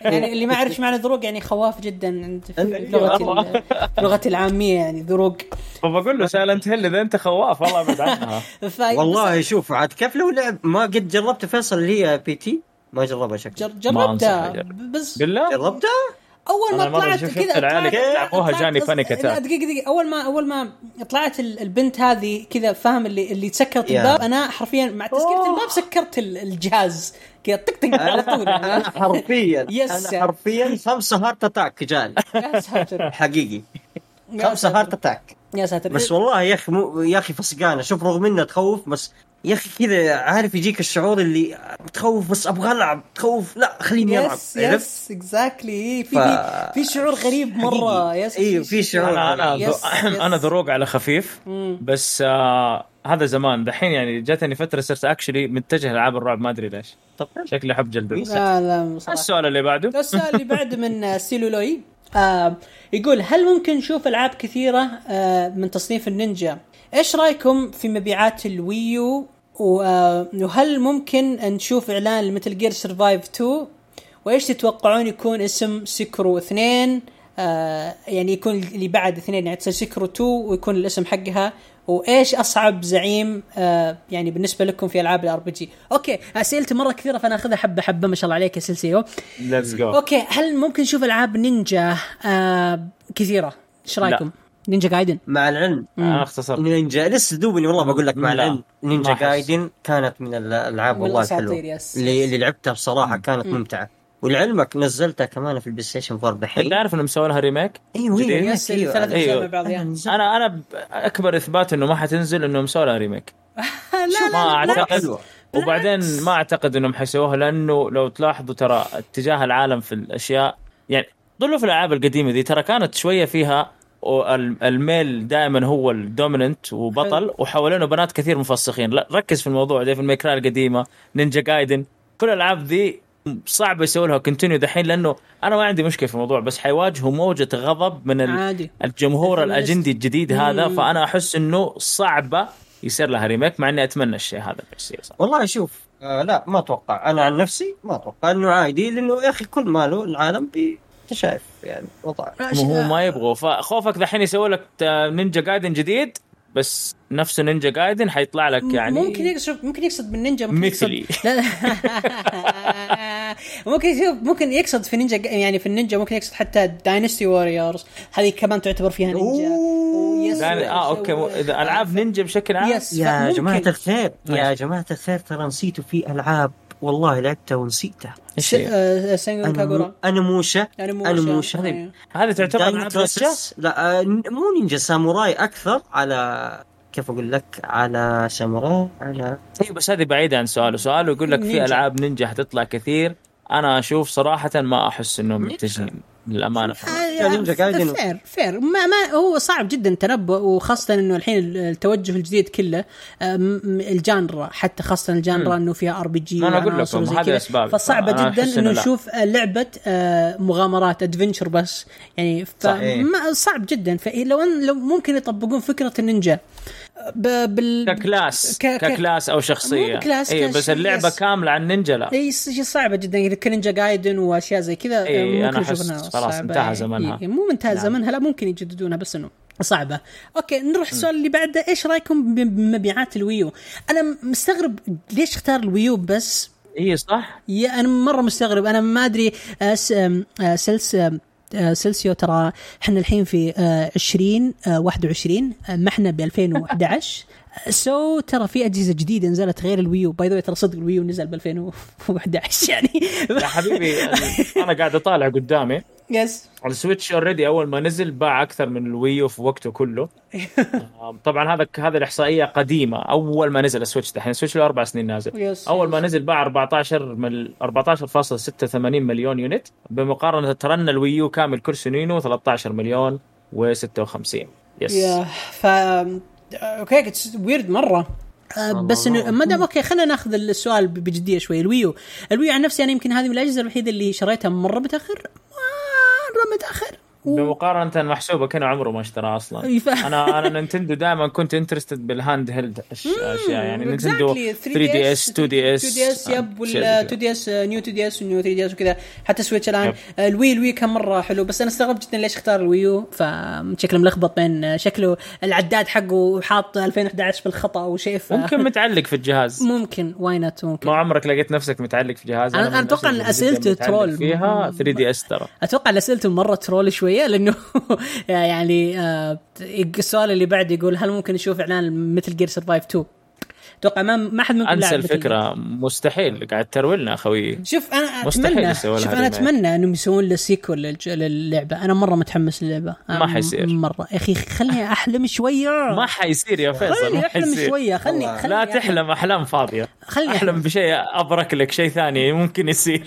يعني اللي ما يعرف معنى ذروق يعني خواف جدا. عند في لغتي ال- في لغتي العامية يعني ذروق. فبقول له Silent Hill إذا أنت خواف والله أبعد عنها. والله شوف عاد كيف لو لعب؟ ما قد جربت فيصل اللي هي P.T.؟ ما جربها شكله جر... ما أنصح. جربتها. بس بالله؟ جربتها؟ أول ما طلعت كذا العيال يلعبوها جاني attack. لا دقيقة دقيقة أول ما أول ما طلعت ال- البنت هذه كذا فاهم اللي اللي سكرت. الباب أنا حرفيا مع تسكيرة الباب سكرت ال- الجهاز كذا طق طق على طول أنا. حرفيا. أنا حرفيا خمسه heart attack جاني حقيقي خمسة. heart attack يا ساتر بس والله يا أخي مو يا أخي فسقانه شوف رغم انها تخوف بس يا أخي كذا عارف يجيك الشعور اللي تخوف بس أبغى ألعب تخوف لا خليني ألعب يس يس اكزاكتلي في في شعور غريب مرة. yes أيوه في شعور أنا أنا. أنا ذروق على خفيف بس آه هذا زمان. دحين يعني جاتني فترة صرت actually متجه لألعاب الرعب ما أدري ليش. طب شكلي احب جلد. لا لا صراحة. السؤال اللي بعده؟ السؤال اللي بعده من آه، سيلولوي آه يقول هل ممكن نشوف ألعاب كثيرة آه من تصنيف النينجا؟ إيش رأيكم في مبيعات ال Wii U؟ وهل ممكن نشوف إعلان لمثل جير سرفايف 2 وإيش تتوقعون يكون اسم سكرو 2 آه يعني يكون اللي بعد اثنين يعني تصير سكرو 2 ويكون الاسم حقها. وإيش أصعب زعيم آه يعني بالنسبة لكم في ألعاب ال RPG okay أسئلتي مرة كثيرة فأنا أخذها حبة حبة ما شاء الله عليك يا سلسيو let's go okay هل ممكن نشوف ألعاب نينجا؟ آه كثيرة. إيش رأيكم؟ نينجا جايدن مع العلم أنا اختصرت نينجا لسه دوبني والله بقول لك مع لا. العلم نينجا ما. جايدن كانت من الألعاب والله الحلوه yes. اللي, اللي لعبتها بصراحة كانت ممتعة ولعلمك نزلتها كمان في البلاي ستيشن 4 أنت دحين عارف إنهم مسوي لها remake أيوه؟ أيوه أيوة. أيوة. أجزاء مع بعض يا. نزلت. أنا أنا أكبر إثبات إنه ما حتنزل إنهم مسوي لها remake لا ما لا أعتقد حلوة. وبعدين ما أعتقد إنهم حيسووها لأنه لو تلاحظوا ترى اتجاه العالم في الأشياء يعني ضلوا في الألعاب القديمة دي ترى كانت شوية فيها الميل دائما هو ال dominant وبطل وحوالينه بنات كثير مفسخين لا ركز في الموضوع ده في الميكرا القديمة نينجا جايدن. كل الألعاب ذي صعب يسوي لها continue دحين لأنه أنا ما عندي مشكلة في الموضوع بس حيواجهوا موجة غضب من عادي. الجمهور. الأجندي الجديد هذا. فأنا أحس إنه صعبه يصير لها remake مع إني أتمنى الشيء هذا. يصير والله شوف آه لا ما أتوقع. أنا عن نفسي ما أتوقع. إنه عادي لأنه يا أخي كل ماله العالم بي أنت شايف يعني وضع. هو ما يبغوا. فخوفك دحين يسوي لك نينجا جايدن جديد بس نفسه نينجا جايدن حيطلع لك يعني ممكن يقصد ممكن يقصد بالنينجا ممكن مثلي. يقصد لا. ممكن يشوف ممكن يقصد في نينجا يعني في النينجا ممكن يقصد حتى داينستي ووريرز هذه كمان تعتبر فيها نينجا. داني- آه okay مو- إذا ألعاب نينجا بشكل عام. yes يا جماعة الخير يا ماشي. جماعة الخير ترى نسيتوا في ألعاب والله إيش هي؟ آه، سينران كاغورا. أونيموشا أنا أونيموشا أيوه. هذه تعتبر العاب؟ لا آه، مو نينجا ساموراي أكثر على كيف أقول لك على ساموراي على أيوه بس هذه بعيدة عن سؤاله سؤاله يقول لك في. ألعاب نينجا حتطلع كثير. أنا أشوف صراحة ما أحس إنهم متجهين. للأمانة. آه، جايدن. فير فير. ما, ما هو صعب جدا تنبؤ وخاصة إنه الحين التوجه الجديد كله آه، ال genre حتى خاصة ال genre إنه فيها RPG ما أنا أقول لكم، هذه أسباب. فصعبة أنا جدا أحس إنه. نشوف آه، لعبة آه، مغامرات adventure بس. يعني صعب جدا. فلو لو ممكن يطبقون فكرة النينجا. بال ك class ك- ك class أو شخصية. class، اي بس اللعبة yes. كاملة عن نينجا لا. اي صعبة جدا. إذا كان نينجا جايدن وأشياء زي كذا إي، ممكن إنها خلاص. انتهى إي، زمنها. إي، مو انتهى نعم. زمنها. لا ممكن يجددونها بس إنه صعبة. okay نروح السؤال اللي بعده. إيش رأيكم بمبيعات ال Wii U؟ أنا مستغرب ليش اختار ال Wii U بس؟ اي صح؟ يا أنا مرة مستغرب. أنا ما أدري آه، آه، سلس سلسيو ترى إحنا الحين في آه، 20 آه، 21 آه، ما إحنا ب 2011 so ترى في أجهزة جديدة نزلت غير ال Wii U. by the way ترى صدق ال Wii U نزل ب 2011 يعني يا حبيبي أنا قاعد أطالع قدامي. yes السويتش already أول ما نزل باع أكثر من ال Wii U في وقته كله. طبعا هذا هذه الإحصائية قديمة أول ما نزل السويتش دحين. السويتش له أربع سنين نازل. yes أول ما. نزل باع 14 مل 14.86 مليون unit بمقارنة ترى ان ال Wii U كامل كل سنينه 13 مليون و56 yes يا ف okay it's weird مرة. آه، بس إنه ما دام okay خلينا ناخذ السؤال بجدية شوي. الويو. الويو عن نفسي أنا يمكن هذه من الأجهزة الوحيدة اللي شريتها مرة متأخر. مرة متأخر. و- بمقارنه محسوبة كان عمره ما اشترى أصلا. ف- أنا أنا نينتندو دائما كنت interested بال handheld أشياء يعني نينتندو Exactly. 3 دي اس 2 دي اس 2 دي اس يب ولا 2 دي اس نيو 2 دي اس ونيو 3 دي اس وكذا. حتى سويتش الآن yep. آه، ال Wii ال Wii كان مرة حلو بس أنا استغربت جدا ليش اختار ال Wii U. فشكله ملخبط بين آه، شكله العداد حقه حاط 2011 بالخطأ أو شيء ف... ممكن متعلق في الجهاز. ممكن why not ممكن. ما عمرك لقيت نفسك متعلق في جهاز؟ إن اللي أسئلته جداً troll. فيها 3 DS ترى. أتوقع ان أسئلته مرة troll شوية لأنه يعني آه، السؤال اللي بعد يقول هل ممكن نشوف إعلان مثل جير سرفايف 2 أتوقع ما ما حد منكم أنسى لاعب Metal Gear. الفكرة. مستحيل. قاعد ترول لنا أخوي. شوف أنا مستحيل اتمنى شوف أنا. أتمنى إنهم يسوون له sequel للج- للعبة. أنا مرة متحمس للعبة. ما حيصير. مرة. يا أخي خليني أحلم شوية. ما حيصير يا فيصل خليني ما أحلم شوية. خلني. خلني لا أحلم. تحلم أحلام فاضية. خلني أحلم. أحلم بشيء أبرك لك شيء ثاني ممكن يصير.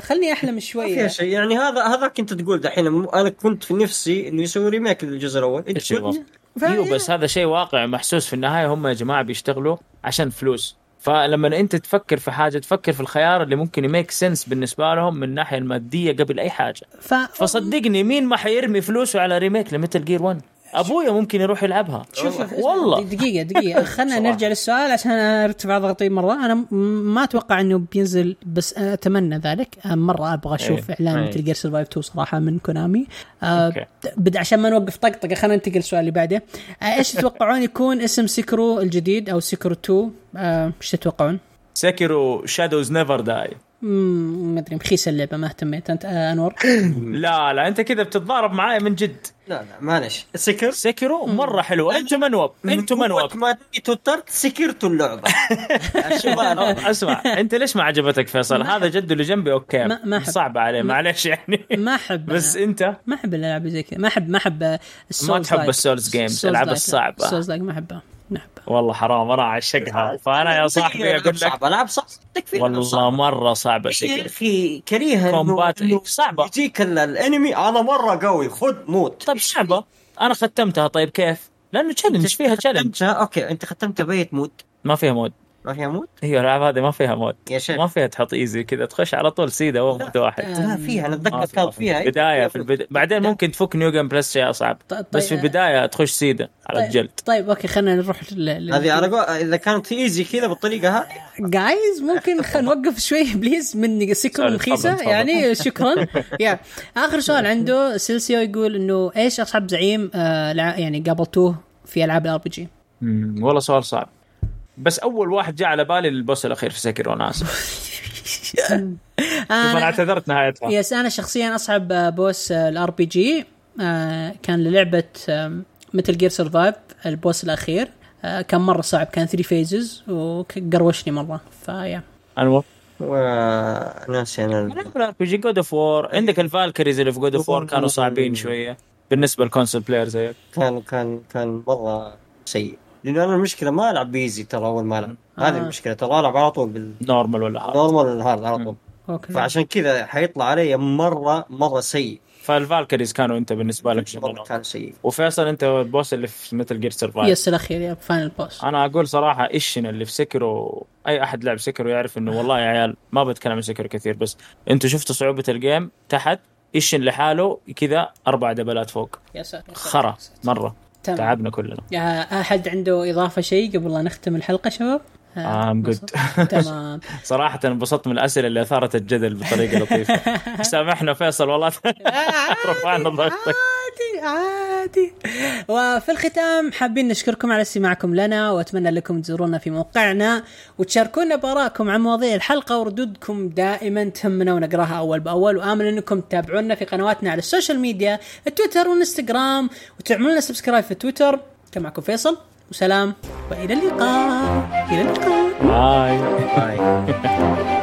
خلني أحلم شوية. فيها شيء. يعني هذا هذا كنت تقول دحين. أنا كنت في نفسي إنه يسوي remake للجزء الأول. أيوه بس هذا شيء واقع محسوس في النهاية. هم يا جماعة بيشتغلوا عشان فلوس. فلما أنت تفكر في حاجة تفكر في الخيار اللي ممكن ي make sense بالنسبة لهم من الناحيه المادية قبل أي حاجة. ف... فصدقني مين ما حيرمي فلوسه على remake ل Metal Gear 1 أبويا ممكن يروح يلعبها شوف والله دقيقة دقيقة خلينا. نرجع للسؤال عشان أرتفع ضغطي مرة أنا م- ما أتوقع إنه بينزل بس أتمنى ذلك مرة أبغى أشوف إيه. إعلان إيه. Metal Gear Survive 2 صراحة من Konami. but عشان ما نوقف طقطقة خلينا ننتقل للسؤال اللي بعده آه إيش تتوقعون يكون اسم Sekiro الجديد أو Sekiro 2 آه، إيش تتوقعون؟ Sekiro Shadows Never Die ما أدري مخيس اللعبة ما اهتميت. أنت آه أنور؟ لا لا أنت كذا بتتضارب معايا من جد. لا لا معلش Sekiro Sekiro مرة حلو. أنت noob أنت noob ما توترت سكرتوا اللعبة. شوف أنا. أسمع أنت ليش ما عجبتك فيصل؟ هذا جد اللي جنبي okay. ما- ما. صعبه عليه معلش يعني. ما أحب بس أنت؟ ما أحب الألعاب اللي زي كذا. ما أحب ما أحب ما تحب ال Souls games الالعاب الصعبة. ال Souls ما أحبها. أحبها والله حرام أنا أعشقها. فأنا يا صاحبي أقول لك صعب العاب صعب تكفي والله مرة صعبة يا أخي كريهة إنه- combat صعبة. يجيك ال- ال enemy. أنا مرة قوي. خذ موت. طيب صعبة. أنا ختمتها. طيب كيف؟ لأنه challenge فيها challenge ختمتها okay أنت ختمتها بأي mode. ما فيها mode ما فيها mode؟ هي الالعاب هذه ما فيها mode يا شيخ. ما فيها تحط easy كذا. تخش على طول mode واحد لا فيها أنا اتذكر كان. فيها. بداية في البدايه بعدين ممكن تفك new game plus شيء أصعب. طيب- بس في طيب- البداية تخش سيده على الجلد. طيب okay خلينا نروح. هذه على قول إذا كانت easy كذا بالطريقة هذه. guys ممكن خلينا نوقف شوي please من Sekiro تفضل. يعني شكرا. يا آخر سؤال عنده سيلسيو يقول إنه إيش أصعب زعيم آه يعني قابلتوه في ألعاب ال RPG والله سؤال صعب. بس أول واحد جاء على بالي ال boss الأخير في Sekiro وأنا آسف. أنا أنا اعتذرت نهايتها. yes أنا شخصيا أصعب آه، boss ال RPG كان للعبة Metal Gear Survive ال boss الأخير. آه، كان مرة صعب كان 3 phases وقروشني مرة. فيا انور وناسي أنا ال RPG God of War عندك ال Valkyries اللي في God of War كانوا صعبين شوية بالنسبة لل console player زيك. كان كان كان مرة سيء. لأنه أنا المشكلة ما ألعب ب easy ترى أول ما ألعب. هذه آه. المشكلة ترى ألعب على طول بال normal normal ولا hard على طول. okay. فعشان كذا حيطلع علي مرة مرة سيء. فال Valkyries كانوا أنت بالنسبة لك مرة شغل كان سيء. وفيصل أنت ال boss اللي في Metal Gear Survive yes الأخير يا final boss أنا أقول صراحة Isshin اللي في Sekiro أي أحد لعب Sekiro يعرف إنه والله يا عيال ما بتكلم عن Sekiro كثير بس أنتوا شفتوا صعوبة ال game تحت Isshin لحاله كذا أربع دبلات فوق. يا ساتر. خرا مرة. تمام. تعبنا كلنا يا أحد عنده إضافة شيء قبل لا نختم الحلقة شباب؟ آه، I'm good. تمام صراحة انبسطت من الأسئلة اللي أثارت الجدل بطريقة لطيفة سامحنا فيصل والله رفعنا ضغطك عادي عادي. وفي الختام حابين نشكركم على استماعكم لنا وأتمنى لكم تزورونا في موقعنا وتشاركونا بارائكم عن مواضيع الحلقة وردودكم دائما تهمنا ونقراها أول بأول. وآمل أنكم تتابعونا في قنواتنا على ال social media التويتر والإنستغرام وتعملوا لنا subscribe في تويتر كان معكم فيصل وسلام وإلى اللقاء إلى اللقاء. باي. باي.